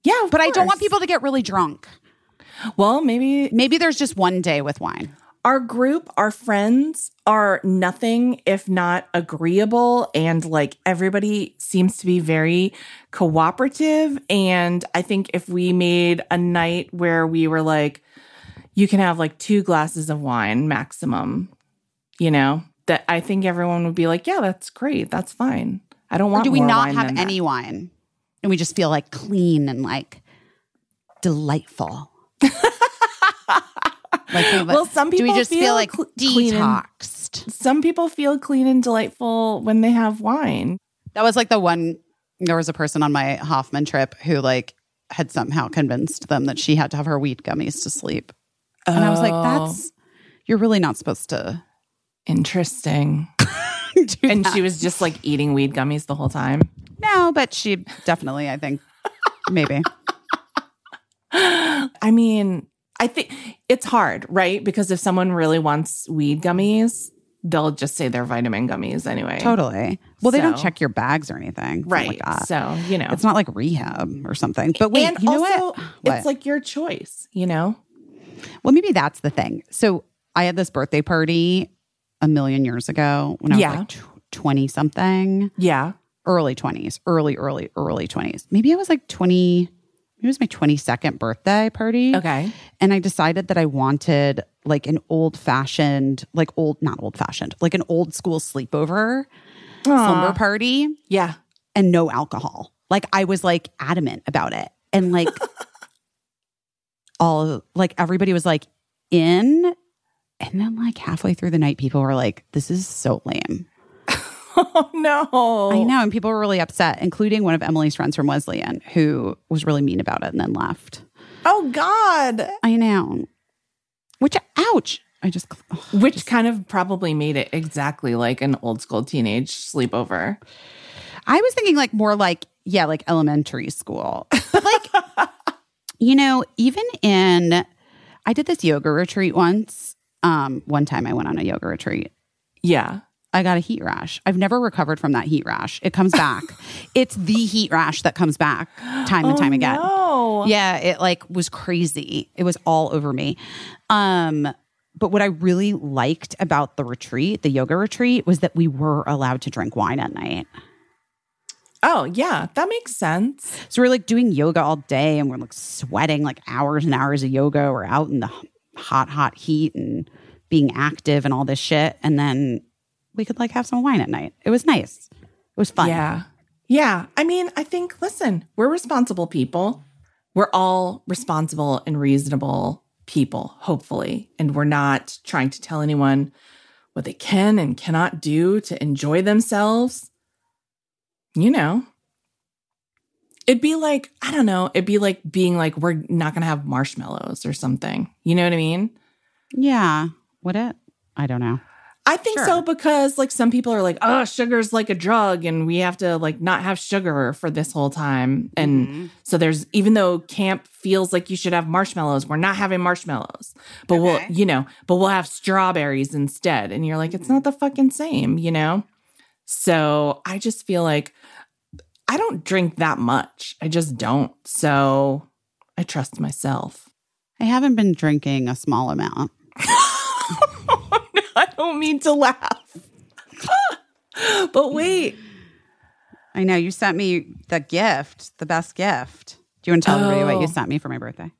Yeah, of but I don't want people to get really drunk. Well, maybe Maybe there's just one day with wine. our group, our friends are nothing if not agreeable. And like everybody seems to be very cooperative. And I think if we made a night where we were like, you can have like two glasses of wine maximum, you know, that I think everyone would be like, yeah, that's great. That's fine. I don't Or want do we more not wine have than that." any wine? And we just feel like clean and like delightful. like, we- Well, some people do we just feel, feel like cl- clean and- detoxed? Some people feel clean and delightful when they have wine. That was like the one. There was a person on my Hoffman trip who like had somehow convinced them that she had to have her weed gummies to sleep, and I was like, Oh. "That's you're really not supposed to." Interesting. And that. she was just like eating weed gummies the whole time. No, but she definitely, I think, maybe. I mean, I think it's hard, right? Because if someone really wants weed gummies, they'll just say they're vitamin gummies anyway. Totally. Well, they don't check your bags or anything. Right. Like that. so, you know. It's not like rehab or something. But wait, and you know also, what? What? it's like your choice, you know? well, maybe that's the thing. So I had this birthday party a million years ago when I was Yeah. like twenty something, Yeah. Early twenties, early, early, early twenties. Maybe I was like twenty. It was my twenty second birthday party. Okay. and I decided that I wanted like an old fashioned, like old, not old fashioned, like an old school sleepover slumber party Yeah. and no alcohol. Like I was like adamant about it. And like all like everybody was like in. And then like halfway through the night, people were like, this is so lame. Oh, no. I know. And people were really upset, including one of Emily's friends from Wesleyan who was really mean about it and then left. Oh, God. I know. Which, ouch. I just, ugh. Which kind of probably made it exactly like an old school teenage sleepover. I was thinking like more like, yeah, like elementary school. But like, you know, even in, I did this yoga retreat once. Um, one time I went on a yoga retreat. Yeah. I got a heat rash. I've never recovered from that heat rash. It comes back. it's the heat rash that comes back time and time again. Oh. Yeah, it like was crazy. It was all over me. Um, but what I really liked about the retreat, the yoga retreat, was that we were allowed to drink wine at night. Oh, yeah. That makes sense. So we're like doing yoga all day and we're like sweating like hours and hours of yoga. We're out in the hot, hot heat and being active and all this shit. And then we could like have some wine at night. It was nice. It was fun. Yeah. Yeah. I mean, I think, listen, we're responsible people. We're all responsible and reasonable people, hopefully. And we're not trying to tell anyone what they can and cannot do to enjoy themselves. You know, it'd be like, I don't know, it'd be like being like, we're not going to have marshmallows or something. You know what I mean? Yeah. Would it? I don't know. I think Sure. so because like some people are like, oh, sugar's like a drug and we have to like not have sugar for this whole time. And Mm-hmm. so there's even though camp feels like you should have marshmallows, we're not having marshmallows. But we'll, you know, but we'll have strawberries instead. And you're like, it's not the fucking same, you know? So I just feel like I don't drink that much. I just don't. So I trust myself. I haven't been drinking a small amount. I don't mean to laugh. but wait. I know you sent me the gift, the best gift. Do you want to tell everybody what you Oh. sent me for my birthday?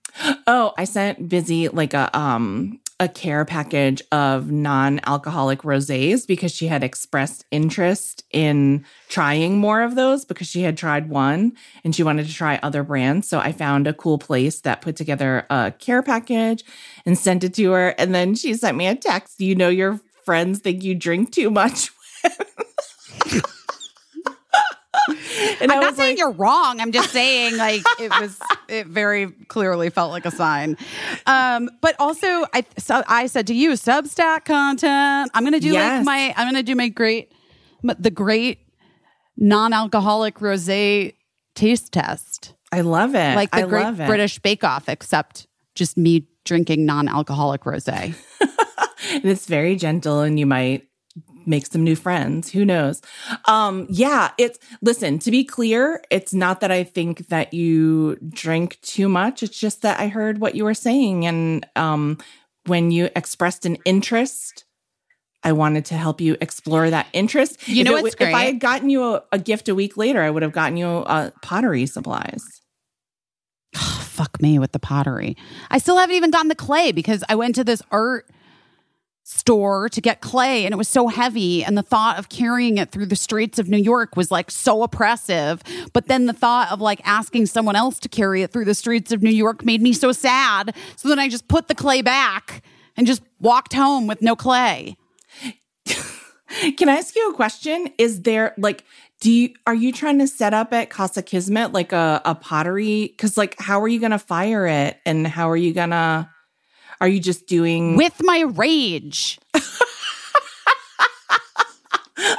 Oh, I sent Busy like a um a care package of non-alcoholic rosés because she had expressed interest in trying more of those because she had tried one and she wanted to try other brands. So I found a cool place that put together a care package and sent it to her and then she sent me a text, "You know your friends think you drink too much." and I'm I not saying like, you're wrong. I'm just saying like it was it very clearly felt like a sign. Um, but also, I so I said to you, Substack content. I'm gonna do Yes. like my. I'm gonna do my great, the great non-alcoholic rosé taste test, I love it. like the I Great love it. British Bake Off, except just me drinking non-alcoholic rosé. and it's very gentle and you might make some new friends who knows um yeah it's listen to be clear it's not that i think that you drink too much it's just that i heard what you were saying and um when you expressed an interest I wanted to help you explore that interest. You If know it what's If I had gotten you a, a gift a week later, I would have gotten you uh, pottery supplies. fuck me with the pottery. I still haven't even gotten the clay because I went to this art store to get clay and it was so heavy and the thought of carrying it through the streets of New York was like so oppressive but then the thought of like asking someone else to carry it through the streets of New York made me so sad so then I just put the clay back and just walked home with no clay Can I ask you a question? Is there like do you are you trying to set up at Casa Kismet like a, a pottery? Cause like how are you gonna fire it and how are you gonna are you just doing with my rage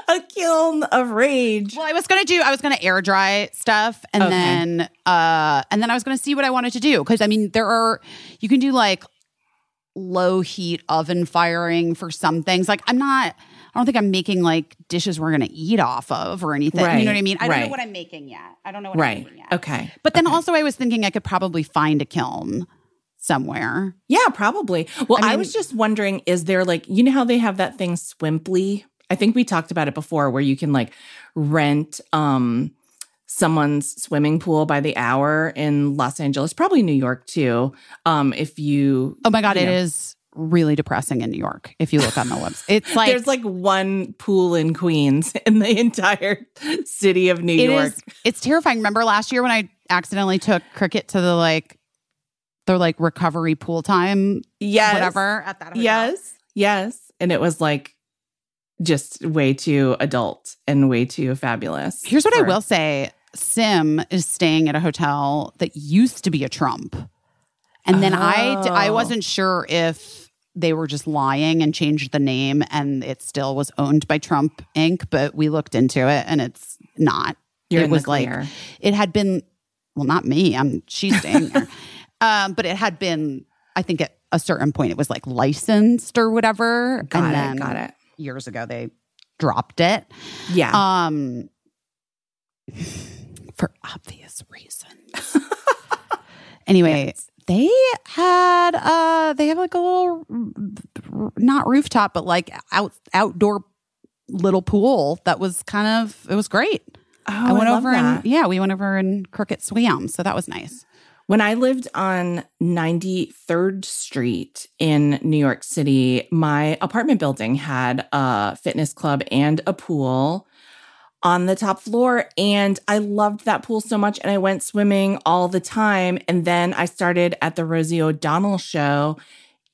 a kiln of rage? Well, I was gonna do. I was gonna air dry stuff, and Okay. then uh, and then I was gonna see what I wanted to do because I mean there are you can do like low heat oven firing for some things. Like I'm not. I don't think I'm making like dishes we're gonna eat off of or anything. You know what I mean? I don't know what I'm making yet. I don't know what I'm Right. making yet. Okay. But then also I was thinking I could probably find a kiln somewhere. Yeah, probably. Well, I I, was just wondering, is there like, you know how they have that thing Swimply? I think we talked about it before where you can like rent um someone's swimming pool by the hour in Los Angeles, probably New York too. Um, if you Oh my god, you it know. is really depressing in New York if you look on the website. It's like there's like one pool in Queens in the entire city of New It York. is. It's terrifying. Remember last year when I accidentally took cricket to the like, the like recovery pool time, yes. whatever at that. Hotel? Yes. Yes. And it was like just way too adult and way too fabulous. Here's what I will say: Sim is staying at a hotel that used to be a Trump, and then I I Oh. wasn't sure if they were just lying and changed the name, and it still was owned by Trump Inc. But we looked into it, and it's not. You're it was like it had been well not me i'm she's staying there um but it had been i think at a certain point it was like licensed or whatever Got and it, then got it. years ago they dropped it Yeah. um for obvious reasons anyway Yes. they had uh they have like a little not rooftop but like out outdoor little pool that was kind of it was great oh, I went love over that. and yeah, we went over and Cricket swam, so that was nice. When I lived on 93rd Street in New York City, my apartment building had a fitness club and a pool on the top floor. And I loved that pool so much. And I went swimming all the time. And then I started at the Rosie O'Donnell show.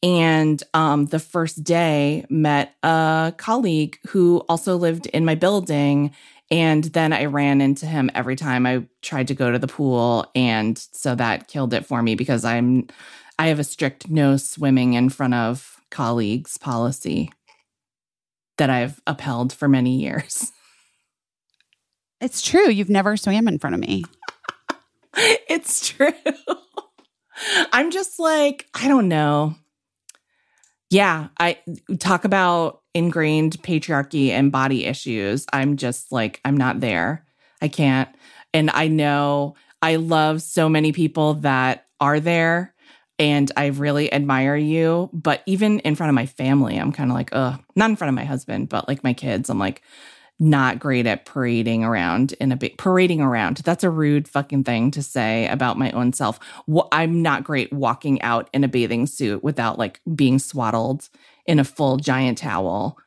And um, the first day met a colleague who also lived in my building. And then I ran into him every time I tried to go to the pool. And so that killed it for me because I'm, I have a strict no swimming in front of colleagues policy that I've upheld for many years. It's true. You've never swam in front of me. it's true. I'm just like, I don't know. Yeah, I talk about ingrained patriarchy and body issues. I'm just like, I'm not there. I can't. And I know I love so many people that are there and I really admire you. But even in front of my family, I'm kind of like, ugh, not in front of my husband, but like my kids, I'm like, not great at parading around in a big parading around. That's a rude fucking thing to say about my own self. I'm not great walking out in a bathing suit without like being swaddled in a full giant towel.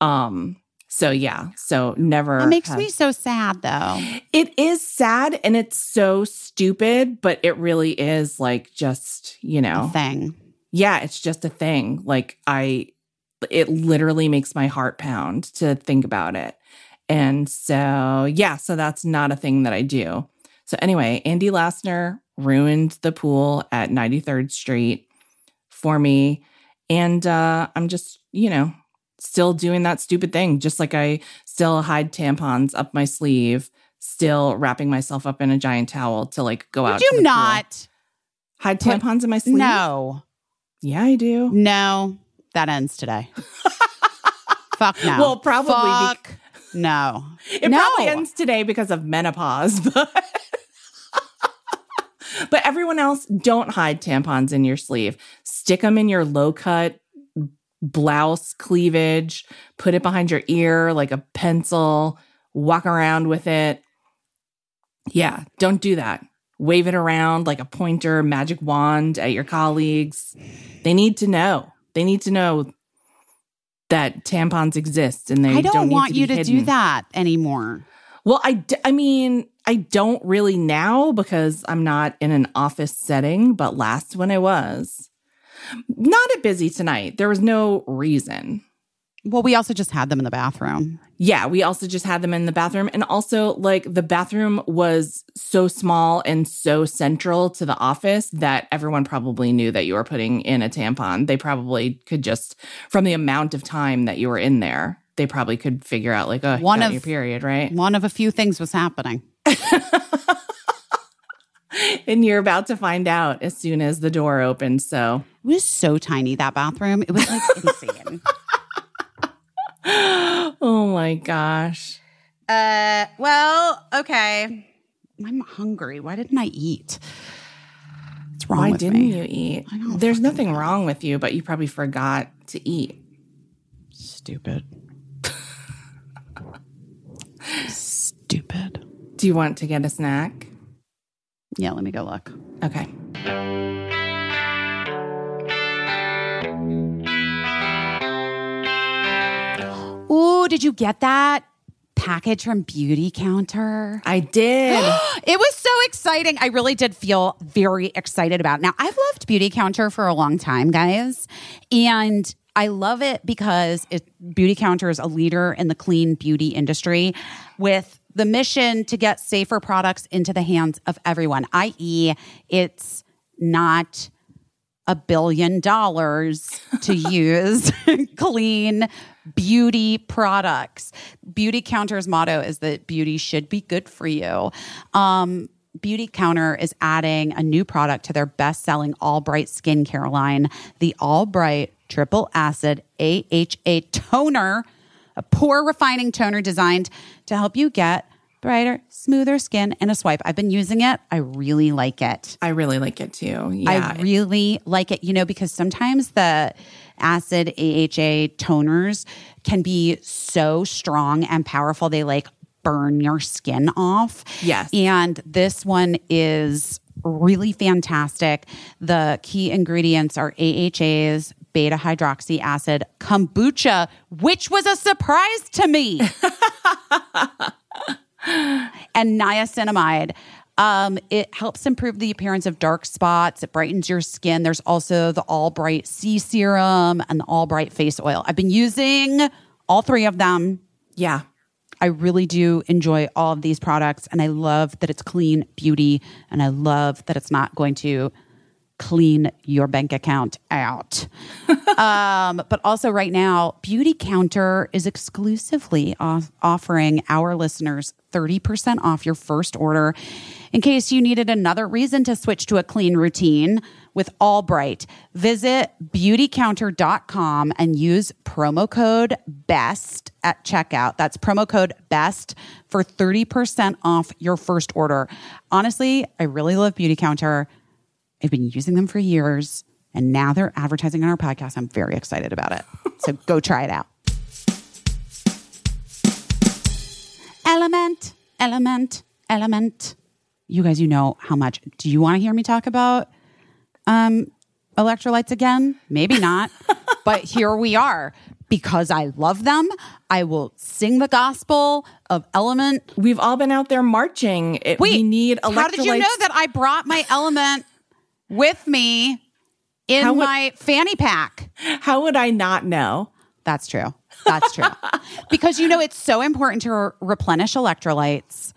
Um so yeah, so never It makes have- me so sad though. it is sad and it's so stupid, but it really is like just, you A know, thing. yeah, it's just a thing. Like I it literally makes my heart pound to think about it. And so, yeah, so that's not a thing that I do. So anyway, Andy Lassner ruined the pool at 93rd Street for me. And uh, I'm just, you know, still doing that stupid thing. Just like I still hide tampons up my sleeve, still wrapping myself up in a giant towel to like go out. Would you pool. not? hide put- tampons in my sleeve? No. Yeah, I do. No. That ends today. Fuck no. Well, probably Fuck no. It no. probably ends today because of menopause, but but everyone else don't hide tampons in your sleeve. Stick them in your low cut blouse cleavage, put it behind your ear like a pencil, walk around with it. Yeah, don't do that. Wave it around like a pointer, magic wand at your colleagues. They need to know. They need to know that tampons exist and they I don't, need want to be you to do that anymore. Well, I, d- I mean, I don't really now because I'm not in an office setting, but last when I was, not at busy tonight. There was no reason. Well, we also just had them in the bathroom. Yeah, we also just had them in the bathroom. And also, like, the bathroom was so small and so central to the office that everyone probably knew that you were putting in a tampon. They probably could just, from the amount of time that you were in there, they probably could figure out, like, oh, One of- your period, right? One of a few things was happening. and you're about to find out as soon as the door opens. So, It was so tiny that bathroom. It was like insane. oh my gosh. Uh, well, okay. I'm hungry. Why didn't I eat? What's wrong Why didn't me? you eat? There's nothing wrong with you, but you probably forgot to eat. Stupid. Stupid. Do you want to get a snack? Yeah, let me go look. Okay. Ooh, did you get that package from Beauty Counter? I did. It was so exciting. I really did feel very excited about it. Now, I've loved Beauty Counter for a long time, guys. And I love it because it, Beauty Counter is a leader in the clean beauty industry with the mission to get safer products into the hands of everyone, i.e., it's not a billion dollars to use clean beauty products. Beauty Counter's motto is that beauty should be good for you. Um, Beauty Counter is adding a new product to their best selling All Bright skincare line, the All Bright Triple Acid AHA Toner, a pore refining toner designed to help you get brighter, smoother skin in a swipe. I've been using it. I really like it. I really like it too. Yeah. I really like it, you know, because sometimes the acid AHA toners can be so strong and powerful. They like burn your skin off. Yes. And this one is really fantastic. The key ingredients are AHAs, beta hydroxy acid, kombucha, which was a surprise to me. and niacinamide. Um, it helps improve the appearance of dark spots. It brightens your skin. There's also the All Bright C Serum and the All Bright Face Oil. I've been using all three of them. yeah. I really do enjoy all of these products, and I love that it's clean beauty, and I love that it's not going to clean your bank account out. um, but also, right now, Beauty Counter is exclusively off- offering our listeners 30% off your first order in case you needed another reason to switch to a clean routine with All Bright. Visit beautycounter.com and use promo code BEST at checkout. That's promo code BEST for 30% off your first order. Honestly, I really love Beauty Counter. I've been using them for years, and now they're advertising on our podcast. I'm very excited about it. So go try it out. Element, element, element. You guys, you know how much. Do you want to hear me talk about um, electrolytes again? Maybe not, but here we are. Because I love them, I will sing the gospel of element. We've all been out there marching. It, Wait, we need electrolytes. How did you know that I brought my element with me in would- my fanny pack? How would I not know? That's true. That's true. because you know it's so important to re- replenish electrolytes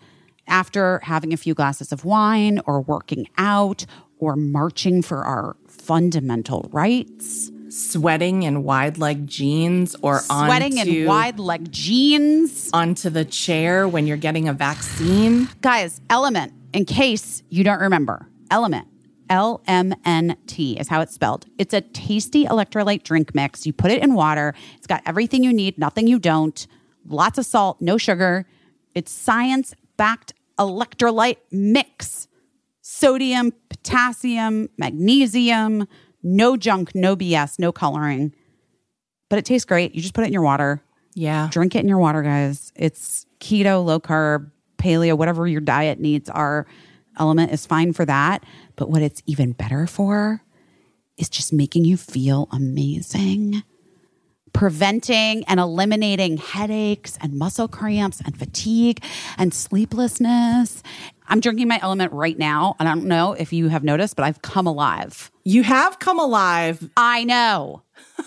after having a few glasses of wine or working out or marching for our fundamental rights, Sweating in wide leg jeans or sweating onto, in wide leg jeans. onto the chair when you're getting a vaccine. Guys, Element, in case you don't remember, Element, L M N T is how it's spelled. It's a tasty electrolyte drink mix. You put it in water, it's got everything you need, nothing you don't, lots of salt, no sugar. It's science backed electrolyte mix. Sodium, potassium, magnesium, no junk, no BS, no coloring. But it tastes great. You just put it in your water Yeah. drink it in your water, guys. It's keto, low carb, paleo, whatever your diet needs are. Element is fine for that. But what it's even better for is just making you feel amazing. Preventing and eliminating headaches and muscle cramps and fatigue and sleeplessness. I'm drinking my element right now. And I don't know if you have noticed, but I've come alive. You have come alive. I know.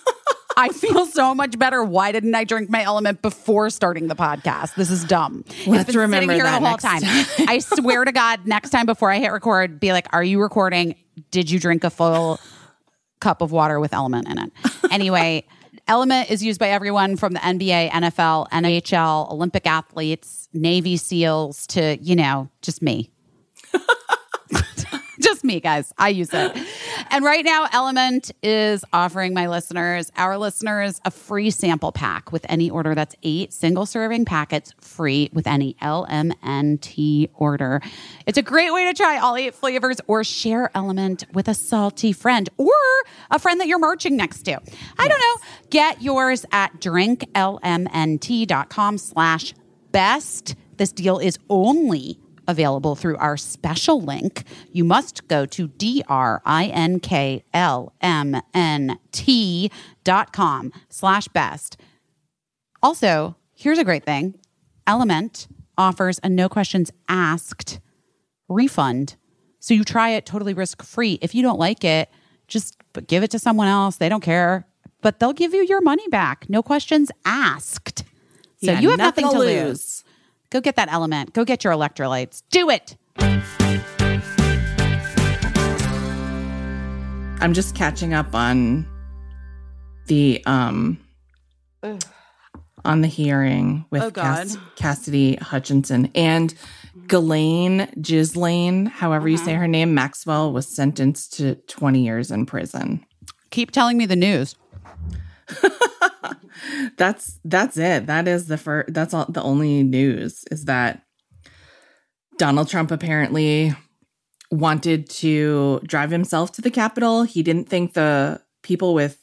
I feel so much better. Why didn't I drink my element before starting the podcast? This is dumb. We'll It's been remember sitting here that the whole next time. I swear to God, next time before I hit record, be like, "Are you recording? Did you drink a full cup of water with element in it?" Anyway. Element is used by everyone from the NBA, NFL, NHL, Olympic athletes, Navy SEALs to, you know, just me. just me, guys. I use it. And right now, Element is offering my listeners, our listeners, a free sample pack with any order. That's eight single serving packets free with any LMNT order. It's a great way to try all eight flavors or share Element with a salty friend or a friend that you're marching next to. I don't know. Get yours at drinklmnt.com slash best. This deal is only available through our special link. You must go to D-R-I-N-K-L-M-N-T dot com slash best. Also, here's a great thing. Element offers a no questions asked refund. So you try it totally risk free. If you don't like it, just give it to someone else. They don't care, but they'll give you your money back. No questions asked. So Yeah, you have nothing, nothing to lose. lose. Go get that element. Go get your electrolytes. Do it. I'm just catching up on the um on the hearing with Oh, Cass- Cassidy Hutchinson and Ghislaine Ghislaine, however you say Uh-huh. her name, Maxwell was sentenced to 20 years in prison. Keep telling me the news. That's that's it. That is the first. That's all. The only news is that Donald Trump apparently wanted to drive himself to the Capitol. He didn't think the people with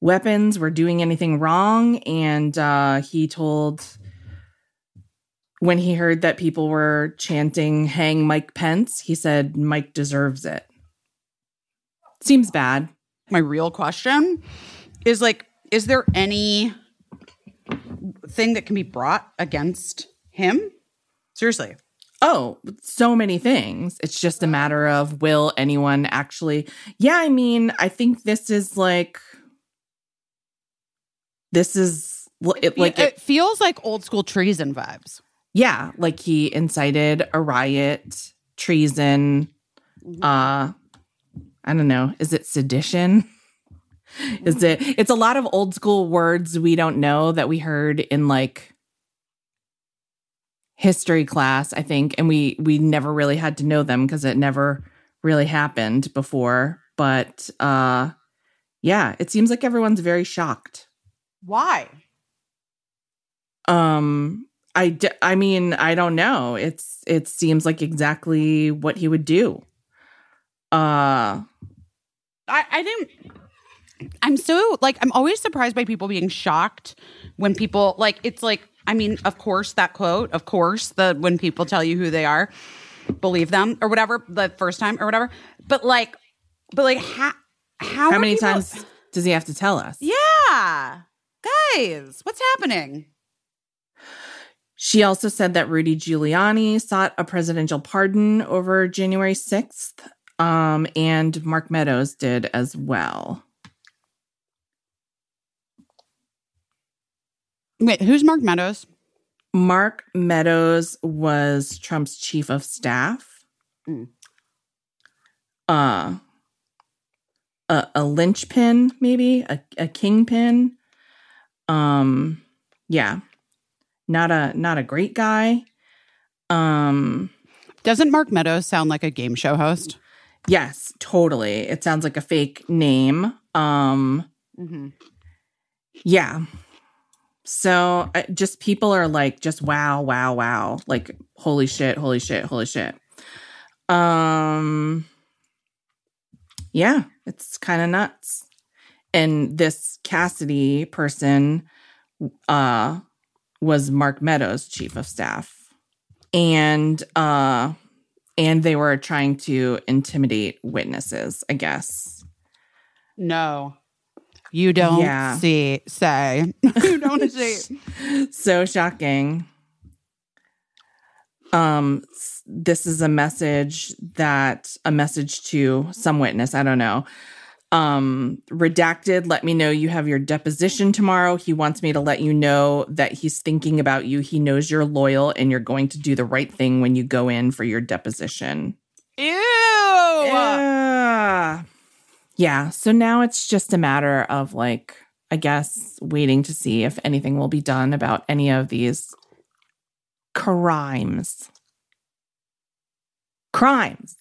weapons were doing anything wrong, and uh, he told when he heard that people were chanting "Hang Mike Pence," he said Mike deserves it. Seems bad. My real question is like, is there any thing that can be brought against him? Seriously. Oh, so many things. It's just a matter of will anyone actually. Yeah, I mean, I think this is like this is it, like it, it, feels like old school treason vibes. yeah, like he incited a riot, treason, uh I don't know, is it sedition? Is it it's a lot of old school words we don't know that we heard in like history class, I think, and we we never really had to know them because it never really happened before. But uh yeah, it seems like everyone's very shocked. Why? Um I d- I mean, I don't know. It's it seems like exactly what he would do. Uh I, I didn't. I'm so like I'm always surprised by people being shocked when people like it's like I mean of course that quote of course the when people tell you who they are believe them or whatever the first time or whatever but like but like how how, how many people- times does he have to tell us? yeah guys what's happening She also said that Rudy Giuliani sought a presidential pardon over January 6th, um, and Mark Meadows did as well. Wait who's Mark Meadows Mark Meadows was Trump's chief of staff. Mm. Uh, a, a linchpin, maybe a, a kingpin. Um, yeah, not a not a great guy. Um, Doesn't Mark Meadows sound like a game show host? yes, totally. It sounds like a fake name. Um, Mm-hmm. Yeah. So just people are like, just wow, wow, wow. Like, holy shit, holy shit, holy shit. Um, yeah, it's kind of nuts. And this Cassidy person uh was Mark Meadows chief of staff. And uh and they were trying to intimidate witnesses, I guess. No. You don't Yeah. see, say. you don't see. so shocking. Um, this is a message that a message to some witness. I don't know. Um, redacted. Let me know you have your deposition tomorrow. He wants me to let you know that he's thinking about you. He knows you're loyal and you're going to do the right thing when you go in for your deposition. Ew. Yeah. Yeah. So now it's just a matter of like, I guess, waiting to see if anything will be done about any of these crimes. Crimes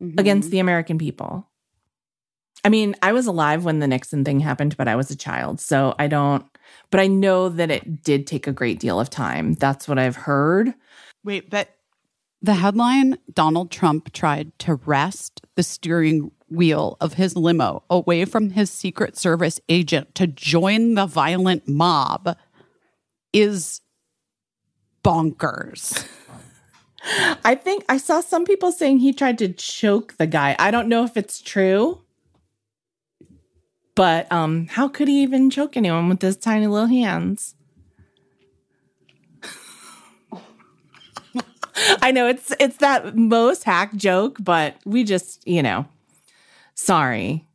against mm-hmm. the American people. I mean, I was alive when the Nixon thing happened, but I was a child. So I don't, but I know that it did take a great deal of time. That's what I've heard. Wait, but the headline Donald Trump tried to wrest the steering wheel of his limo away from his Secret Service agent to join the violent mob is bonkers. I think I saw some people saying he tried to choke the guy. I don't know if it's true. But um how could he even choke anyone with his tiny little hands? I know it's it's that most hack joke, but we just, you know, sorry.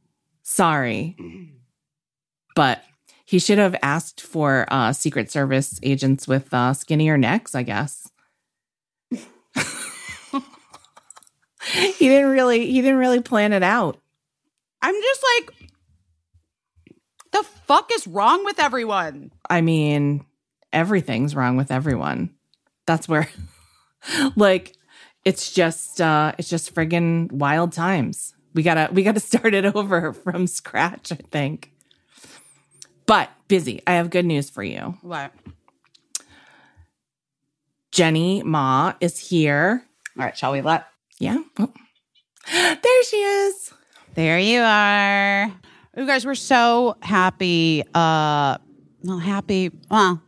Sorry. But he should have asked for uh Secret Service agents with uh skinnier necks, I guess. he didn't really he didn't really plan it out. I'm just like, the fuck is wrong with everyone? I mean, everything's wrong with everyone. That's where like it's just uh it's just friggin' wild times. We gotta we gotta start it over from scratch, I think. But busy, I have good news for you. What? Jenny Ma is here. All right, shall we let? Yeah. Oh. There she is. There you are. You guys, we're so happy. Uh, well, happy. Well,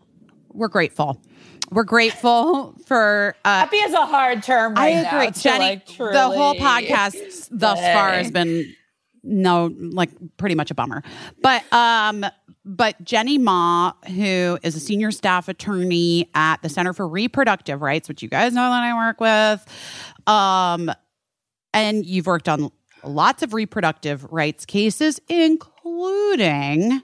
we're grateful. We're grateful for. Uh, Happy is a hard term I agree, now. Jenny. like, the whole podcast thus far has been no, like pretty much a bummer. But um, but Jenny Ma, who is a senior staff attorney at the Center for Reproductive Rights, which you guys know that I work with, um, and you've worked on lots of reproductive rights cases, including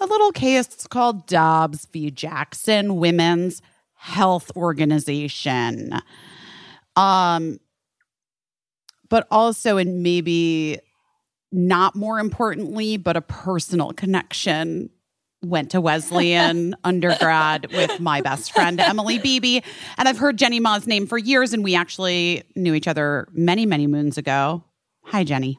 a little case called Dobbs v. Jackson Women's Health Organization. Um, but also, and maybe not more importantly, but a personal connection. Went to Wesleyan undergrad with my best friend Emily Beebe, and I've heard Jenny Ma's name for years, and we actually knew each other many, many moons ago. Hi, Jenny.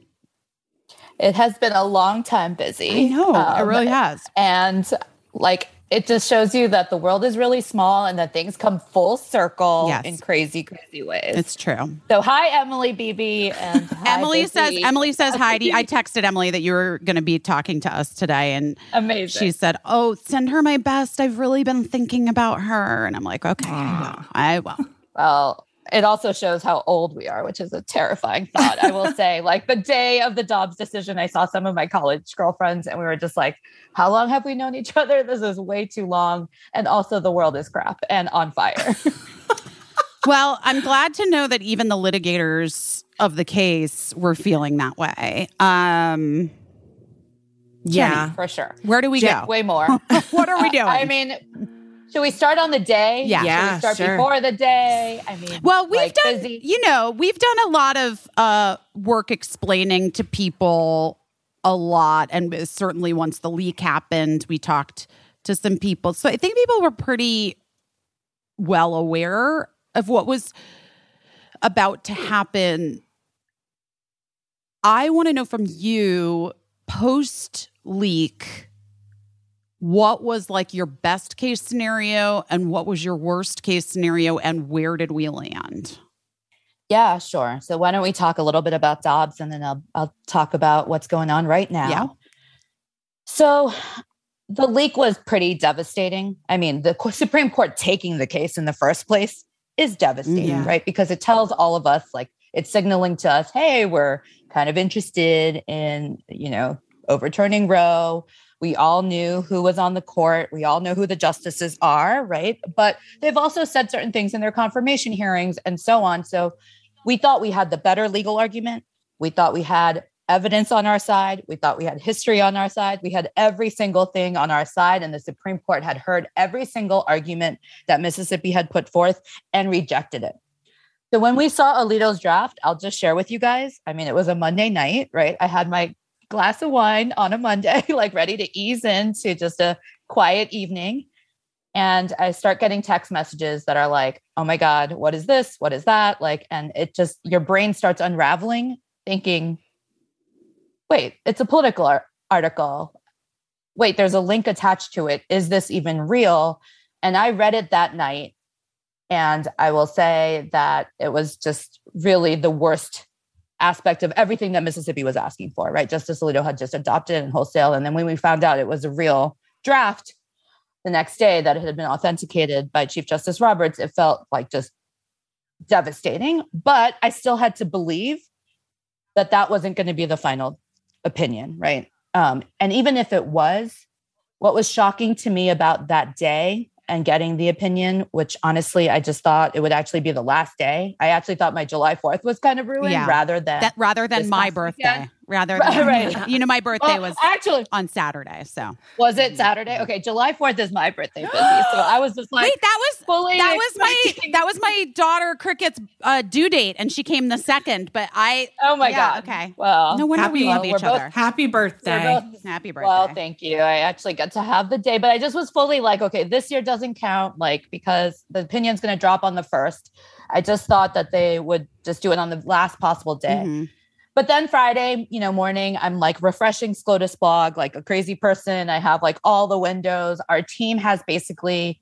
It has been a long time busy. I know it Um, really has. And like it just shows you that the world is really small and that things come full circle Yes. in crazy, crazy ways. It's true. so hi, Emily Beebe. And hi, Emily says Emily says Heidi. I texted Emily that you were going to be talking to us today, and Amazing. she said, "Oh, send her my best. I've really been thinking about her." And I'm like, "Okay, I will. I will." Well, it also shows how old we are, which is a terrifying thought. I will say, like the day of the Dobbs decision, I saw some of my college girlfriends and we were just like, how long have we known each other? This is way too long. And also, the world is crap and on fire. Well, I'm glad to know that even the litigators of the case were feeling that way. Um, Yeah. for sure. where do we Jen- go? Way more. What are we doing? I mean, Should we start on the day? Yeah. Should Yeah, we start sure. before the day? I mean, Well, we've like, done, busy- you know, we've done a lot of uh, work explaining to people a lot. And certainly once the leak happened, we talked to some people. So I think people were pretty well aware of what was about to happen. I want to know from you post leak what was like your best case scenario and what was your worst case scenario and where did we land? Yeah, sure. So why don't we talk a little bit about Dobbs and then I'll I'll talk about what's going on right now. Yeah. So the leak was pretty devastating. I mean, the Supreme Court taking the case in the first place is devastating, Yeah. right? Because it tells all of us like it's signaling to us, hey, we're kind of interested in, you know, overturning Roe. We all knew who was on the court. We all know who the justices are, right? But they've also said certain things in their confirmation hearings and so on. So we thought we had the better legal argument. We thought we had evidence on our side. We thought we had history on our side. We had every single thing on our side. And the Supreme Court had heard every single argument that Mississippi had put forth and rejected it. So when we saw Alito's draft, I'll just share with you guys. I mean, it was a Monday night, right? I had my glass of wine on a Monday, like ready to ease into just a quiet evening. And I start getting text messages that are like, oh my God, what is this? What is that? Like, and it just, your brain starts unraveling, thinking, wait, it's a political ar- article. Wait, there's a link attached to it. Is this even real? And I read it that night. And I will say that it was just really the worst aspect of everything that Mississippi was asking for, right? Justice Alito had just adopted in wholesale. And then when we found out it was a real draft the next day that it had been authenticated by Chief Justice Roberts, it felt like just devastating. But I still had to believe that that wasn't going to be the final opinion, right? Um, and even if it was, what was shocking to me about that day and getting the opinion, which honestly, I just thought it would actually be the last day. I actually thought my July 4th was kind of ruined Yeah. rather than That rather than my birthday, weekend? Rather than right. you know my birthday Well, was actually on Saturday. So was it Saturday? Okay, July 4th is my birthday, busy. So I was just like wait, that was fully that was my that was my daughter Cricket's uh, due date, and she came the second. But I Oh my yeah, god. okay. Well, no wonder we love well, each we're both- other. Happy birthday. both- Happy birthday. Well, thank you. I actually got to have the day, but I just was fully like, okay, this year doesn't count, like because the opinion's going to drop on the first. I just thought that they would just do it on the last possible day. Mhm. But then Friday, you know, morning, I'm like refreshing SCOTUS blog like a crazy person. I have like all the windows. Our team has basically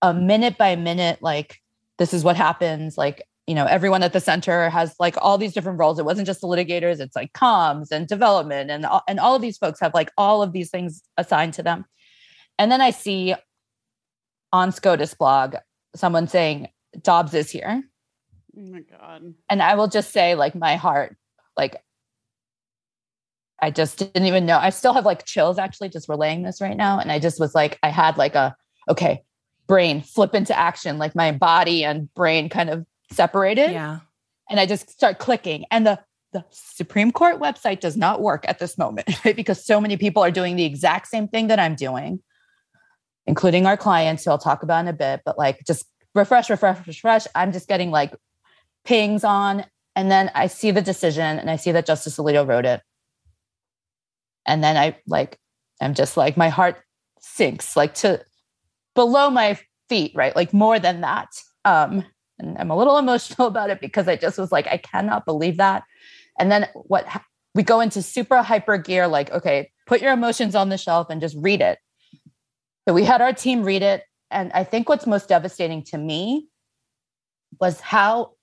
a minute by minute, like, this is what happens. Like, you know, everyone at the center has like all these different roles. It wasn't just the litigators, it's like comms and development. And, all- and all of these folks have like all of these things assigned to them. And then I see on SCOTUS blog someone saying, Dobbs is here Oh my god. and I will just say, like, my heart, like, I just didn't even know. I still have like chills actually just relaying this right now. And I just was like, I had like a, okay, brain flip into action, like my body and brain kind of separated. Yeah. And I just start clicking. And the, the Supreme Court website does not work at this moment, right? Because so many people are doing the exact same thing that I'm doing, including our clients, who I'll talk about in a bit. But like, just refresh, refresh, refresh. I'm just getting like pings on. And then I see the decision and I see that Justice Alito wrote it. And then I like, I'm just like, my heart sinks like to below my feet, right? Like more than that. Um, and I'm a little emotional about it because I just was like, I cannot believe that. And then what ha- we go into super hyper gear, like, okay, put your emotions on the shelf and just read it. So we had our team read it. And I think what's most devastating to me was how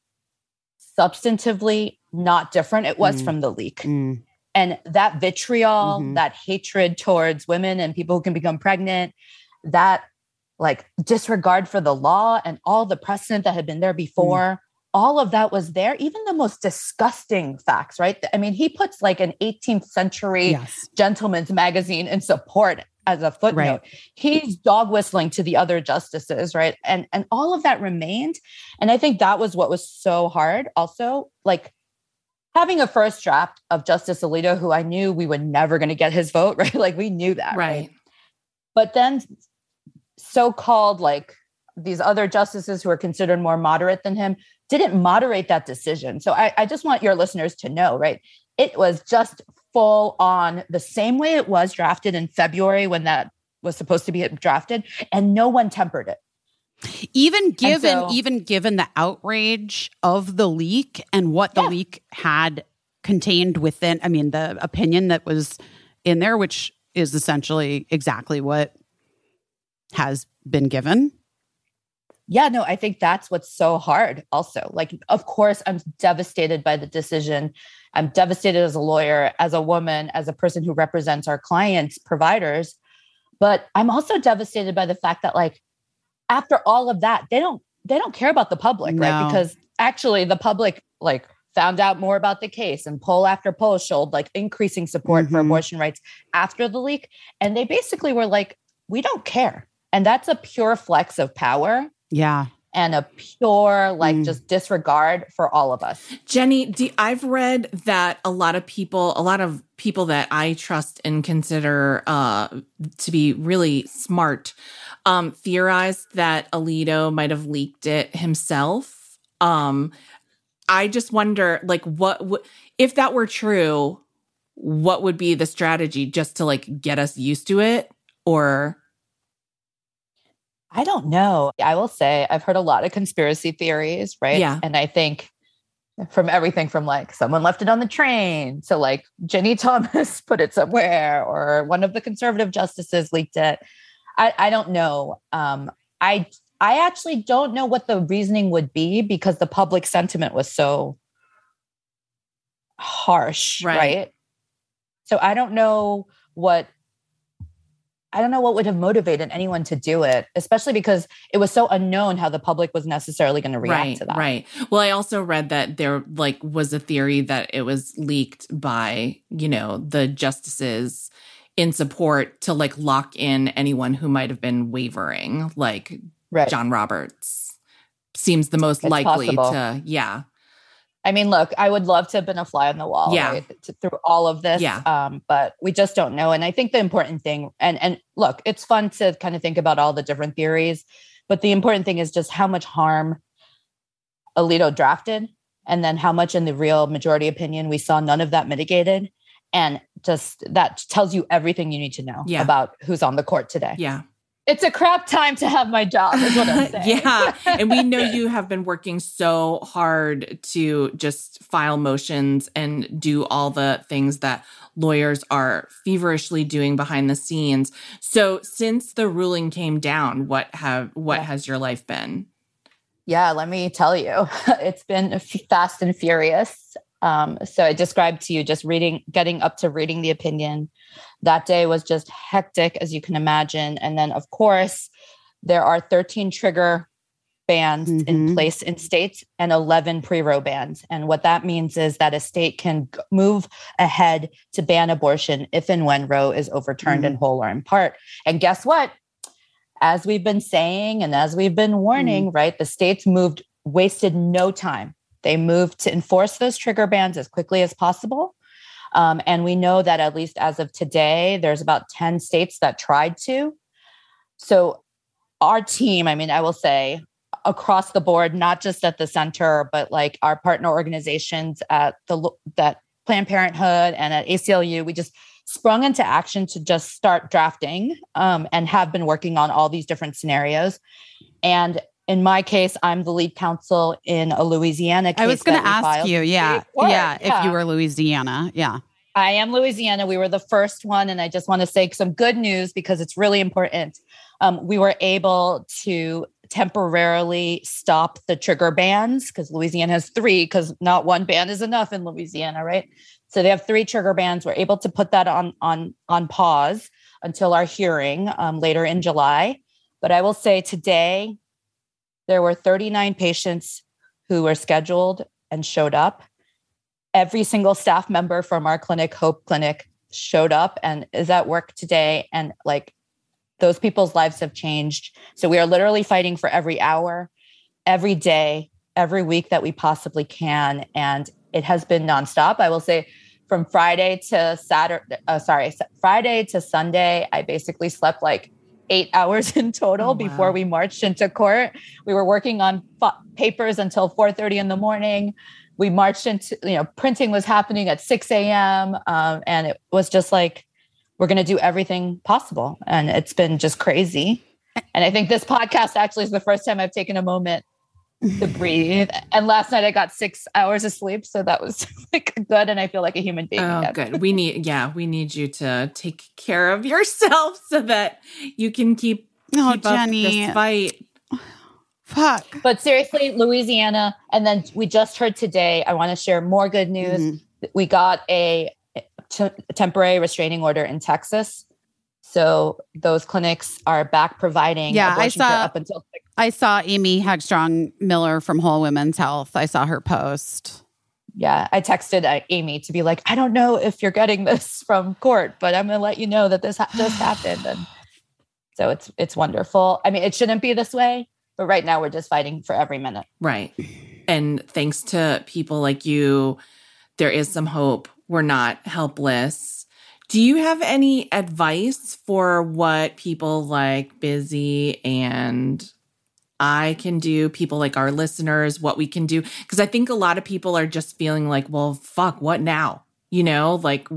substantively not different it was Mm. from the leak. Mm. And that vitriol, Mhm. that hatred towards women and people who can become pregnant, that like disregard for the law and all the precedent that had been there before, all of that was there. Even the most disgusting facts, right? I mean, he puts like an 18th century Yes. gentleman's magazine in support as a footnote. He's dog whistling to the other justices, right? And and all of that remained. And I think that was what was so hard. Also, like having a first draft of Justice Alito, who I knew we were never going to get his vote, right? Like we knew that, Right. But then so-called like these other justices who are considered more moderate than him didn't moderate that decision. So I, I just want your listeners to know, right? It was just full on the same way it was drafted in February when that was supposed to be drafted, and no one tempered it. even given so- even given the outrage of the leak and what the Yeah. leak had contained within i mean the opinion that was in there which is essentially exactly what has been given Yeah, no, I think that's what's so hard also. Like, of course, I'm devastated by the decision. I'm devastated as a lawyer, as a woman, as a person who represents our clients, providers. But I'm also devastated by the fact that, like, after all of that, they don't they don't care about the public, right? Because actually the public like found out more about the case and poll after poll showed like increasing support for Mhm. abortion rights after the leak. And they basically were like, we don't care. And that's a pure flex of power yeah and a pure like Mm. just disregard for all of us. Jenny, do, I've read that a lot of people, a lot of people that I trust and consider uh, to be really smart, um, theorized that Alito might have leaked it himself. Um, I just wonder, like, what w- if that were true? What would be the strategy just to like get us used to it, or I don't know. I will say I've heard a lot of conspiracy theories, right? Yeah. And I think from everything from like someone left it on the train to like Ginni Thomas put it somewhere or one of the conservative justices leaked it. I, I don't know. Um, I I actually don't know what the reasoning would be because the public sentiment was so harsh, Right. right? So I don't know what I don't know what would have motivated anyone to do it, especially because it was so unknown how the public was necessarily going to react right, to that. right. Well, I also read that there like was a theory that it was leaked by you know the justices in support to like lock in anyone who might have been wavering, like Right. John Roberts seems the most It's likely possible. to yeah I mean, look, I would love to have been a fly on the wall Yeah. right, to, through all of this. Yeah. Um, but we just don't know. And I think the important thing, and and look, it's fun to kind of think about all the different theories, but the important thing is just how much harm Alito drafted, and then how much in the real majority opinion we saw none of that mitigated. And just that tells you everything you need to know Yeah. about who's on the court today. yeah It's a crap time to have my job, is what I'm saying. yeah and we know you have been working so hard to just file motions and do all the things that lawyers are feverishly doing behind the scenes so since the ruling came down what have what Yeah. has your life been Yeah, let me tell you, it's been fast and furious. Um, so I described to you just reading, getting up to reading the opinion. That day was just hectic, as you can imagine. And then, of course, there are 13 trigger bans in Mhm. place in states and 11 pre-Roe bans. And what that means is that a state can move ahead to ban abortion if and when Roe is overturned in whole or in part. And guess what? As we've been saying and as we've been warning, right? The states moved, wasted no time. They moved to enforce those trigger bans as quickly as possible. Um, and we know that at least as of today, there's about 10 states that tried to. So our team, I mean, I will say across the board, not just at the center, but like our partner organizations at the that Planned Parenthood and at ACLU, we just sprung into action to just start drafting um, and have been working on all these different scenarios. And in my case, I'm the lead counsel in a Louisiana case. i was going to ask filed you in yeah yeah if you were louisiana yeah I am Louisiana. We were the first one. And I just want to say some good news because it's really important. Um, we were able to temporarily stop the trigger bans because Louisiana has three, because not one ban is enough in Louisiana, right? So they have three trigger bans. We're able to put that on on on pause until our hearing um, later in July. But I will say today there were 39 patients who were scheduled and showed up every single staff member from our clinic, Hope Clinic, showed up and is at work today. And like those people's lives have changed. So we are literally fighting for every hour, every day, every week that we possibly can. And it has been nonstop. I will say from Friday to Saturday, uh, sorry, Friday to Sunday, I basically slept like eight hours in total Oh, before wow. we marched into court. We were working on fa- papers until 4:30 in the morning. We marched into, you know, printing was happening at 6 a.m. Um, and it was just like, we're going to do everything possible. And it's been just crazy. And I think this podcast actually is the first time I've taken a moment to breathe. And last night I got six hours of sleep. So that was like good. And I feel like a human being. Oh, again. good. We need, yeah, we need you to take care of yourself so that you can keep, Oh, keep up Jenny. this fight. Fuck. But seriously, Louisiana. And then we just heard today, I want to share more good news. Mhm. We got a t- temporary restraining order in Texas. So those clinics are back providing Yeah, I abortion care saw- up until six. I saw Amy Hagstrom Miller from Whole Women's Health. I saw her post. Yeah, I texted uh, Amy to be like, I don't know if you're getting this from court, but I'm going to let you know that this ha- just happened. And so it's it's wonderful. I mean, it shouldn't be this way, but right now we're just fighting for every minute. Right. And thanks to people like you, there is some hope. We're not helpless. Do you have any advice for what people like Busy and I can do, people like our listeners, what we can do? Because I think a lot of people are just feeling like, well, fuck, what now? You know, like,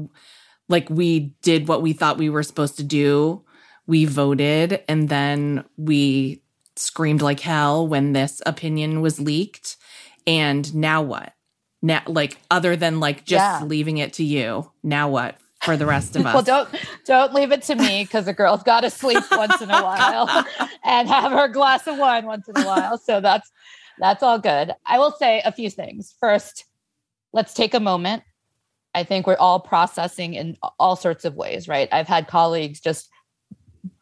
like we did what we thought we were supposed to do. We voted and then we screamed like hell when this opinion was leaked. And now what? Now, like, other than like just Yeah. leaving it to you, now what for the rest of us? Well, don't don't leave it to me because a girl's got to sleep once in a while and have her glass of wine once in a while. So that's that's all good. I will say a few things. First, let's take a moment. I think we're all processing in all sorts of ways, right? I've had colleagues just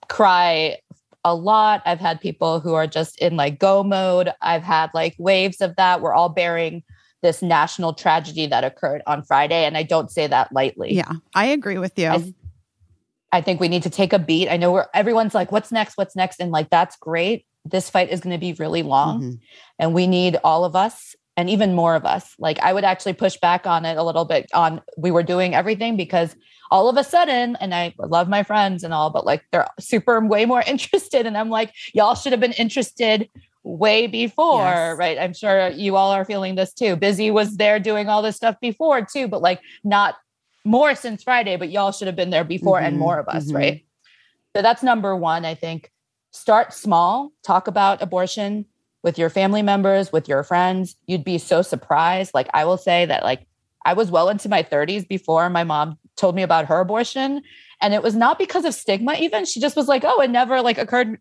cry a lot. I've had people who are just in like go mode. I've had like waves of that. We're all bearing this national tragedy that occurred on Friday. And I don't say that lightly. Yeah, I agree with you. I, I think we need to take a beat. I know where everyone's like, what's next? What's next? And like, that's great. This fight is going to be really long. Mhm. And we need all of us and even more of us. Like, I would actually push back on it a little bit on we were doing everything because all of a sudden, and I love my friends and all, but like they're super way more interested. And I'm like, y'all should have been interested way before, Yes. right? I'm sure you all are feeling this too. Busy was there doing all this stuff before too, but like not more since Friday, but y'all should have been there before and Mhm, more of us, mhm. right? So that's number one. I think start small, talk about abortion with your family members, with your friends. You'd be so surprised. Like I will say that like I was well into my 30s before my mom told me about her abortion. And it was not because of stigma, even. She just was like, oh, it never like occurred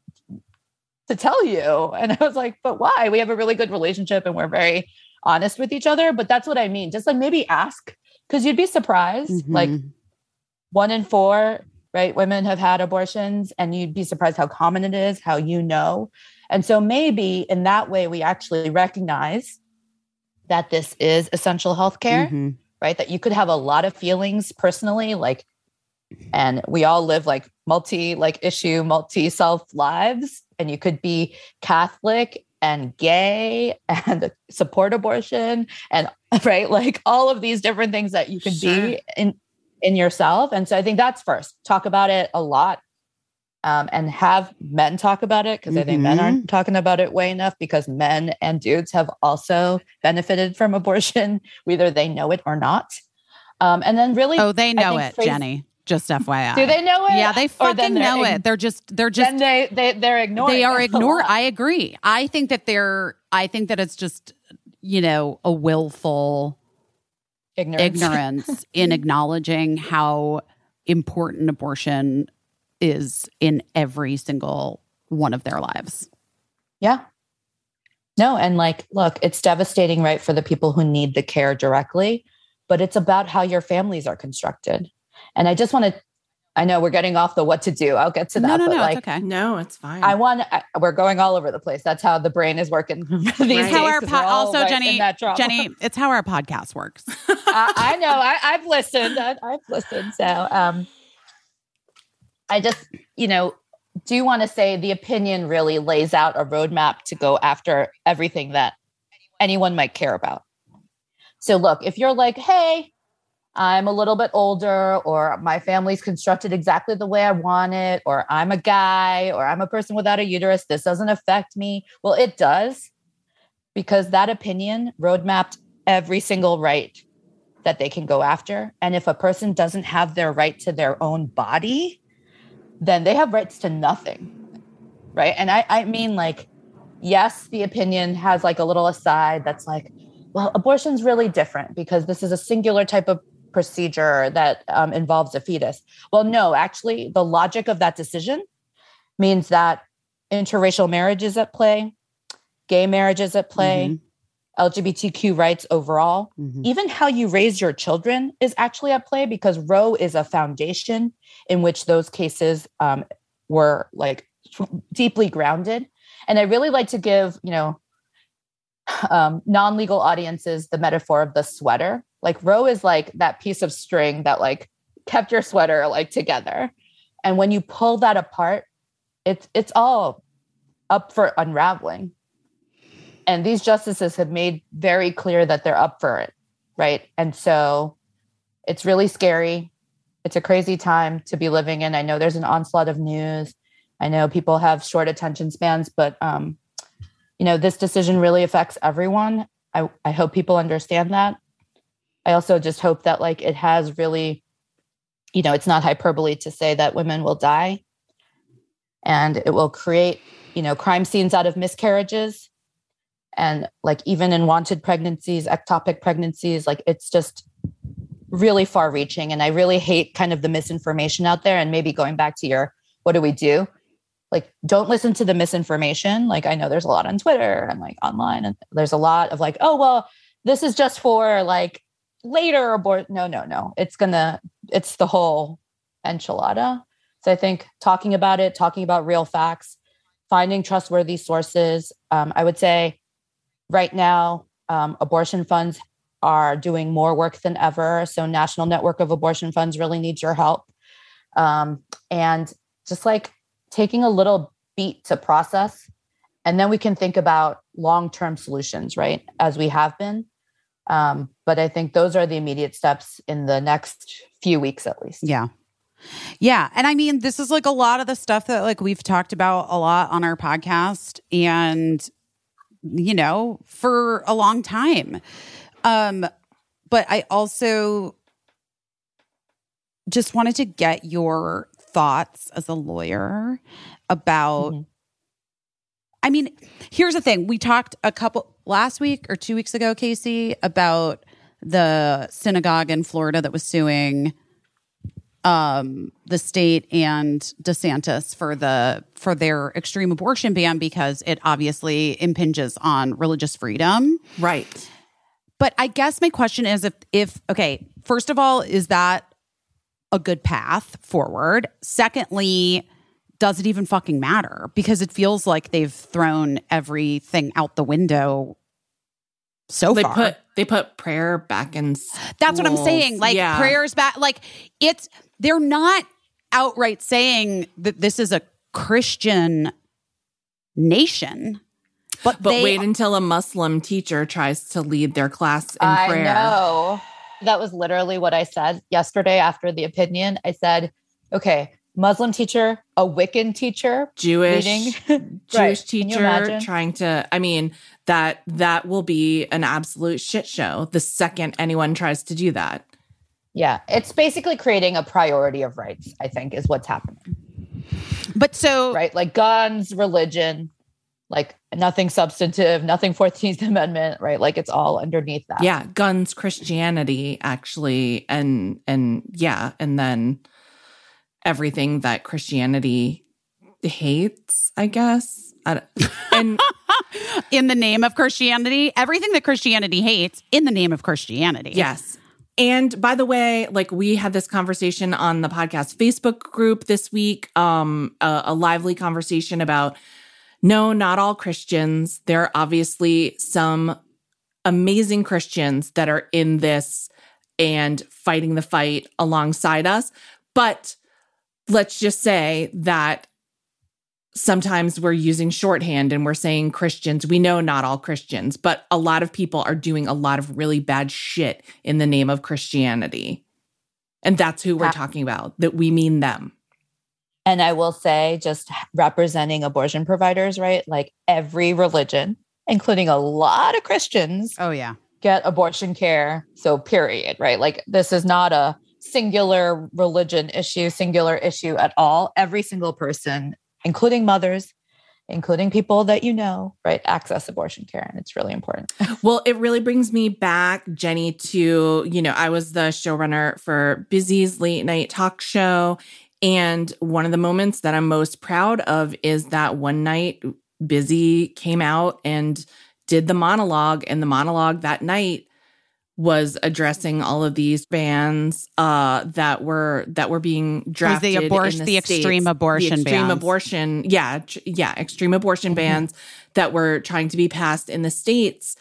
to tell you. And I was like, but why? We have a really good relationship and we're very honest with each other. But that's what I mean. Just like maybe ask because you'd be surprised. Like Mhm. one in four, right? Women have had abortions, and you'd be surprised how common it is, how you know. And so maybe in that way, we actually recognize that this is essential health care, Mhm. right? That you could have a lot of feelings personally, like, and we all live like multi like issue, multi self lives, and you could be Catholic and gay and support abortion and right like all of these different things that you could Sure. be in in yourself and so i think that's first talk about it a lot um, and have men talk about it because i think men aren't talking about it way enough because men and dudes have also benefited from abortion whether they know it or not um, and then really Oh, they know it, phrase- Jenny. Just FYI. do they know it Yeah, they fucking know ig- it. They're just they're just then they, they they're ignoring they are ignored. I agree. I think that they're I think that it's just, you know, a willful ignorance. ignorance in acknowledging how important abortion is in every single one of their lives. Yeah. No, and like, look, it's devastating, right, for the people who need the care directly, but it's about how your families are constructed. And I just want to, I know we're getting off the what to do. I'll get to that. no, no, but no, like, it's okay. no, it's fine. I want, I, we're going all over the place. That's how the brain is working these Right. days. How our po- also Jenny in that drama. Jenny, it's how our podcast works. I, I know. I, I've listened. I, I've listened. So, um, I just, you know, do want to say the opinion really lays out a roadmap to go after everything that anyone might care about. So, look, if you're like, hey, I'm a little bit older, or my family's constructed exactly the way I want it, or I'm a guy, or I'm a person without a uterus. This doesn't affect me. Well, it does because that opinion roadmapped every single right that they can go after. And if a person doesn't have their right to their own body, then they have rights to nothing. Right. And I, I mean, like, yes, the opinion has like a little aside that's like, well, abortion's really different because this is a singular type of procedure that um, involves a fetus. Well, no, actually, the logic of that decision means that interracial marriage is at play, gay marriage is at play, LGBTQ rights overall. Mhm. Even how you raise your children is actually at play because Roe is a foundation in which those cases um, were like deeply grounded. And I really like to give, you know, um, non-legal audiences the metaphor of the sweater. Like Roe is like that piece of string that like kept your sweater like together. And when you pull that apart, it's it's all up for unraveling. And these justices have made very clear that they're up for it, right? And so it's really scary. It's a crazy time to be living in. I know there's an onslaught of news. I know people have short attention spans, but um, you know, this decision really affects everyone. I, I hope people understand that. I also just hope that like it has really, you know, it's not hyperbole to say that women will die and it will create, you know, crime scenes out of miscarriages and like even in wanted pregnancies, ectopic pregnancies, like it's just really far reaching. And I really hate kind of the misinformation out there. And maybe going back to your what do we do? Like, don't listen to the misinformation. Like, I know there's a lot on Twitter and like online, and there's a lot of like, oh, well, this is just for like later abort. No, no, no. It's gonna, it's the whole enchilada. So I think talking about it, talking about real facts, finding trustworthy sources. Um, I would say right now, um, abortion funds are doing more work than ever. So National Network of Abortion Funds really needs your help. Um, and just like taking a little beat to process, and then we can think about long-term solutions, right? As we have been. Um, but I think those are the immediate steps in the next few weeks, at least. Yeah. Yeah. And I mean, this is like a lot of the stuff that like we've talked about a lot on our podcast and, you know, for a long time. Um, but I also just wanted to get your thoughts as a lawyer about Mhm. I mean, here's the thing. We talked a couple last week or two weeks ago, Casey, about the synagogue in Florida that was suing um the state and DeSantis for the for their extreme abortion ban because it obviously impinges on religious freedom. Right. But I guess my question is if if okay, first of all, is that a good path forward? Secondly, does it even fucking matter? Because it feels like they've thrown everything out the window so They far. put they put prayer back in. That's what I'm saying. Like Yeah. prayers back. Like it's they're not outright saying that this is a Christian nation, but, But they wait until a Muslim teacher tries to lead their class in I prayer. know. That was literally what I said yesterday after the opinion. I said, okay, Muslim teacher, a Wiccan teacher, Jewish. Jewish Right. Teacher trying to I mean that that will be an absolute shit show the second anyone tries to do that. yeah, it's basically creating a priority of rights, I think, is what's happening. but so Right? Like guns, religion, like nothing substantive, nothing 14th Amendment, right? Like it's all underneath that. Yeah, guns, Christianity actually and and yeah, and then everything that Christianity hates, I guess. I and in the name of Christianity, everything that Christianity hates in the name of Christianity. Yes. And by the way, like we had this conversation on the podcast Facebook group this week, um, a, a lively conversation about no, not all Christians. There are obviously some amazing Christians that are in this and fighting the fight alongside us. But let's just say that sometimes we're using shorthand and we're saying Christians. We know not all Christians, but a lot of people are doing a lot of really bad shit in the name of Christianity. And that's who we're talking about, that we mean them. And I will say, just representing abortion providers, right? Like every religion, including a lot of Christians, Oh yeah. get abortion care. So, period, right? Like, this is not a singular religion issue, singular issue at all. Every single person, including mothers, including people that you know, right, access abortion care. And it's really important. Well, it really brings me back, Jenny, to, you know, I was the showrunner for Busy's late night talk show. And one of the moments that I'm most proud of is that one night Busy came out and did the monologue. And the monologue that night was addressing all of these bans uh, that were that were being drafted. in abortion- the extreme abortion the extreme bans. abortion, yeah, yeah, extreme abortion Mm-hmm. bans that were trying to be passed in the states.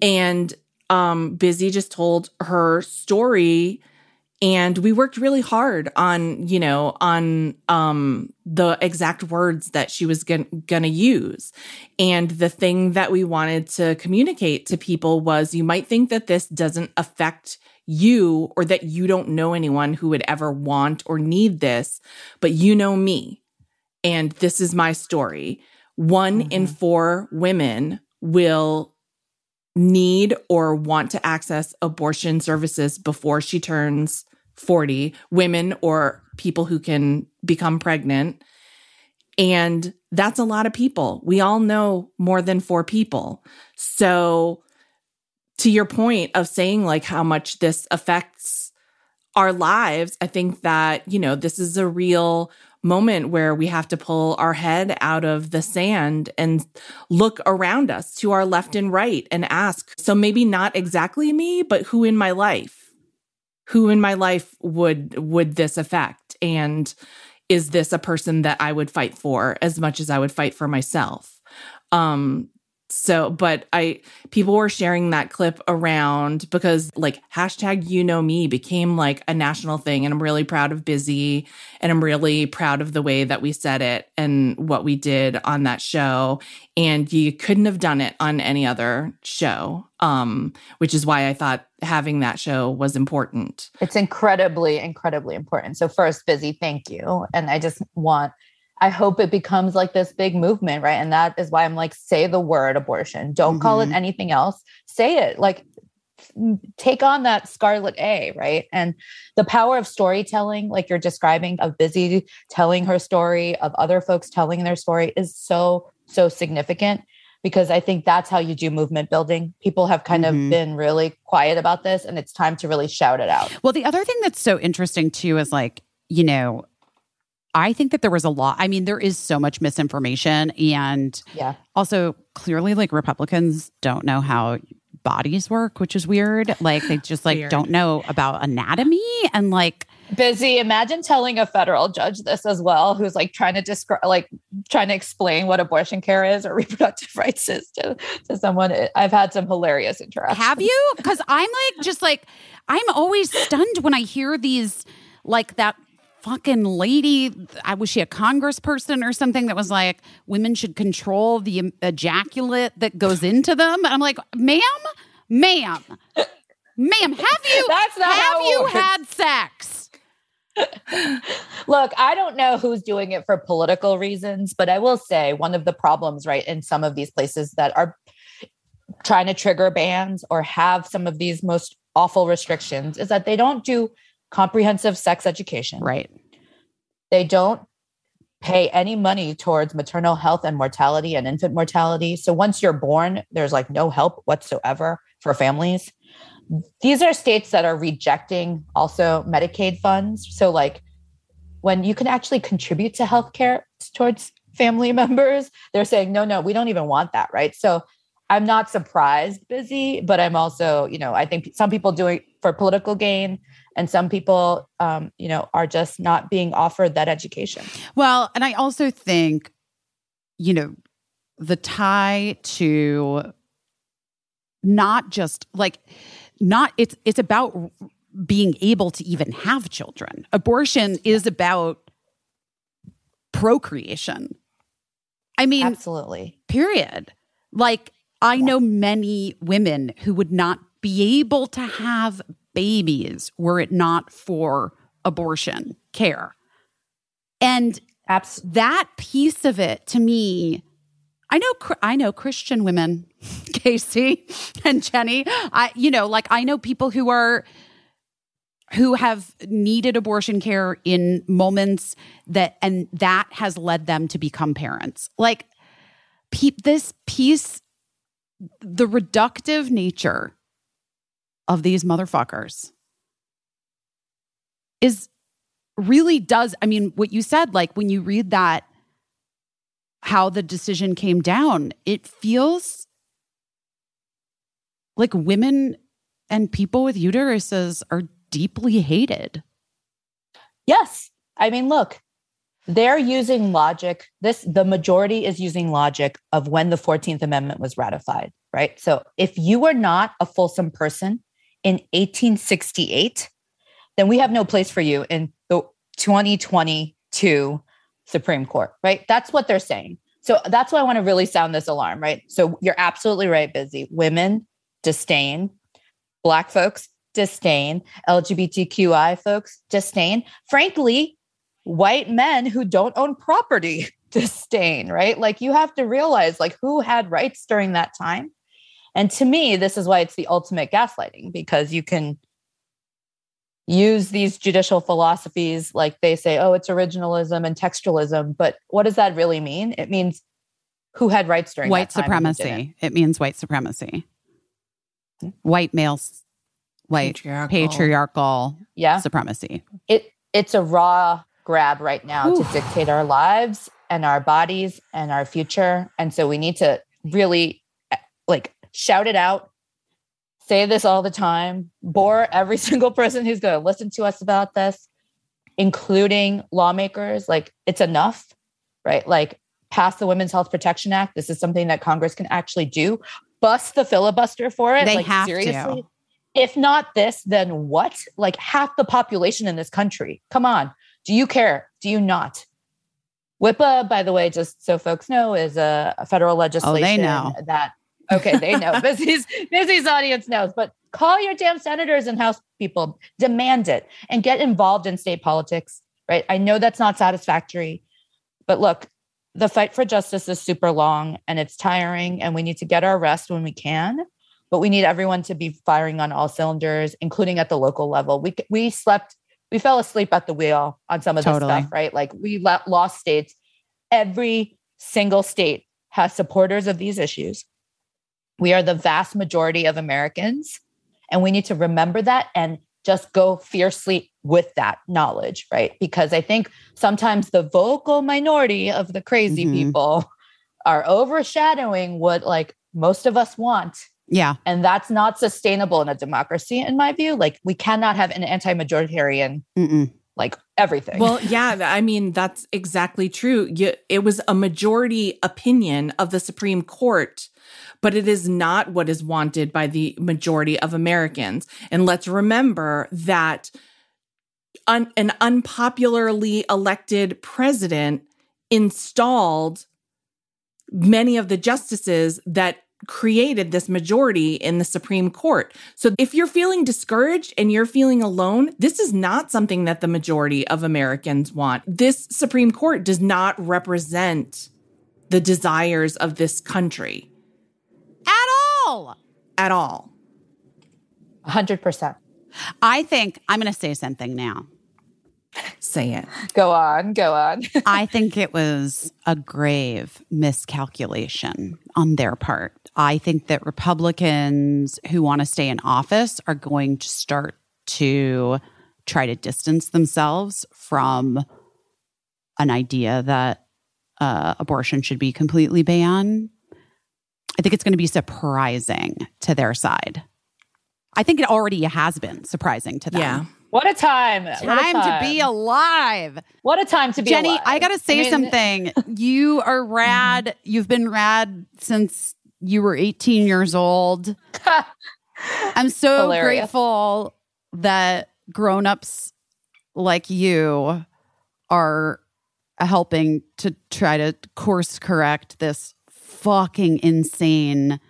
And um, Busy just told her story, and we worked really hard on you know on um, the exact words that she was gonna use. And the thing that we wanted to communicate to people was, you might think that this doesn't affect you or that you don't know anyone who would ever want or need this, but you know me. And this is my story. One in four women will need or want to access abortion services before she turns 40, women or people who can become pregnant. And that's a lot of people. We all know more than four people. So, to your point of saying like how much this affects our lives, I think that, you know, this is a real moment where we have to pull our head out of the sand and look around us to our left and right and ask, so maybe not exactly me, but who in my life? Who in my life would would this affect? And is this a person that I would fight for as much as I would fight for myself? Um so but I people were sharing that clip around because like hashtag you know me became like a national thing and I'm really proud of Busy and I'm really proud of the way that we said it and what we did on that show and you couldn't have done it on any other show um which is why I thought having that show was important. It's incredibly, incredibly important. So, first, busy, thank you. And I just want, I hope it becomes like this big movement, right? And that is why I'm like, say the word abortion. Don't call it anything else. Say it. Like, take on that scarlet A, right? And the power of storytelling, like you're describing, of busy telling her story, of other folks telling their story, is so, so significant because I think that's how you do movement building. People have kind Mhm. of been really quiet about this, and it's time to really shout it out. Well, the other thing that's so interesting too is like, you know, I think that there was a lot. I mean, there is so much misinformation. And Yeah. also, clearly, like Republicans don't know how bodies work, which is weird. Like, they just like Weird. don't know about anatomy and like, busy imagine telling a federal judge this as well who's like trying to describe like trying to explain what abortion care is or reproductive rights is to, to someone i've had some hilarious interactions have you? Because I'm like, just like, I'm always stunned when I hear these, like that fucking lady. I was she a congressperson or something that was like, women should control the ejaculate that goes into them. And I'm like, ma'am, ma'am, ma'am, have you, That's not have you works. had sex? look i don't know who's doing it for political reasons but i will say one of the problems right in some of these places that are trying to trigger bans or have some of these most awful restrictions is that they don't do comprehensive sex education Right. they don't pay any money towards maternal health and mortality and infant mortality. So once you're born, there's like no help whatsoever for families. These are states that are rejecting also Medicaid funds. So like when you can actually contribute to healthcare towards family members, they're saying, no, no, we don't even want that. Right. So I'm not surprised, busy, but I'm also, you know, I think some people do it for political gain and some people, um, you know, are just not being offered that education. Well, and I also think, you know, the tie to not just like not it's it's about being able to even have children. Abortion is about procreation. I mean, Absolutely. period. Like I know many women who would not be able to have babies were it not for abortion care. And that piece of it to me I know I know Christian women, Casey and Jenny. I you know, like I know people who are who have needed abortion care in moments that and that has led them to become parents. Like pe- this piece the reductive nature of these motherfuckers is really does i mean what you said like when you read that how the decision came down it feels like women and people with uteruses are deeply hated Yes. I mean, look, they're using logic. This, the majority is using logic of when the 14th Amendment was ratified, right? So if you were not a fulsome person in 1868, then we have no place for you in the 2022 Supreme Court, right? That's what they're saying. So that's why I want to really sound this alarm, right? So you're absolutely right, Busy. Women disdain, Black folks disdain, LGBTQI folks disdain. Frankly, white men who don't own property disdain, right? Like you have to realize like who had rights during that time. And to me, this is why it's the ultimate gaslighting because you can use these judicial philosophies like they say, oh, it's originalism and textualism. But what does that really mean? It means who had rights during white that time and who didn't. supremacy it means white supremacy white males white Patriarchal. patriarchal Yeah. supremacy it it's a raw grab right now Whew. to dictate our lives and our bodies and our future and so we need to really like shout it out say this all the time bore every single person who's going to listen to us about this including lawmakers like it's enough right like pass the women's health protection act this is something that congress can actually do bust the filibuster for it They like have to. if not this, then what? Like half the population in this country. Come on. Do you care? Do you not? WIPA, by the way, just so folks know, is a, a federal oh, legislation know. that okay, they know. Busy's Busy's audience knows, but call your damn senators and House people, demand it, and get involved in state politics. Right? I know that's not satisfactory, but look, the fight for justice is super long and it's tiring, and we need to get our rest when we can but we need everyone to be firing on all cylinders, including at the local level. We we slept, we fell asleep at the wheel on some of this stuff, right? Like we let lost states. Every single state has supporters of these issues. We are the vast majority of Americans, and we need to remember that and just go fiercely with that knowledge, right? Because I think sometimes the vocal minority of the crazy Mhm. people are overshadowing what like most of us want yeah and that's not sustainable in a democracy in my view like we cannot have an anti-majoritarian Mm-mm. Like everything Well, yeah, I mean, that's exactly true. It was a majority opinion of the Supreme Court, but it is not what is wanted by the majority of Americans. And let's remember that un- an unpopularly elected president installed many of the justices that created this majority in the Supreme Court. So if you're feeling discouraged and you're feeling alone, this is not something that the majority of Americans want. This Supreme Court does not represent the desires of this country at all at all. 100% i think i'm going to say something now Say it. go on go on I think it was a grave miscalculation on their part. I think that Republicans who want to stay in office are going to start to try to distance themselves from an idea that uh, abortion should be completely banned. I think it's going to be surprising to their side. I think it already has been surprising to them. Yeah. What a time What a Time to be alive. what a time to be alive. Jenny, alive. I gotta say mean, something. You are rad. You've been rad since you were 18 years old. I'm so Hilarious. grateful that grown-ups like you are helping to try to course correct this fucking insane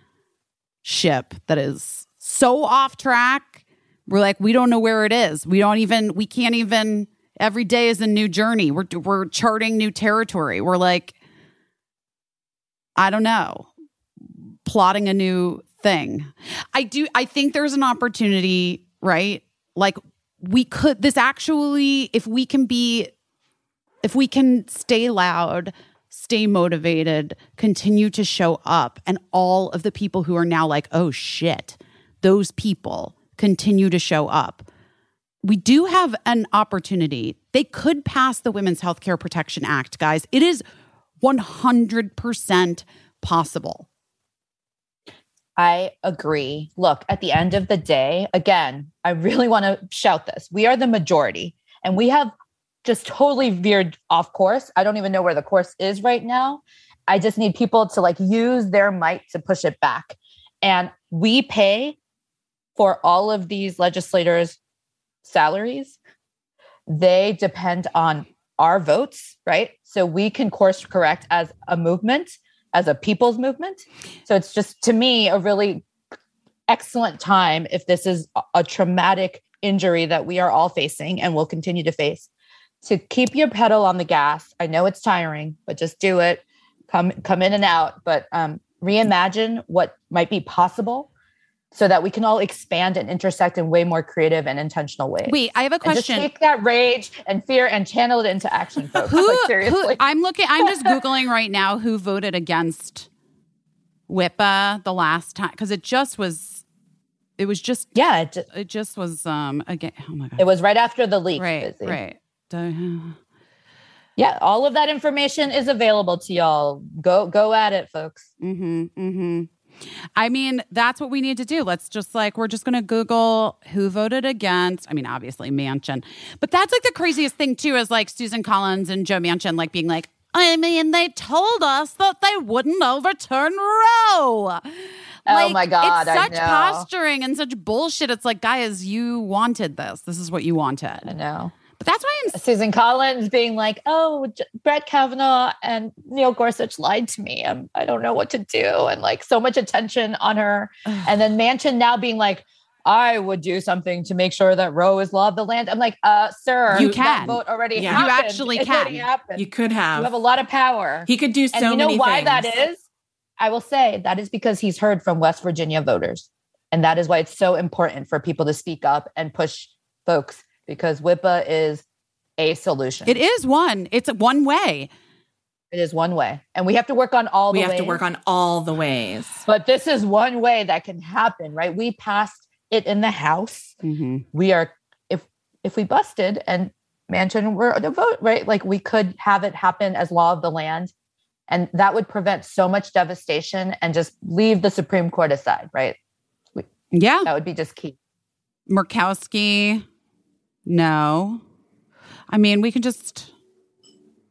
ship that is so off track We're like, we don't know where it is. We don't even, we can't even, every day is a new journey. We're, we're charting new territory. We're like, I don't know, plotting a new thing. I do, I think there's an opportunity, right? Like, we could, this actually, if we can be, if we can stay loud, stay motivated, continue to show up, and all of the people who are now like, oh shit, those people continue to show up. We do have an opportunity. They could pass the Women's Healthcare Protection Act, guys. It is 100% possible. I agree. Look, at the end of the day, again, I really want to shout this. We are the majority and we have just totally veered off course. I don't even know where the course is right now. I just need people to like use their might to push it back. And we pay for all of these legislators' salaries. They depend on our votes, right? So we can course correct as a movement, as a people's movement. So it's just to me a really excellent time if this is a- traumatic injury that we are all facing and will continue to face to keep your pedal on the gas. I know it's tiring, but just do it. Come come in and out, but um, reimagine what might be possible so that we can all expand and intersect in way more creative and intentional ways. Wait, I have a And just question. take that rage and fear and channel it into action, folks. who, like, who seriously. I'm looking I'm just googling right now who voted against WIPA the last time cuz it just was it was just yeah, it, ju- it just was um again oh my god it was right after the leak. right Busy. right. Yeah, all of that information is available to y'all. Go go at it, folks. Mm-hmm. Mm-hmm. I mean, that's what we need to do. Let's just like we're just gonna Google who voted against. I mean, obviously Manchin, but that's like the craziest thing too. Is like Susan Collins and Joe Manchin like being like, I mean, they told us that they wouldn't overturn Roe. Oh my God, It's such posturing and such bullshit. It's like, guys, you wanted this. This is what you wanted. I know. But that's why I'm Susan Collins being like, "Oh, Brett Kavanaugh and Neil Gorsuch lied to me. I'm, I don't know what to do," and like so much attention on her. And then Manchin now being like, "I would do something to make sure that Roe is law of the land." I'm like, "Uh, sir, You that can. vote already Yeah. You actually It can. happened. You could have. You have. a lot of power." he could do so and you know many why things. that is? I will say that is because he's heard from West Virginia voters. And that is why it's so important for people to speak up and push folks because WIPA is a solution. it is one. It's one way. It is one way. And we have to work on all We the have to ways, work on all the ways. But this is one way that can happen, right? We passed it in the House. Mm-hmm. We are if if we busted and Manchin were to vote, right? Like we could have it happen as law of the land. And that would prevent so much devastation and just leave the Supreme Court aside, right? Yeah. That would be just key. Murkowski, no. I mean, we can just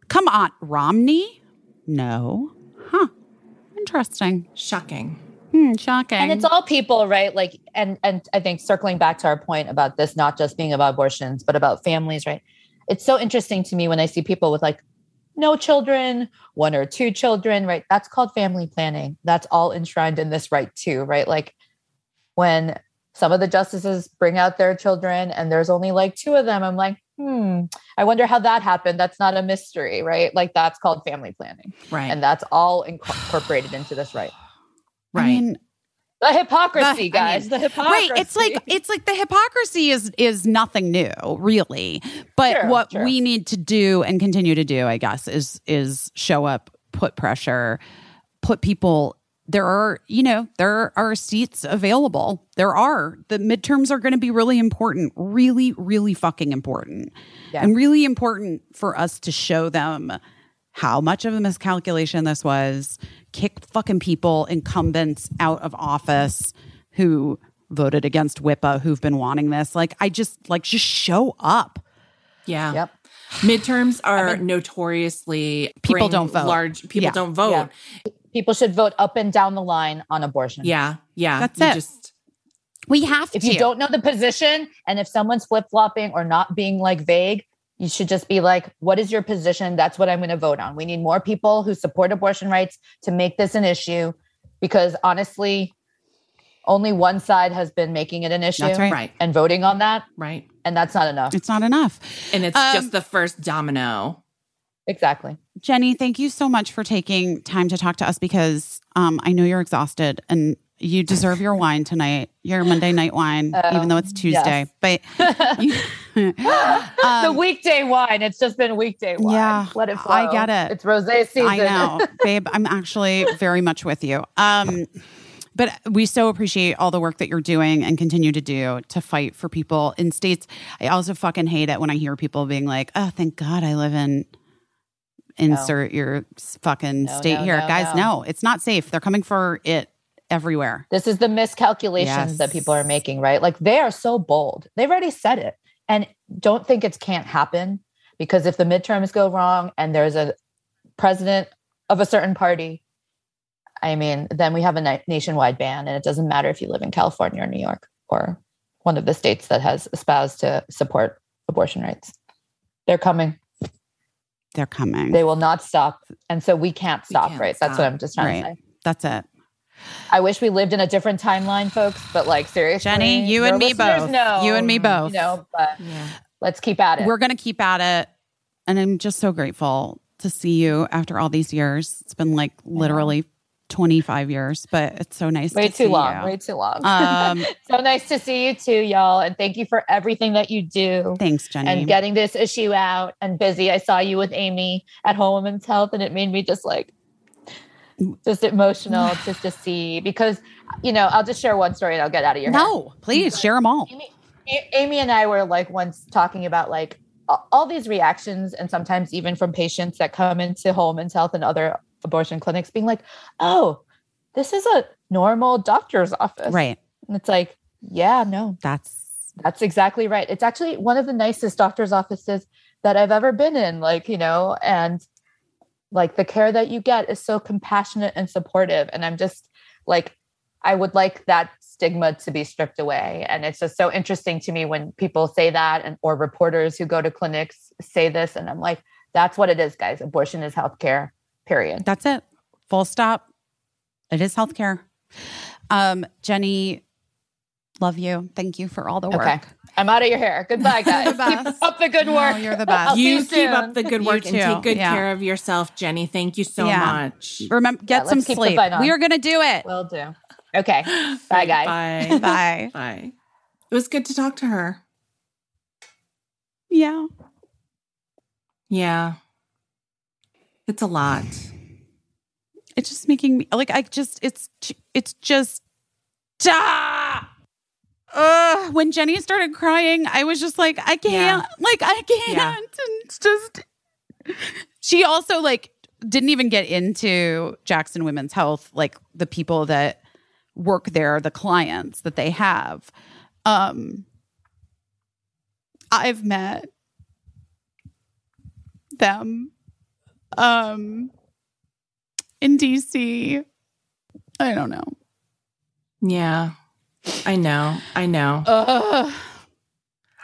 come on. Romney, no. Huh. Interesting. Shocking. Hmm, shocking. And it's all people, right? Like, and and I think circling back to our point about this not just being about abortions, but about families, right? It's so interesting to me when I see people with like no children, one or two children, right? That's called family planning. That's all enshrined in this right too, right? Like when some of the justices bring out their children and there's only like two of them, I'm like, hmm, I wonder how that happened. That's not a mystery, right? Like that's called family planning. Right. And that's all incorporated into this right. right. I mean, The hypocrisy, I guys. mean, the hypocrisy. Right. It's like it's like the hypocrisy is is nothing new, really. But Sure, what sure. we need to do and continue to do, I guess, is is show up, put pressure, put people there are, you know, there are seats available. There are. The midterms are going to be really important, really, really fucking important. Yeah. And really important for us to show them how much of a miscalculation this was, kick fucking people, incumbents out of office who voted against WIPA, who've been wanting this. Like, I just, like, just show up. yeah. Yep. Midterms are notoriously People don't vote. Large people Yeah. don't vote. Yeah. People should vote up and down the line on abortion. Yeah. Yeah. That's You it. Just We have If to. If you don't know the position and if someone's flip flopping or not being like vague, you should just be like, what is your position? That's what I'm going to vote on. We need more people who support abortion rights to make this an issue because honestly, only one side has been making it an issue That's right. Right. and voting on that, Right. and that's not enough. It's not enough. And it's Um, just the first domino. Exactly. Jenny, thank you so much for taking time to talk to us because um, I know you're exhausted and you deserve your wine tonight, your Monday night wine, Oh, even though it's Tuesday. yes. But you, the um, weekday wine. It's just been weekday wine. Yeah, Let it flow. I get it. It's rosé season. I know, babe. I'm actually very much with you. Um, but we so appreciate all the work that you're doing and continue to do to fight for people in states. I also fucking hate it when I hear people being like, "Oh, thank God I live in." Insert your fucking No, state no, here, no, guys. no. No, it's not safe. They're coming for it everywhere. This is the miscalculations that people are making, right? Like they are so bold. They've already said it. And don't think it can't happen because if the midterms go wrong and there's a president of a certain party, I mean, then we have a na- nationwide ban and it doesn't matter if you live in California or New York or one of the states that has espoused to support abortion rights. They're coming. They're coming. They will not stop. And so we can't We stop, can't right? That's what I'm just trying Right. to say. That's it. I wish we lived in a different timeline, folks. But like seriously, Jenny, you and me both. Know, You and me both. You know, but Yeah. let's keep at it. We're going to keep at it. And I'm just so grateful to see you after all these years. It's been like literally 25 years, but it's so nice way to too see long. you. Way too long. Um, so nice to see you too, y'all, and thank you for everything that you do. thanks, Jenny. And getting this issue out and busy. I saw you with Amy at Whole Women's Health, and it made me just like, just emotional just to see because, you know, I'll just share one story and I'll get out of your no, please share them all. Amy, Amy and I were like once talking about like all these reactions, and sometimes even from patients that come into Whole Women's Health and other abortion clinics, being like, "Oh, this is a normal doctor's office," Right. And it's like, yeah, no, That's that's exactly right. It's actually one of the nicest doctor's offices that I've ever been in. Like you know, and like the care that you get is so compassionate and supportive, and I'm just like I would like that stigma to be stripped away. And it's just so interesting to me when people say that and or reporters who go to clinics say this. And I'm like, that's what it is, guys. Abortion is healthcare, period. that's it. Full stop. It is healthcare. Um, Jenny, love you. Thank you for all the work. Okay. I'm out of your hair. Goodbye, guys. the best. Keep up the good No, work. you're the best. I'll You you keep soon. up the good You work and too. take good Yeah. care of yourself, Jenny. Thank you so Yeah. much. Remember, get Yeah, some let's keep the sleep. We are going to do it. We'll do. Okay. Bye, guys. Bye. Bye. Bye. It was good to talk to her. Yeah. Yeah. It's a lot. It's just making me like I just it's it's just ah! When Jenny started crying, I was just like, I can't, like, I can't. Yeah. And it's just, she also like didn't even get into Jackson Women's Health, like the people that work there, the clients that they have. Um, I've met them, um, in DC. I don't know. Yeah. I know. I know. Ugh.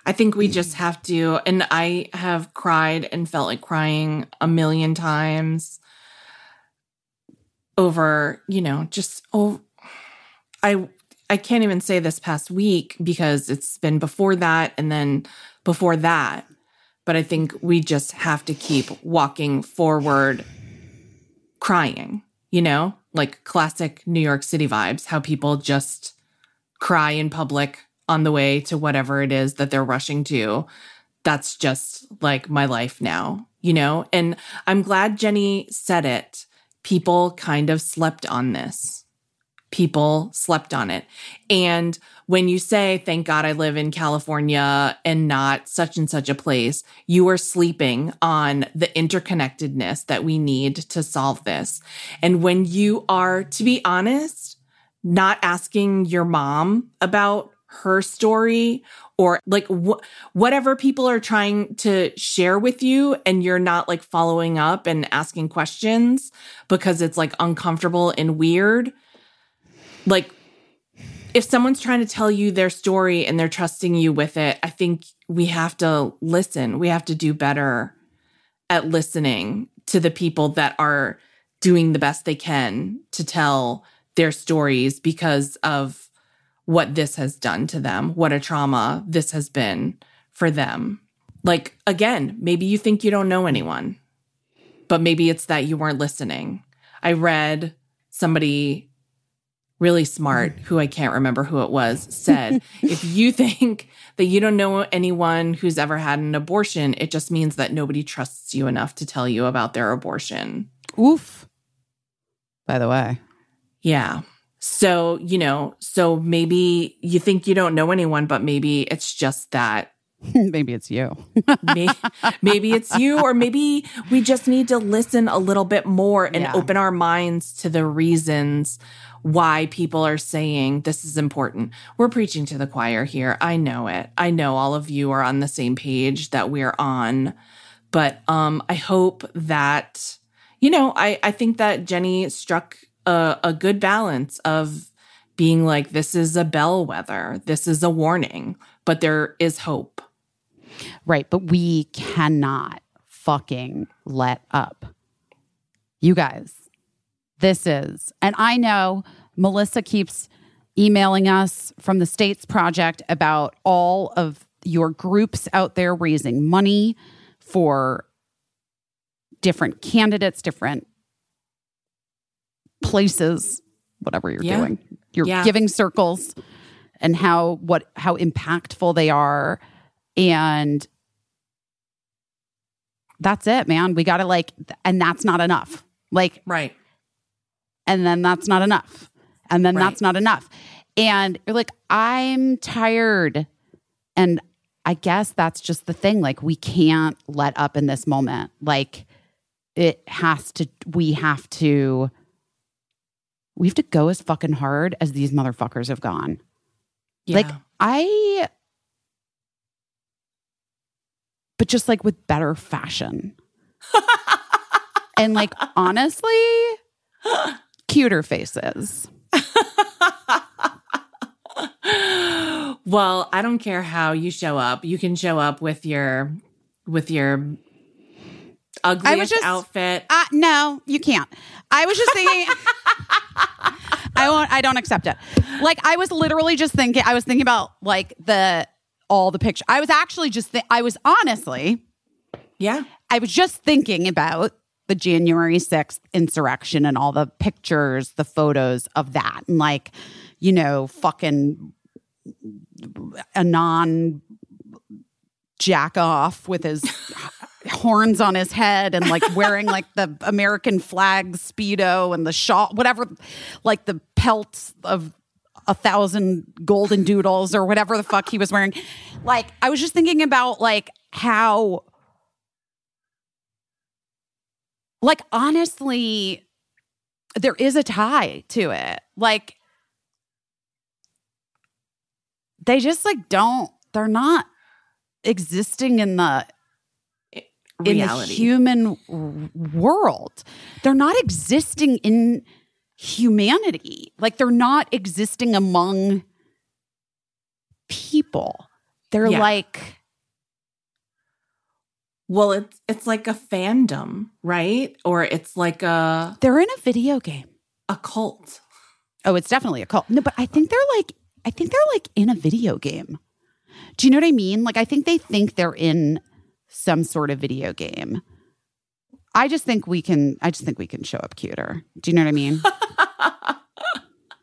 I think we just have to, and I have cried and felt like crying a million times over, you know, just oh, I I can't even say this past week because it's been before that and then before that. But I think we just have to keep walking forward, crying. You know, like classic New York City vibes. How people just cry in public on the way to whatever it is that they're rushing to. That's just like my life now, you know? And I'm glad Jenny said it. People kind of slept on this. People slept on it. And when you say, thank God I live in California and not such and such a place, you are sleeping on the interconnectedness that we need to solve this. And when you are, to be honest, not asking your mom about her story or like wh- whatever people are trying to share with you and you're not like following up and asking questions because it's like uncomfortable and weird like if someone's trying to tell you their story and they're trusting you with it i think we have to listen we have to do better at listening to the people that are doing the best they can to tell their stories because of what this has done to them, what a trauma this has been for them. Like, again, maybe you think you don't know anyone, but maybe it's that you weren't listening. I read somebody really smart, mm. who I can't remember who it was, said if you think that you don't know anyone who's ever had an abortion, it just means that nobody trusts you enough to tell you about their abortion. Oof. By the way, Yeah. So, you know, so maybe you think you don't know anyone, but maybe it's just that maybe it's you. May- maybe it's you, or maybe we just need to listen a little bit more and Yeah. open our minds to the reasons why people are saying this is important. We're preaching to the choir here. I know it. I know all of you are on the same page that we're on. But um, I hope that, you know, I, I think that Jenny struck a, a good balance of being like, this is a bellwether, this is a warning, but there is hope. Right. But we cannot fucking let up. You guys, this is, and I know Melissa keeps emailing us from the States Project about all of your groups out there raising money for different candidates, different places, whatever you're Yeah. doing. Your Yeah. giving circles and how what how impactful they are and that's it man we got to like and that's not enough like Right. And then that's not enough and then Right. that's not enough and you're like i'm tired and i guess that's just the thing like we can't let up in this moment like it has to we have to we have to go as fucking hard as these motherfuckers have gone Yeah. like I but just like with better fashion. and like honestly, cuter faces. well, I don't care how you show up. You can show up with your with your ugliest just- outfit. Uh no, you can't. I was just thinking I won't I don't accept it. Like I was literally just thinking I was thinking about like the all the picture. I was actually just thi- I was honestly Yeah. I was just thinking about the January 6th insurrection and all the pictures, the photos of that. And like, you know, fucking Anon jack off with his horns on his head and like wearing like the American flag Speedo and the shawl, whatever, like the pelts of a thousand golden doodles or whatever the fuck he was wearing. Like, I was just thinking about like how like honestly there is a tie to it. Like they just like don't they're not existing in the in the human world. They're not existing in humanity. Like they're not existing among people. They're Yeah. like well, it's it's like a fandom, right? Or it's like a they're in a video game a cult. Oh, it's definitely a cult. No, but I think they're like, I think they're like in a video game. Do you know what I mean? Like, I think they think they're in some sort of video game. I just think we can, I just think we can show up cuter. Do you know what I mean?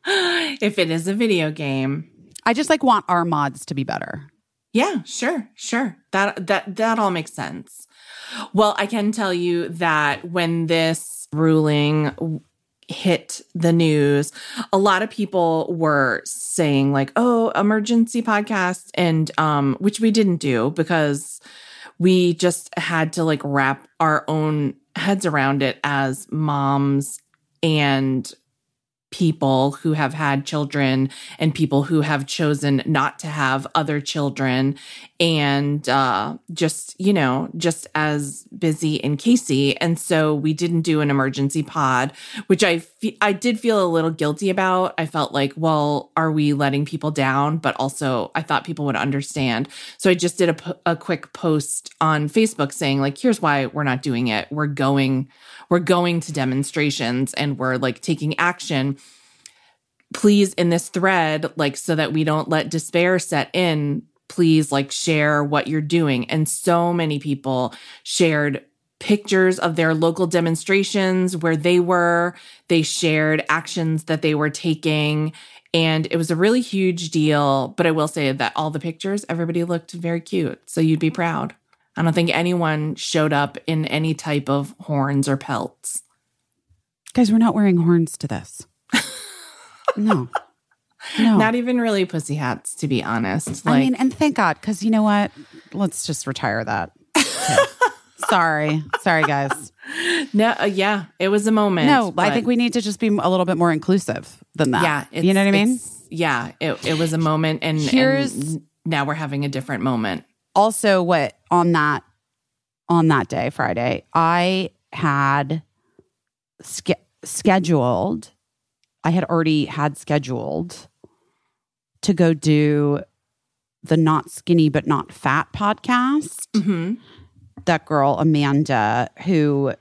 if it is a video game. I just like want our mods to be better. Yeah, sure, sure. That that that all makes sense. Well, I can tell you that when this ruling hit the news, a lot of people were saying like, "Oh, emergency podcast," and um, which we didn't do because we just had to like wrap our own heads around it as moms and people who have had children and people who have chosen not to have other children. And uh just you know just as busy and Caissie. And so we didn't do an emergency pod which i fe- i did feel a little guilty about. I felt like well are we letting people down? But also i thought people would understand. So i just did a, a quick post on facebook saying like here's why we're not doing it. We're going we're going to demonstrations and we're like taking action please in this thread, like so that we don't let despair set in, please like share what you're doing. And so many people shared pictures of their local demonstrations where they were. They shared actions that they were taking. And it was a really huge deal. But I will say that all the pictures, everybody looked very cute. So you'd be mm-hmm. proud. I don't think anyone showed up in any type of horns or pelts. Guys, we're not wearing horns to this. No. No. Not even really pussy hats, to be honest. Like, I mean, and thank God, because you know what? Let's just retire that. Sorry. Sorry, guys. no, uh, yeah, it was a moment. No, I think we need to just be a little bit more inclusive than that. Yeah, you know what I mean? Yeah, it, it was a moment, and, Here's- and now we're having a different moment. also what on that on that day friday i had ske- scheduled i had already had scheduled to go do the not skinny but not fat podcast Mm-hmm. that girl amanda who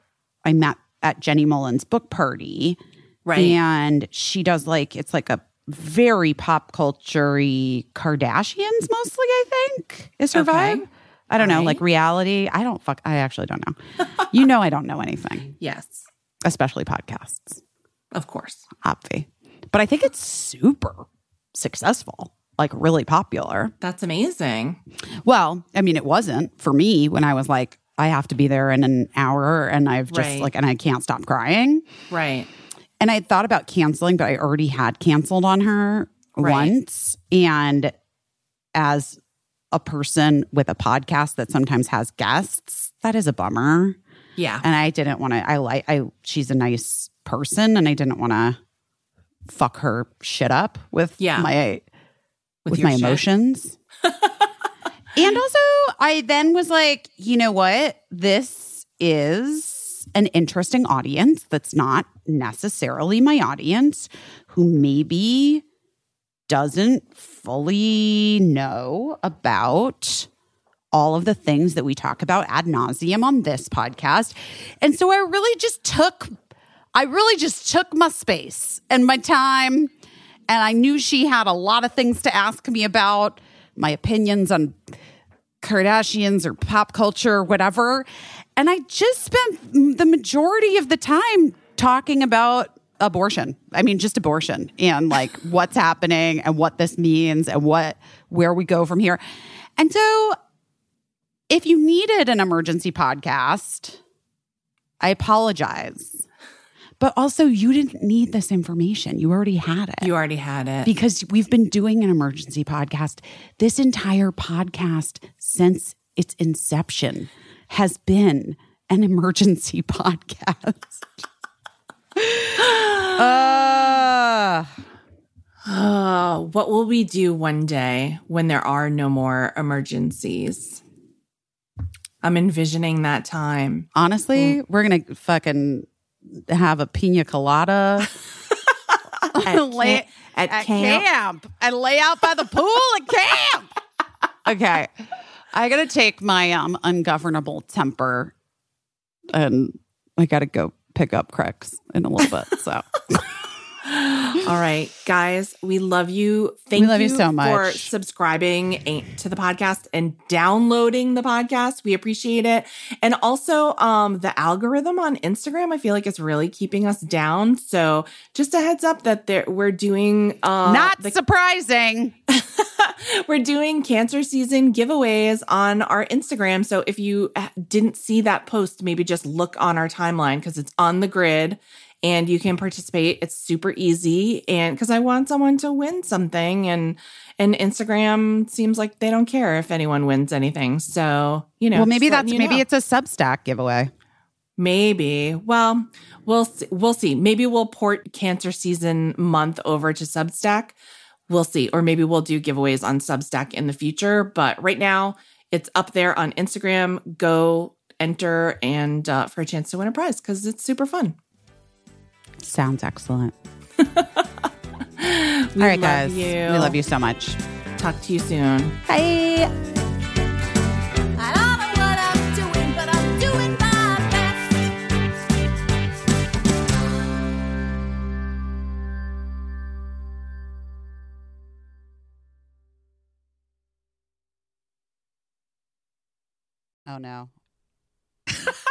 i met at jenny Mollen's book party Right. and she does like it's like a very pop culture Kardashians mostly, I think, is her Okay. vibe. I don't know, like reality. I don't fuck I actually don't know. you know I don't know anything, yes, especially podcasts, of course. obvi. But I think it's super successful, like really popular. That's amazing. Well, I mean, it wasn't for me when I was like, I have to be there in an hour and I've just Right. like and I can't stop crying. Right. And I thought about canceling, but I already had canceled on her Right. once. And as a person with a podcast that sometimes has guests, that is a bummer. Yeah. And I didn't want to, I like, I, she's a nice person and I didn't want to fuck her shit up with Yeah. my, with, your my shit. emotions. and also, I then was like, you know what? This is an interesting audience that's not necessarily my audience who maybe doesn't fully know about all of the things that we talk about ad nauseum on this podcast. And so I really just took, I really just took my space and my time. And I knew she had a lot of things to ask me about my opinions on Kardashians or pop culture or whatever. And I just spent the majority of the time talking about abortion. I mean, just abortion and like what's happening and what this means and what, where we go from here. And so if you needed an emergency podcast, I apologize. But also, you didn't need this information. You already had it You already had it. because we've been doing an emergency podcast. This entire podcast since its inception has been an emergency podcast. uh, Oh, what will we do one day when there are no more emergencies? I'm envisioning that time. honestly, we're going to fucking have a pina colada At, Lay- camp, at, at camp. camp. and lay out by the pool at camp. Okay. I got to take my um ungovernable temper and I got to go pick up Cricks in a little bit. So All right, guys, we love you. Thank We love you so much for subscribing to the podcast and downloading the podcast. We appreciate it. And also, um, the algorithm on Instagram, I feel like it's really keeping us down. So just a heads up that there, we're doing uh, not the surprising. we're doing cancer season giveaways on our Instagram. So if you uh, didn't see that post, maybe just look on our timeline because it's on the grid and you can participate. It's super easy. And because I want someone to win something and and Instagram seems like they don't care if anyone wins anything. So, you know, well, maybe that's maybe know. it's a Substack giveaway. Maybe. Well, we'll see. we'll see. Maybe we'll port cancer season month over to Substack. We'll see. Or maybe we'll do giveaways on Substack in the future. But right now, it's up there on Instagram. Go enter and uh, for a chance to win a prize because it's super fun. Sounds excellent. All right, guys. You. We love you so much. Talk to you soon. Bye. Oh no.